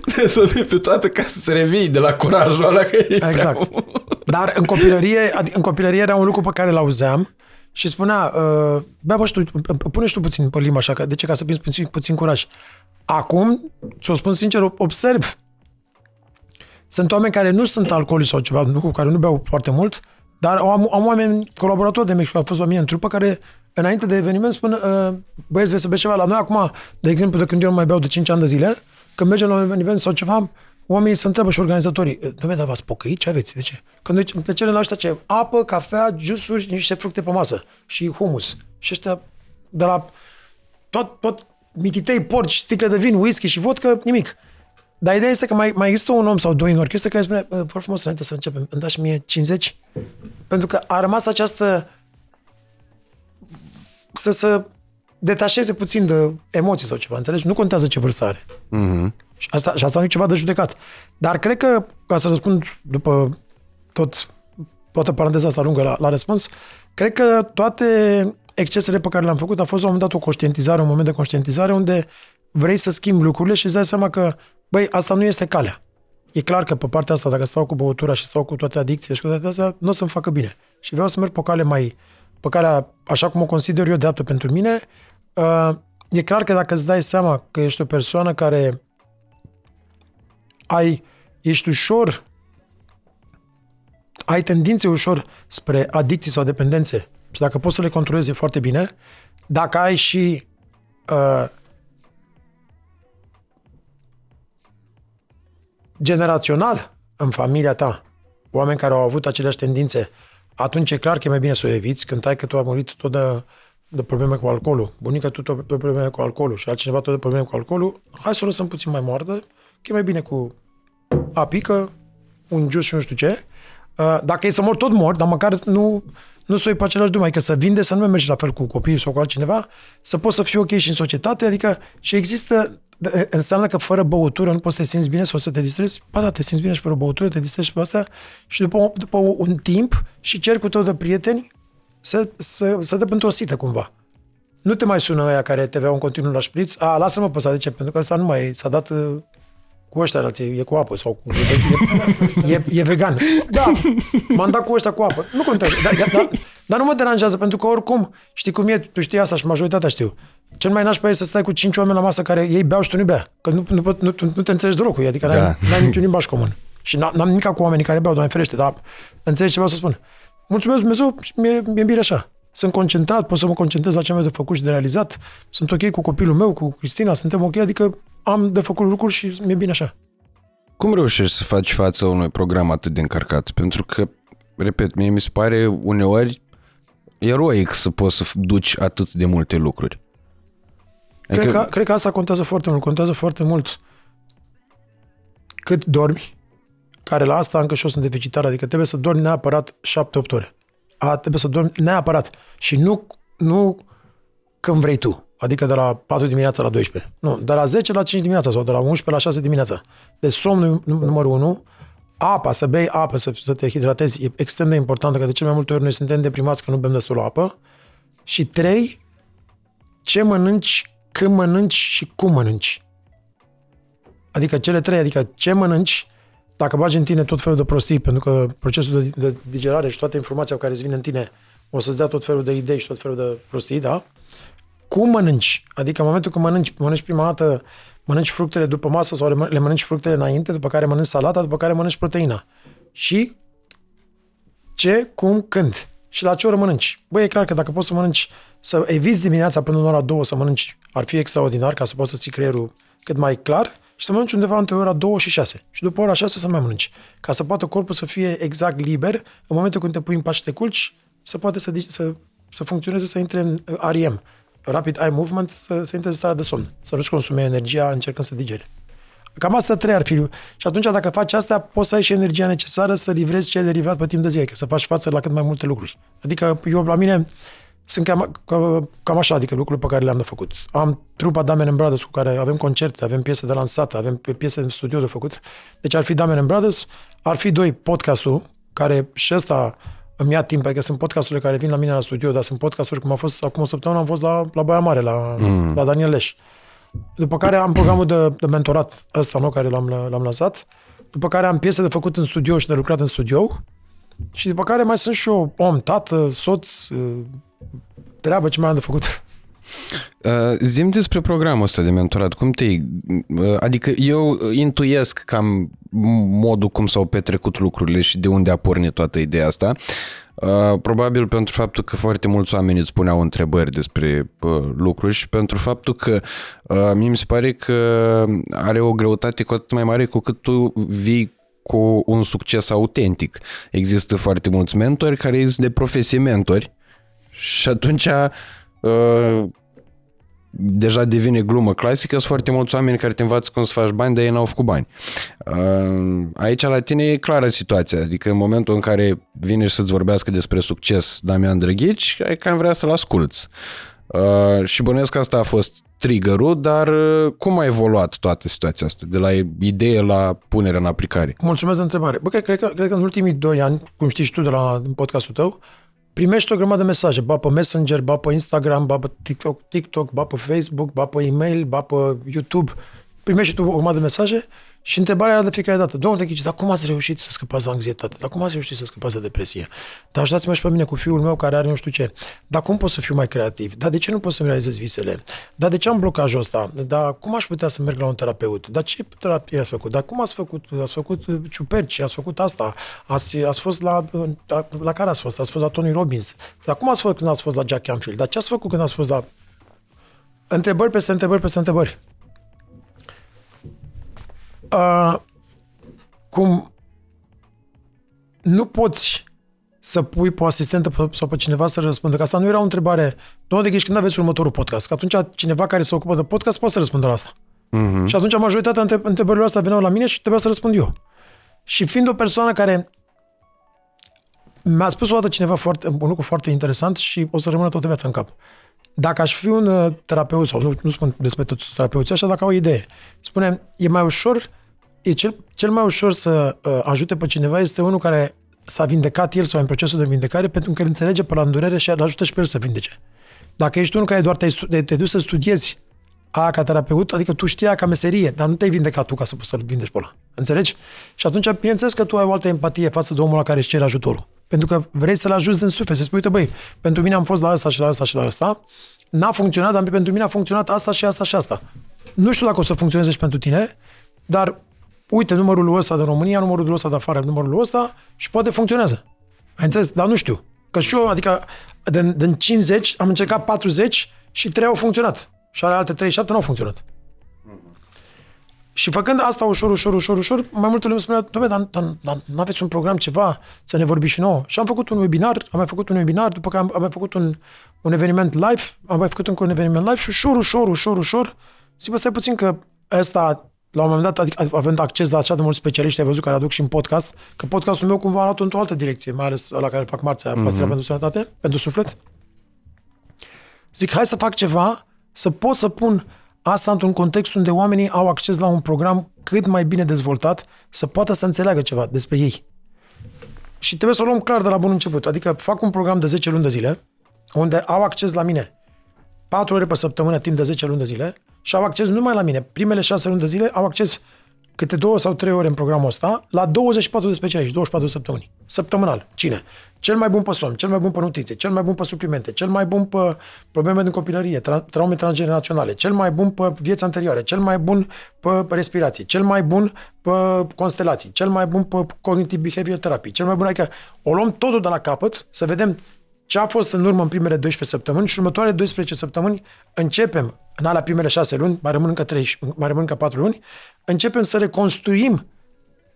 Trebuie să fie pe toată ca să se revii de la curajul ăla că e prea Exact. mult. Dar în copilărie, adi- în copilărie era un lucru pe care l-auzeam și spunea, uh, bea bă, și tu, pune și tu puțin pe limba așa, că, de ce? Ca să prinzi puțin, puțin curaj. Acum, ți-o spun sincer, observ. Sunt oameni care nu sunt alcoolici sau ceva, nu, care nu beau foarte mult, dar am, am oameni colaboratori de mei care au fost la mine în trupă care înainte de eveniment spun uh, băieți, vreți să beți ceva la noi acum, de exemplu, de când eu nu mai beau de 5 ani de zile, când mergem la un eveniment sau ceva, oamenii se întreabă și organizatorii, nu dar v-ați pocăit? Ce aveți? De ce? Când noi te cerem la ăștia ce? Apă, cafea, juiceuri, niște fructe pe masă și humus. Și ăștia de la tot, tot mititei porci, sticle de vin, whisky și vodka, nimic. Dar ideea este că mai, mai există un om sau doi în orchestră care spune, "Bă, vă frumos, înainte să începem, îmi dați mie 50? Pentru că a rămas această să se detașeze puțin de emoții sau ceva, înțelegi? Nu contează ce vârstă are. Mhm. Și asta, și asta nu e ceva de judecat. Dar cred că, ca să răspund după tot, toată paranteza asta lungă la, la răspuns, cred că toate excesele pe care le-am făcut a fost la un moment dat o conștientizare, un moment de conștientizare unde vrei să schimbi lucrurile și îți dai seama că, băi, asta nu este calea. E clar că pe partea asta, dacă stau cu băutura și stau cu toate adicțiile și cu toate astea, nu o să-mi facă bine. Și vreau să merg pe o cale mai, pe calea, așa cum o consider eu dreaptă pentru mine. Uh, e clar că dacă îți dai seama că ești o persoană care ai, ești ușor, ai tendințe ușor spre adicții sau dependențe și dacă poți să le controlezi e foarte bine, dacă ai și uh, generațional în familia ta? Oameni care au avut aceleași tendințe, atunci e clar că e mai bine să o eviți. Când tai că tu a murit tot de, de probleme cu alcoolul, bunica tu tot de probleme cu alcoolul și altcineva tot de probleme cu alcoolul, hai să o lăsăm puțin mai moardă, că e mai bine cu apică, un jus și nu știu ce. Uh, Dacă e să mor, tot mor, dar măcar nu, nu să o iei pe același drum, adică să vinde, să nu mai mergi la fel cu copiii sau cu altcineva, să poți să fii ok și în societate, adică și există, înseamnă că fără băutură nu poți să te simți bine sau să te distrezi? Ba da, te simți bine și fără băutură, te distrezi și pe asta și după, după un timp și cercul tău de prieteni să, să, să dă pentru o sită cumva. Nu te mai sună aia care te aveau în continuu la șpriț, a, lasă-mă pe asta, de ce? Pentru că ăsta nu mai e, s-a dat uh, cu ăștia alții, e cu apă sau cu, e, e, e vegan. Da, m-am dat cu ăștia cu apă. Nu contează. Dar, dar, dar, dar nu mă deranjează, pentru că oricum, știi cum e, tu știi asta și majoritatea știu. Cel mai nașpa e să stai cu cinci oameni la masă care ei beau și tu nu bea. Că nu, nu, nu, nu, nu te înțelegi deloc cu ei, adică Da. n-ai, n-ai niciun limbaj comun. Și n- n-am nimic cu oamenii care beau, Doamne ferește, dar înțelegi ce vreau să spun. Mulțumesc Dumnezeu, și mie, mie bine așa. Sunt concentrat, pot să mă concentrez la ce am eu de făcut și de realizat. Sunt ok cu copilul meu, cu Cristina, suntem ok, adică am de făcut lucruri și mi-e bine așa. Cum reușești să faci față unui program atât de încărcat? Pentru că, repet, mie mi se pare uneori eroic să poți să duci atât de multe lucruri. Cred că, cred că asta contează foarte mult. Contează foarte mult cât dormi, care la asta încă și eu sunt deficitar, adică trebuie să dormi neapărat 7-8 ore. A, trebuie să dormi neapărat. Și nu, nu când vrei tu. Adică de la 4 dimineața la 12. Nu, de la 10 la 5 dimineața sau de la 11 la 6 dimineața. Deci somnul num- numărul 1, apa, să bei apă, să, să te hidratezi, e extrem de important, că de cel mai multe ori noi suntem deprimați că nu bem destul apă. Și 3, ce mănânci, când mănânci și cum mănânci. Adică cele trei, adică ce mănânci, dacă bagi în tine tot felul de prostii, pentru că procesul de, de digerare și toată informația care îți vine în tine o să-ți dea tot felul de idei și tot felul de prostii, da? Cum mănânci? Adică în momentul când mănânci, mănânci prima dată, mănânci fructele după masă sau le mănânci fructele înainte, după care mănânci salata, după care mănânci proteina. Și ce, cum, când și la ce oră mănânci. Băi, e clar că dacă poți să mănânci, să eviți dimineața până în ora 2 să mănânci, ar fi extraordinar ca să poți să ții creierul cât mai clar și să mănânci undeva între ora 2 și 6. Și după ora 6 să mai mănânci. Ca să poată corpul să fie exact liber, în momentul când te pui în pași și te culci, să poate să, să, să funcționeze, să intre în REM, Rapid Eye Movement, să, să intre în starea de somn, să nu-și consume energia încercând să digere. Cam asta trei ar fi. Și atunci, dacă faci asta, poți să ai și energia necesară să livrezi ce ai de livrat pe timp de zi, că să faci față la cât mai multe lucruri. Adică eu, la mine, sunt cam, cam așa, adică lucruri pe care le-am de făcut. Am trupa Damen Brothers cu care avem concerte, avem piese de lansat, avem piese în studio de făcut. Deci ar fi Damen Brothers, ar fi doi podcastul, care și ăsta îmi ia timp, adică sunt podcasturile care vin la mine la studio, dar sunt podcasturi cum a fost acum o săptămână, am fost la, la Baia Mare, la, mm. la Daniel Leș. După care am programul de, de mentorat ăsta, nu, care l-am, l-am lansat. După care am piese de făcut în studio și de lucrat în studio. Și după care mai sunt și eu om, tată, soț, treabă ce mai am de făcut. Uh, zim despre programul ăsta de mentorat, cum te uh, Adică eu intuiesc cam modul cum s-au petrecut lucrurile și de unde a pornit toată ideea asta. Uh, probabil pentru faptul că foarte mulți oameni îți puneau întrebări despre uh, lucruri și pentru faptul că uh, mie mi se pare că are o greutate cu atât mai mare cu cât tu vii cu un succes autentic. Există foarte mulți mentori care sunt de profesie mentori și atunci deja devine glumă clasică, sunt foarte mulți oameni care te învață cum să faci bani, dar ei n-au făcut bani. Uh, aici la tine e clară situația, adică în momentul în care vine și să-ți vorbească despre succes Damian Drăghici, ai cam vrea să-l asculți. Uh, și bănuiesc că asta a fost triggerul, dar uh, cum a evoluat toată situația asta, de la idee la punerea în aplicare? Mulțumesc de întrebare. Bă, cred, cred, că, cred că în ultimii doi ani, cum știi și tu de la podcastul tău, primești o grămadă de mesaje, ba pe Messenger, ba pe Instagram, ba pe TikTok, TikTok, ba pe Facebook, ba pe e-mail, ba pe YouTube. Primești tu o grămadă de mesaje și întrebarea era de fiecare dată, domnule Techici, dar cum ați reușit să scăpați de anxietate? Dar cum ați reușit să scăpați de depresie? Dar ajutați-mă și pe mine cu fiul meu care are nu știu ce. Dar cum pot să fiu mai creativ? Dar de ce nu pot să-mi realizez visele? Dar de ce am blocajul ăsta? Dar cum aș putea să merg la un terapeut? Dar ce terapie ați făcut? Dar cum ați făcut? Ați făcut ciuperci, ați făcut asta, ați, ați fost la, la, la care ați fost? Ați fost la Tony Robbins. Dar cum ați făcut când ați fost la Jack Canfield? Dar ce ați făcut când ați fost la... Întrebări peste întrebări peste întrebări. Uh, cum nu poți să pui pe o asistentă sau pe cineva să răspundă, că asta nu era o întrebare, doamne, de când aveți următorul podcast? Că atunci cineva care se ocupă de podcast poate să răspundă la asta. Uh-huh. Și atunci majoritatea întrebărilor astea veneau la mine și trebuia să răspund eu. Și fiind o persoană care mi-a spus o dată cineva foarte, un lucru foarte interesant și o să rămână toată viața în cap. Dacă aș fi un uh, terapeut, sau nu, nu spun despre toți terapeuții, așa dacă au o idee, spune, e mai ușor e cel, cel mai ușor să uh, ajute pe cineva este unul care s-a vindecat el sau în procesul de vindecare pentru că înțelege pe la îndurere și ajută și pe el să vindece. Dacă ești unul care doar te-ai, te, te duci să studiezi a ca terapeut, adică tu știa ca meserie, dar nu te-ai vindecat tu ca să poți să-l vindești pe ăla. Înțelegi? Și atunci, bineînțeles că tu ai o altă empatie față de omul la care își cere ajutorul. Pentru că vrei să-l ajuți din suflet, să spui, uite, băi, pentru mine am fost la asta și la asta și la asta, n-a funcționat, dar pentru mine a funcționat asta și asta și asta. Nu știu dacă o să funcționeze și pentru tine, dar uite numărul ăsta din România, numărul ăsta de afară, numărul ăsta și poate funcționează. Ai înțeles? Dar nu știu. Că și eu, adică, din, din 50 am încercat 40 și 3 au funcționat. Și ale alte 37 nu au funcționat. Și făcând asta ușor, ușor, ușor, ușor, mai multe lume spunea, dom'le, dar, dar, dar nu aveți un program, ceva, să ne vorbi și nouă. Și am făcut un webinar, am mai făcut un webinar, după care am, am mai făcut un, un eveniment live, am mai făcut încă un eveniment live și ușor, ușor, ușor, ușor, zic, bă, stai puțin că ăsta la un moment dat, adică având acces la așa de mulți specialiști, ai văzut care aduc și în podcast, că podcastul meu cumva a luat într-o altă direcție, mai ales la care fac marțea, mm-hmm. pastila pentru sănătate, pentru suflet. Zic, hai să fac ceva, să pot să pun asta într-un context unde oamenii au acces la un program cât mai bine dezvoltat, să poată să înțeleagă ceva despre ei. Și trebuie să o luăm clar de la bun început. Adică fac un program de 10 luni de zile, unde au acces la mine 4 ore pe săptămână, timp de 10 luni de zile, și au acces numai la mine. Primele șase luni de zile au acces câte două sau trei ore în programul ăsta, la 24 de specialiști, 24 de săptămâni. Săptămânal. Cine? Cel mai bun pe somn, cel mai bun pe nutriție, cel mai bun pe suplimente, cel mai bun pe probleme din copilărie, tra- traume transgeneraționale, cel mai bun pe vieți anterioare, cel mai bun pe respirație, cel mai bun pe constelații, cel mai bun pe cognitive behavior therapy, cel mai bun, adică o luăm totul de la capăt, să vedem ce a fost în urmă în primele 12 săptămâni și următoarele 12 săptămâni începem, în alea primele 6 luni, mai rămân încă 3, mai rămân încă 4 luni, începem să reconstruim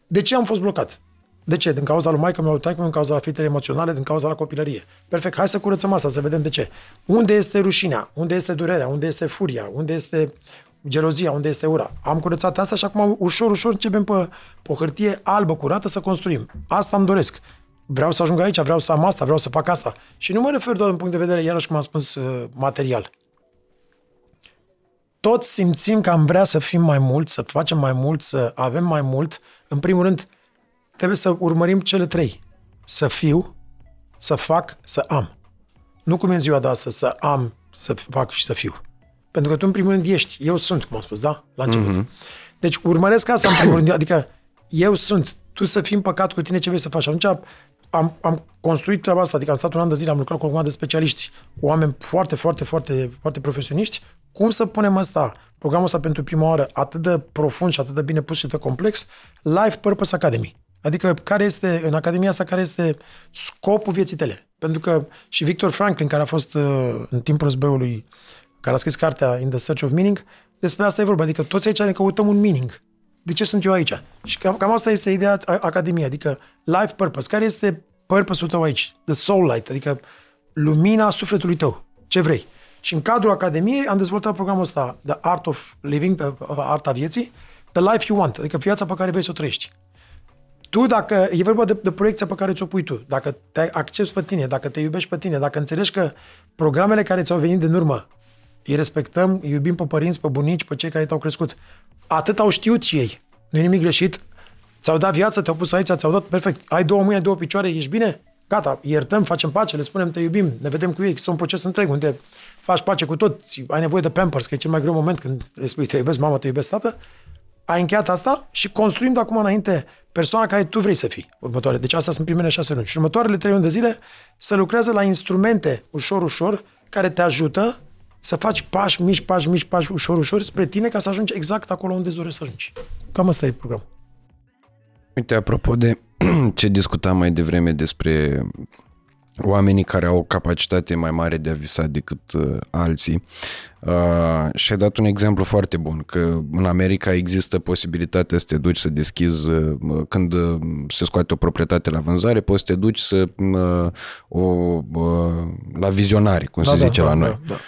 de ce am fost blocat. De ce? Din cauza lui maică meu, taică din cauza la fitele emoționale, din cauza la copilărie. Perfect, hai să curățăm asta, să vedem de ce. Unde este rușinea? Unde este durerea? Unde este furia? Unde este gelozia? Unde este ura? Am curățat asta și acum ușor, ușor începem pe, pe o hârtie albă, curată, să construim. Asta îmi doresc. Vreau să ajung aici, vreau să am asta, vreau să fac asta. Și nu mă refer doar din punct de vedere, iarăși cum am spus, uh, material. Toți simțim că am vrea să fim mai mult, să facem mai mult, să avem mai mult. În primul rând, trebuie să urmărim cele trei. Să fiu, să fac, să am. Nu cum e în ziua de astăzi, să am, să fac și să fiu. Pentru că tu, în primul rând, ești. Eu sunt, cum am spus, da? La început. Mm-hmm. Deci urmăresc asta, în primul rând. Adică, eu sunt. Tu să fii împăcat cu tine, ce vrei să faci. Atunci am, am construit treaba asta, adică am stat un an de zile, am lucrat cu o de specialiști, cu oameni foarte, foarte, foarte, foarte profesioniști. Cum să punem asta, programul ăsta pentru prima oară, atât de profund și atât de bine pus și de complex, Life Purpose Academy. Adică care este, în Academia asta, care este scopul vieții tale. Pentru că și Victor Franklin, care a fost uh, în timpul războiului, care a scris cartea In the Search of Meaning, despre asta e vorba. Adică toți aici ne căutăm un meaning. De ce sunt eu aici? Și cam, cam asta este ideea Academiei, adică life purpose. Care este purpose-ul tău aici? The soul light, adică lumina sufletului tău. Ce vrei? Și în cadrul Academiei am dezvoltat programul ăsta, The Art of Living, the Arta Vieții, The Life You Want, adică viața pe care vrei să o trăiești. Tu, dacă e vorba de, de proiecția pe care ți-o pui tu, dacă te accepti pe tine, dacă te iubești pe tine, dacă înțelegi că programele care ți-au venit din urmă, îi respectăm, îi iubim pe părinți, pe bunici, pe cei care te-au crescut, atât au știut și ei. Nu e nimic greșit. Ți-au dat viață, te-au pus aici, ți-au dat perfect. Ai două mâini, două picioare, ești bine? Gata, iertăm, facem pace, le spunem te iubim, ne vedem cu ei. Este un proces întreg unde faci pace cu toți, ai nevoie de pampers, că e cel mai greu moment când le spui te iubesc mama, te iubesc tată. Ai încheiat asta și construim de acum înainte persoana care tu vrei să fii următoare. Deci astea sunt primele șase luni. Și următoarele trei luni de zile să lucrează la instrumente ușor, ușor, care te ajută să faci pași mici, pași mici, pași ușor, ușor spre tine ca să ajungi exact acolo unde îți dorești să ajungi. Cam asta e programul. Uite, apropo de ce discutam mai devreme despre oamenii care au o capacitate mai mare de a visa decât uh, alții. Uh, și ai dat un exemplu foarte bun, că în America există posibilitatea să te duci să deschizi, uh, când uh, se scoate o proprietate la vânzare, poți să te duci să, uh, o, uh, la vizionari, cum da, se da, zice da, la noi. Da, da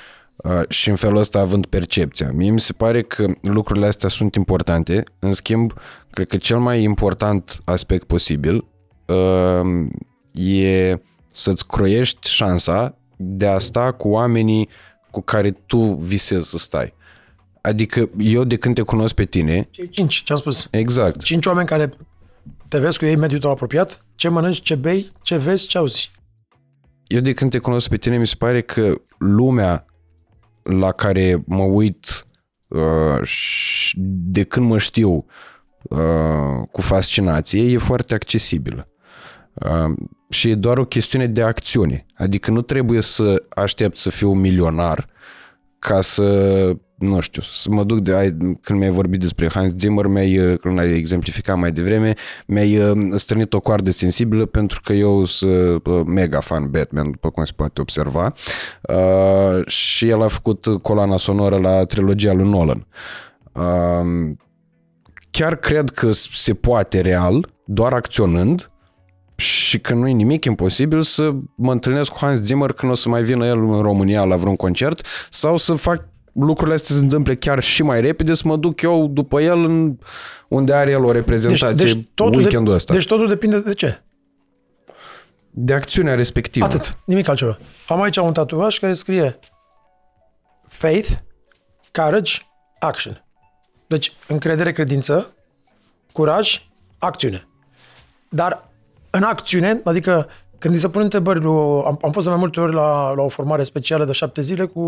și în felul ăsta având percepția. Mie mi se pare că lucrurile astea sunt importante, în schimb, cred că cel mai important aspect posibil e să-ți croiești șansa de a sta cu oamenii cu care tu visezi să stai. Adică eu de când te cunosc pe tine... Cei cinci, ce am spus. Exact. Cinci oameni care te vezi cu ei mediul tău apropiat, ce mănânci, ce bei, ce vezi, ce auzi. Eu de când te cunosc pe tine mi se pare că lumea la care mă uit uh, de când mă știu uh, cu fascinație e foarte accesibilă. Uh, și e doar o chestiune de acțiune. Adică nu trebuie să aștept să fiu milionar ca să nu știu, să mă duc de, ai, când mi-ai vorbit despre Hans Zimmer, mi-ai, uh, când ai exemplificat mai devreme, mi-ai uh, strânit o coardă sensibilă pentru că eu sunt uh, mega fan Batman, după cum se poate observa, uh, și el a făcut coloana sonoră la trilogia lui Nolan. Uh, chiar cred că se poate real, doar acționând, și că nu e nimic imposibil să mă întâlnesc cu Hans Zimmer când o să mai vină el în România la vreun concert sau să fac lucrurile astea se întâmple chiar și mai repede, să mă duc eu după el în unde are el o reprezentație deci, deci totul weekendul ăsta. Deci totul depinde de ce? De acțiunea respectivă. Atât, nimic altceva. Am aici un tatuaj care scrie Faith, Courage, Action. Deci încredere, credință, curaj, acțiune. Dar în acțiune, adică când îi se pun întrebări, am, am fost de mai multe ori la, la o formare specială de șapte zile cu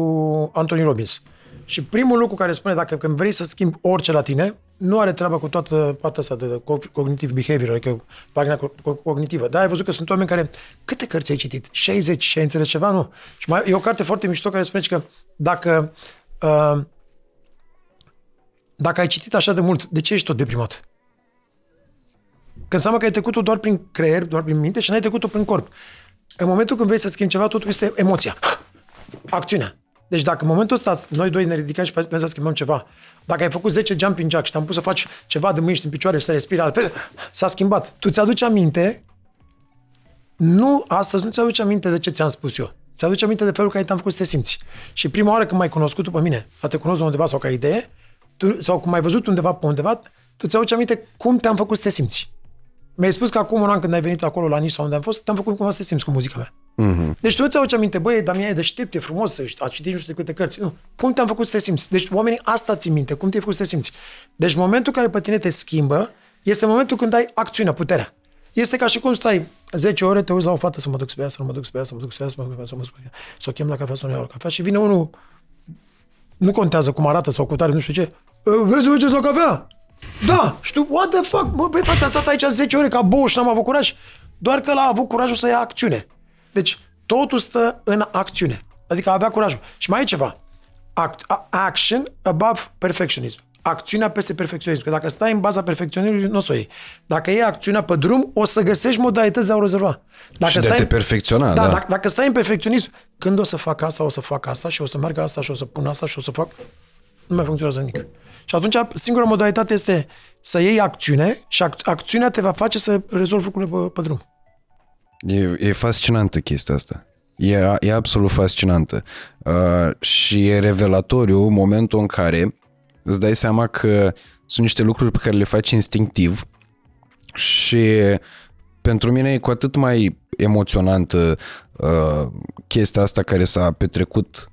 Anthony Robbins. Și primul lucru care spune, dacă când vrei să schimbi orice la tine, nu are treabă cu toată partea asta de co- cognitive behavior, adică partea co- co- cognitivă. Da, ai văzut că sunt oameni care, câte cărți ai citit? 60 și ai înțeles ceva? Nu. Și mai, e o carte foarte mișto care spune că dacă uh, dacă ai citit așa de mult, de ce ești tot deprimat? Că înseamnă că ai trecut-o doar prin creier, doar prin minte și n-ai trecut-o prin corp. În momentul când vrei să schimbi ceva, totul este emoția. Acțiunea. Deci dacă în momentul ăsta noi doi ne ridicăm și vrem să schimbăm ceva, dacă ai făcut 10 jumping jack și te-am pus să faci ceva de mâini și în picioare și să respiri altfel, s-a schimbat. Tu ți-aduci aminte, nu, astăzi nu ți-aduci aminte de ce ți-am spus eu. Ți-aduci aminte de felul care te-am făcut să te simți. Și prima oară când m-ai cunoscut pe mine, a te cunosc de undeva sau ca idee, tu, sau cum ai văzut undeva pe undeva, tu ți-aduci aminte cum te-am făcut să te simți. Mi-ai spus că acum un an când ai venit acolo la Nici sau unde am fost, te-am făcut cum să te simți cu muzica mea. Mm-hmm. Deci tu ți-au aminte, băi, Damian e deștept, e frumos, a citit nu știu de câte cărți. Nu. Cum te-am făcut să te simți? Deci oamenii asta ți minte, cum te-ai făcut să te simți. Deci momentul care pe tine te schimbă este momentul când ai acțiunea, puterea. Este ca și cum stai 10 ore, te uiți la o fată să mă duc spre ea, să mă duc spre ea, să mă duc spre ea, să mă duc spre ea, să mă duc spre ea, să o chem la cafea, să o iau la cafea și vine unul, nu contează cum arată sau cu tare, nu știu ce, vezi, mergeți la cafea? Da, știu, what the fuck, bă, băi, frate, a stat aici 10 ore ca bou și n-am avut curaj. Doar că l-a avut curajul să ia acțiune. Deci, totul stă în acțiune. Adică avea curajul. Și mai e ceva. Act, action above perfectionism. Acțiunea peste perfecționism. Că dacă stai în baza perfecționismului, nu o să o iei. Dacă iei acțiunea pe drum, o să găsești modalități de a o rezolva. Dacă și stai, de a te perfecționa, da. da. Dacă, dacă stai în perfecționism, când o să fac asta, o să fac asta și o să merg asta și o să pun asta și o să fac... Nu mai funcționează nimic. Și atunci singura modalitate este să iei acțiune și ac- acțiunea te va face să rezolvi lucrurile pe, pe drum. E, e fascinantă chestia asta. E, e absolut fascinantă. Uh, și e revelatoriu momentul în care îți dai seama că sunt niște lucruri pe care le faci instinctiv și pentru mine e cu atât mai emoționantă uh, chestia asta care s-a petrecut uh,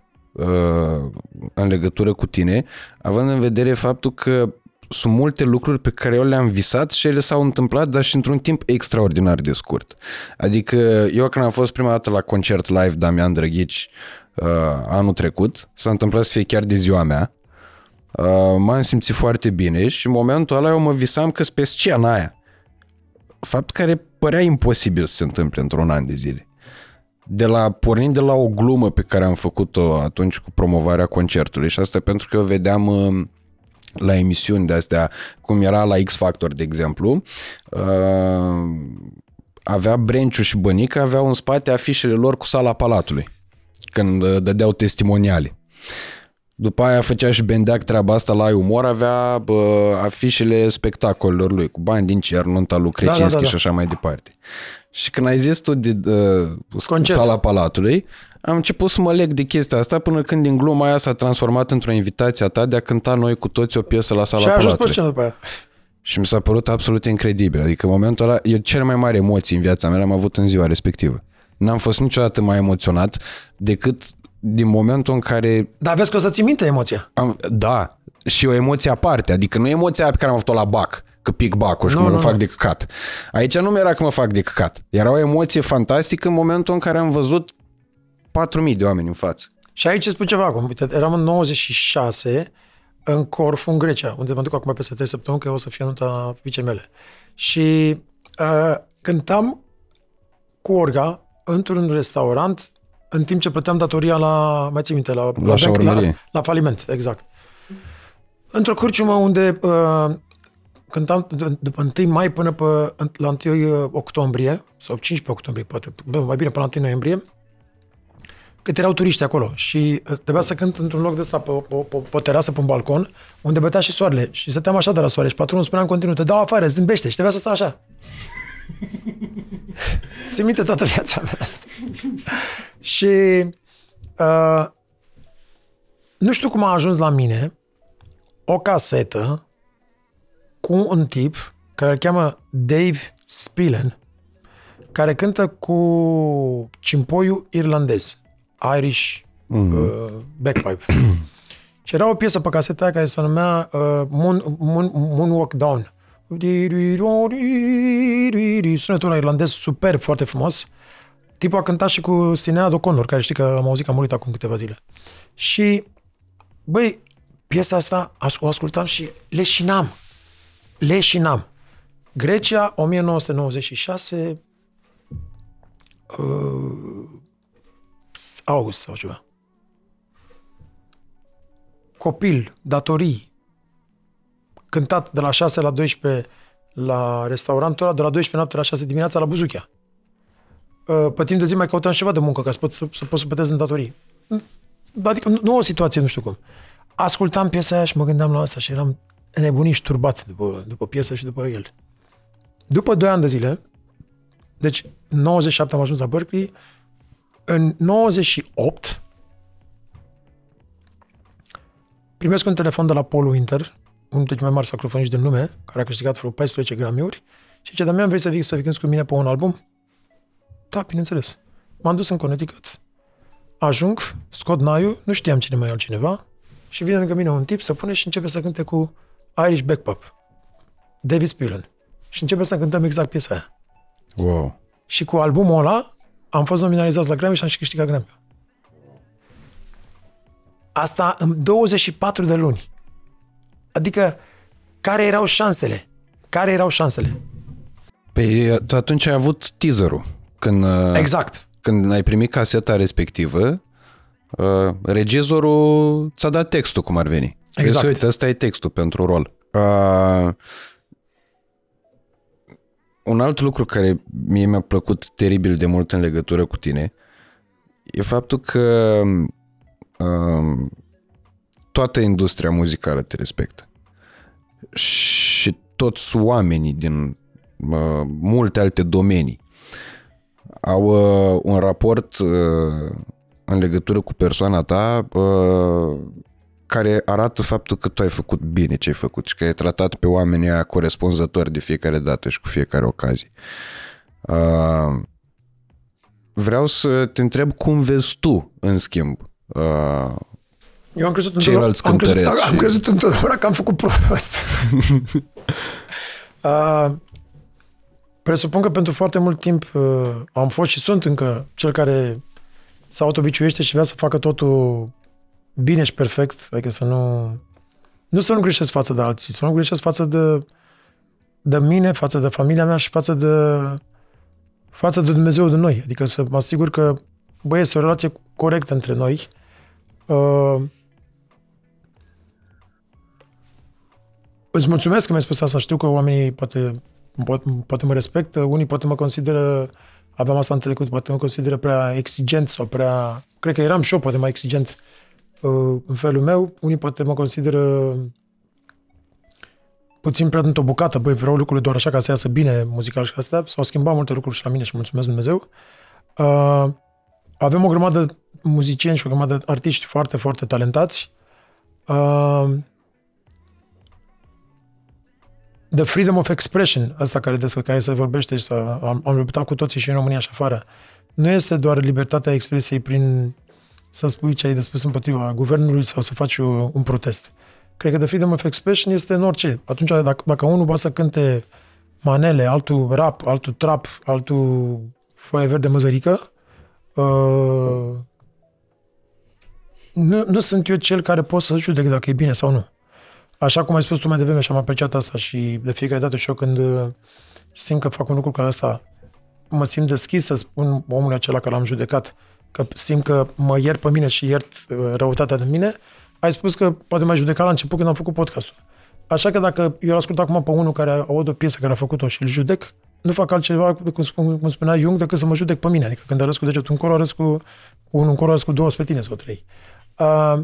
în legătură cu tine, având în vedere faptul că sunt multe lucruri pe care eu le-am visat și ele s-au întâmplat, dar și într-un timp extraordinar de scurt. Adică eu când am fost prima dată la concert live Damian Drăghici uh, anul trecut, s-a întâmplat să fie chiar de ziua mea, uh, m-am simțit foarte bine și în momentul ăla eu mă visam că pe scena aia. Fapt care părea imposibil să se întâmple într-un an de zile. De la, pornind de la o glumă pe care am făcut-o atunci cu promovarea concertului și asta pentru că eu vedeam uh, la emisiuni de astea, cum era la X Factor, de exemplu, uh, avea Brenciu și Bănică aveau în spate afișele lor cu sala Palatului, când uh, dădeau testimoniale. După aia făcea și Bendeac treaba asta la umor, avea bă, afișele spectacolelor lui, cu bani din cer, nunta lui Crecinski da, da, da, da. și așa mai departe. Și când ai zis tu de uh, sala Palatului, am început să mă leg de chestia asta până când din gluma aia s-a transformat într-o invitație a ta de a cânta noi cu toți o piesă la sala și Palatului. Și după aia. Și mi s-a părut absolut incredibil. Adică în momentul ăla, eu cele mai mari emoții în viața mea le-am avut în ziua respectivă. N-am fost niciodată mai emoționat decât din momentul în care... Dar vezi că o să ți minte emoția. Am, da, și o emoție aparte. Adică nu emoția pe care am avut-o la bac, că pic bacul și nu, că mă nu, fac nu. de căcat. Aici nu mi era că mă fac de căcat. Era o emoție fantastică în momentul în care am văzut 4.000 de oameni în față. Și aici spun ceva acum. Uite, eram în 96 în Corfu, în Grecia, unde mă duc acum peste 3 săptămâni, că o să fie nunta fiicei mele. Și uh, cântam cu Orga într-un restaurant în timp ce plăteam datoria la, mai țin minte, la, la, la, la, la faliment, exact. Într-o cârciumă unde uh, cântam după 1 mai până pe, la 1 octombrie, sau 15 octombrie, poate, mai bine până la 1 noiembrie, cât erau turiști acolo și uh, trebuia să cânt într-un loc de ăsta, pe, pe, pe, pe o terasă, pe un balcon, unde bătea și soarele. Și stăteam așa de la soare și patronul spunea în continuu, te dau afară, zâmbește și trebuia să stau așa. Ți minte toată viața mea asta. și uh, nu știu cum a ajuns la mine o casetă cu un tip care îl cheamă Dave Spillen, care cântă cu cimpoiul irlandez, Irish mm-hmm. uh, bagpipe. și era o piesă pe caseta aia care se numea uh, Moon, Moon, Moonwalk Down. Sunetul irlandez super, foarte frumos. Tipul a cântat și cu Sinead O'Connor, care știi că am auzit că a murit acum câteva zile. Și, băi, piesa asta o ascultam și leșinam. Leșinam. Grecia, 1996, uh, august sau ceva. Copil, datorii, cântat de la 6 la 12 la restaurantul ăla, de la 12 noapte la 6 dimineața la Buzuchea. Uh, Pe timp de zi mai căutam ceva de muncă ca să pot să, să, pot să plătesc în datorii. Adică nu, nu o situație, nu știu cum. Ascultam piesa aia și mă gândeam la asta și eram nebunit și turbat după, după piesă și după el. După 2 ani de zile, deci 97 am ajuns la Berkeley, în 98 primesc un telefon de la Paul Winter, unul dintre cei mai mari saxofoniști din lume, care a câștigat vreo 14 Grammy-uri, și zice, Damian, vrei să vii să vii cu mine pe un album? Da, bineînțeles. M-am dus în Connecticut, ajung, scot naiul, nu știam cine mai e altcineva, și vine lângă mine un tip să pune și începe să cânte cu Irish Backpop, David Spillen. Și începe să cântăm exact piesa aia. Wow. Și cu albumul ăla am fost nominalizați la Grammy și am și câștigat Grammy. Asta în 24 de luni. Adică, care erau șansele? Care erau șansele? Păi tu atunci ai avut teaserul. Când, uh, Exact. când ai primit caseta respectivă, uh, regizorul ți-a dat textul cum ar veni. Exact. Vezi, uite, ăsta e textul pentru rol. Uh, un alt lucru care mie mi-a plăcut teribil de mult în legătură cu tine e faptul că uh, toată industria muzicală te respectă. Și toți oamenii din uh, multe alte domenii au uh, un raport uh, în legătură cu persoana ta uh, care arată faptul că tu ai făcut bine ce ai făcut și că ai tratat pe oamenii aia corespunzători de fiecare dată și cu fiecare ocazie. Uh, vreau să te întreb cum vezi tu, în schimb, uh, Eu am crezut Ceilalți întotdeauna, am crezut, cântăreți am și- crezut întotdeauna că am făcut prost. uh, presupun că pentru foarte mult timp uh, am fost și sunt încă cel care se autobiciuiește și vrea să facă totul bine și perfect, adică să nu... Nu să nu greșesc față de alții, să nu greșesc față de, de mine, față de familia mea și față de, față de Dumnezeu de noi. Adică să mă asigur că, bă, este o relație corectă între noi. Uh, Îți mulțumesc că mi-ai spus asta. Știu că oamenii poate, poate, poate mă respectă, unii poate mă consideră, aveam asta în trecut, poate mă consideră prea exigent sau prea... Cred că eram și eu poate mai exigent uh, în felul meu. Unii poate mă consideră puțin prea într-o bucată, băi, vreau lucrurile doar așa ca să iasă bine muzical și astea. S-au schimbat multe lucruri și la mine și mulțumesc Dumnezeu. Uh, avem o grămadă de muzicieni și o grămadă de artiști foarte, foarte talentați. Uh, the freedom of expression, asta care, despre care se vorbește și să, am, am luptat cu toții și în România și afară, nu este doar libertatea expresiei prin să spui ce ai de spus împotriva guvernului sau să faci un, un protest. Cred că the freedom of expression este în orice. Atunci, dacă, dacă unul va să cânte manele, altul rap, altul trap, altul foaie verde măzărică, uh, nu, nu sunt eu cel care pot să judec dacă e bine sau nu. Așa cum ai spus tu mai devreme și am apreciat asta și de fiecare dată și eu când uh, simt că fac un lucru ca asta, mă simt deschis să spun omului acela care l-am judecat, că simt că mă iert pe mine și iert uh, răutatea de mine, ai spus că poate mai judeca la început când am făcut podcastul. Așa că dacă eu ascult acum pe unul care aud o piesă care a făcut-o și îl judec, nu fac altceva, cum, spun, cum spunea Jung, decât să mă judec pe mine. Adică când arăs cu degetul încolo, arăs cu, cu unul încolo, arăs cu două spre tine sau trei. Uh,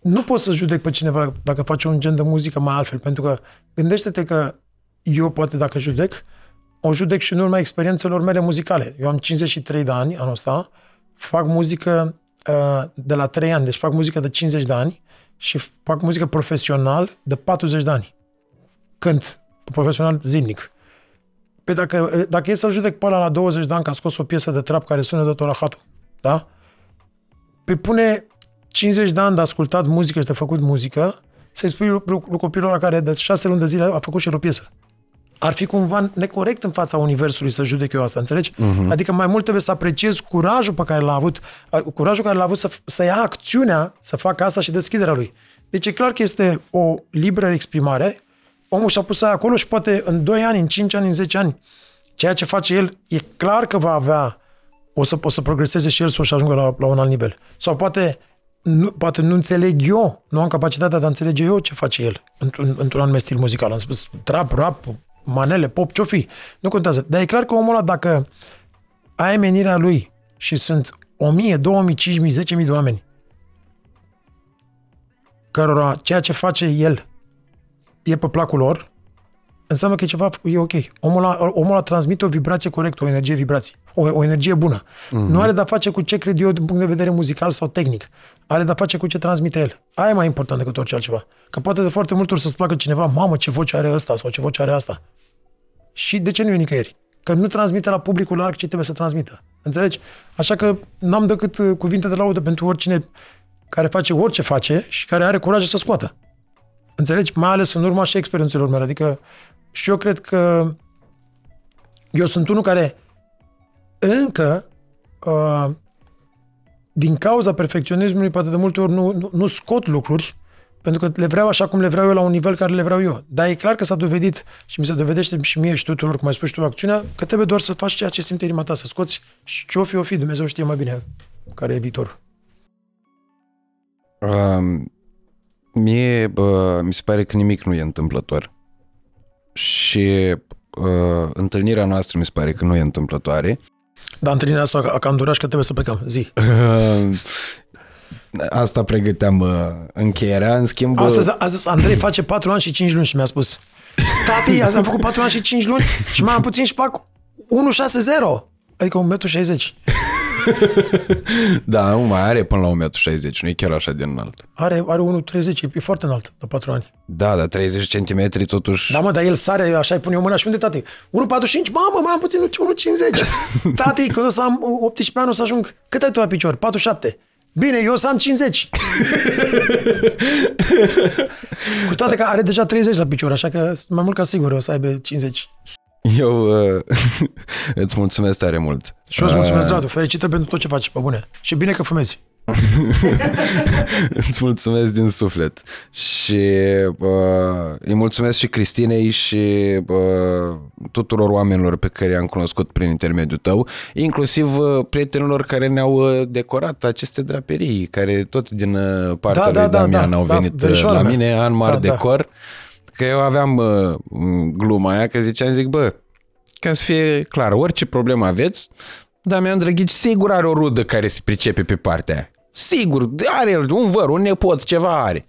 nu pot să judec pe cineva dacă face un gen de muzică mai altfel, pentru că gândește-te că eu poate dacă judec, o judec și în urma experiențelor mele muzicale. Eu am 53 de ani anul ăsta, fac muzică uh, de la 3 ani, deci fac muzică de 50 de ani și fac muzică profesional de 40 de ani. Cânt profesional zilnic. Pe dacă, dacă e să-l judec pe ăla la 20 de ani că a scos o piesă de trap care sună de tot la hatul, da? Pe pune 50 de ani de ascultat muzică și de făcut muzică, să-i spui lui, lui copilul ăla care de 6 luni de zile a făcut și el o piesă. Ar fi cumva necorect în fața universului să judec eu asta, înțelegi? Uh-huh. Adică mai mult trebuie să apreciez curajul pe care l-a avut, curajul care l-a avut să, să ia acțiunea, să facă asta și deschiderea lui. Deci e clar că este o liberă exprimare omul și-a pus aia acolo și poate în 2 ani, în 5 ani, în 10 ani, ceea ce face el, e clar că va avea, o să, o să progreseze și el să o ajungă la, la un alt nivel. Sau poate nu, poate nu înțeleg eu, nu am capacitatea de a înțelege eu ce face el într-un, într-un anume stil muzical. Am spus trap, rap, manele, pop, ce-o fi. Nu contează. Dar e clar că omul ăla, dacă ai menirea lui și sunt 1000, 2000, 5000, 10.000 de oameni cărora ceea ce face el e pe placul lor, înseamnă că e ceva, e ok. Omul ăla, omul ăla transmite o vibrație corectă, o energie vibrație, o, o energie bună. Mm-hmm. Nu are de-a face cu ce cred eu din punct de vedere muzical sau tehnic. Are de-a face cu ce transmite el. Aia e mai important decât orice altceva. Că poate de foarte multe ori să-ți placă cineva, mamă, ce voce are ăsta sau ce voce are asta. Și de ce nu e nicăieri? Că nu transmite la publicul larg ce trebuie să transmită. Înțelegi? Așa că n-am decât uh, cuvinte de laudă pentru oricine care face orice face și care are curaj să scoată. Înțelegi? Mai ales în urma și experiențelor mele. Adică și eu cred că eu sunt unul care încă uh, din cauza perfecționismului poate de multe ori nu, nu, nu scot lucruri pentru că le vreau așa cum le vreau eu la un nivel care le vreau eu. Dar e clar că s-a dovedit și mi se dovedește și mie și tuturor, cum ai spus și tu, acțiunea, că trebuie doar să faci ceea ce simte inima ta, să scoți și ce o fi, o fi, Dumnezeu știe mai bine care e viitor. Uh, mie uh, mi se pare că nimic nu e întâmplător. Și uh, întâlnirea noastră mi se pare că nu e întâmplătoare. Dar întâlnirea asta a cam durat și că trebuie să plecăm. Zi. Asta pregăteam uh, încheierea, în schimb... Astăzi, astăzi Andrei face 4 ani și 5 luni și mi-a spus Tati, azi am făcut 4 ani și 5 luni și mai am puțin și fac 1,60. Adică 1,60 m. da, nu mai are până la 1,60 m, nu e chiar așa de înalt. Are, are 1,30 e foarte înalt, de 4 ani. Da, dar 30 cm totuși... Da, mă, dar el sare, așa îi pune o mână și unde, tati? 1,45? Mamă, mai am puțin 1,50. tati, când o să am 18 ani o să ajung... Cât ai tu la picior? 47. Bine, eu o să am 50. Cu toate că are deja 30 la picior, așa că mai mult ca sigur o să aibă 50. Eu uh, îți mulțumesc tare mult. Și eu îți mulțumesc, uh, Radu. Felicitări pentru tot ce faci, pe bune. Și bine că fumezi. Îți mulțumesc din suflet și uh, îi mulțumesc și Cristinei și uh, tuturor oamenilor pe care i-am cunoscut prin intermediul tău, inclusiv uh, prietenilor care ne-au uh, decorat aceste draperii, care tot din uh, partea da, lui da, Damian da, au da, venit da, la mine, an mare da, decor. Da. Că eu aveam uh, gluma aia, că ziceam, zic, bă, ca să fie clar, orice problemă aveți, Damian Drăghici sigur are o rudă care se pricepe pe partea aia. Sigur, are el un văr, un nepot, ceva are.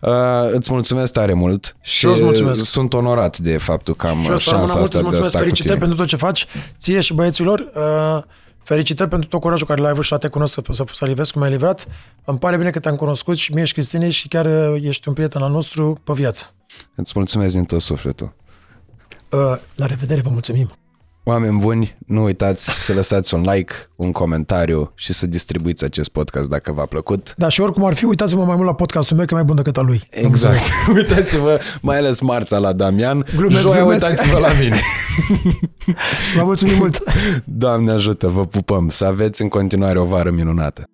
Uh, îți mulțumesc tare mult și, și mulțumesc. sunt onorat de faptul că am și șansa asta mult, de mulțumesc, felicitări pentru tot ce faci, ție și băieților. Uh, felicitări pentru tot curajul care l-ai avut și la te cunosc să, să, să livezi cum ai livrat. Îmi pare bine că te-am cunoscut și mie și Cristine și chiar uh, ești un prieten al nostru pe viață. Îți mulțumesc din tot sufletul. Uh, la revedere, vă mulțumim! Oameni buni, nu uitați să lăsați un like, un comentariu și să distribuiți acest podcast dacă v-a plăcut. Da, și oricum ar fi, uitați-vă mai mult la podcastul meu, că e mai bun decât al lui. Exact. uitați-vă mai ales marța la Damian, glumesc, joia glumesc. uitați-vă la mine. Vă mulțumim mult! Doamne ajută, vă pupăm, să aveți în continuare o vară minunată.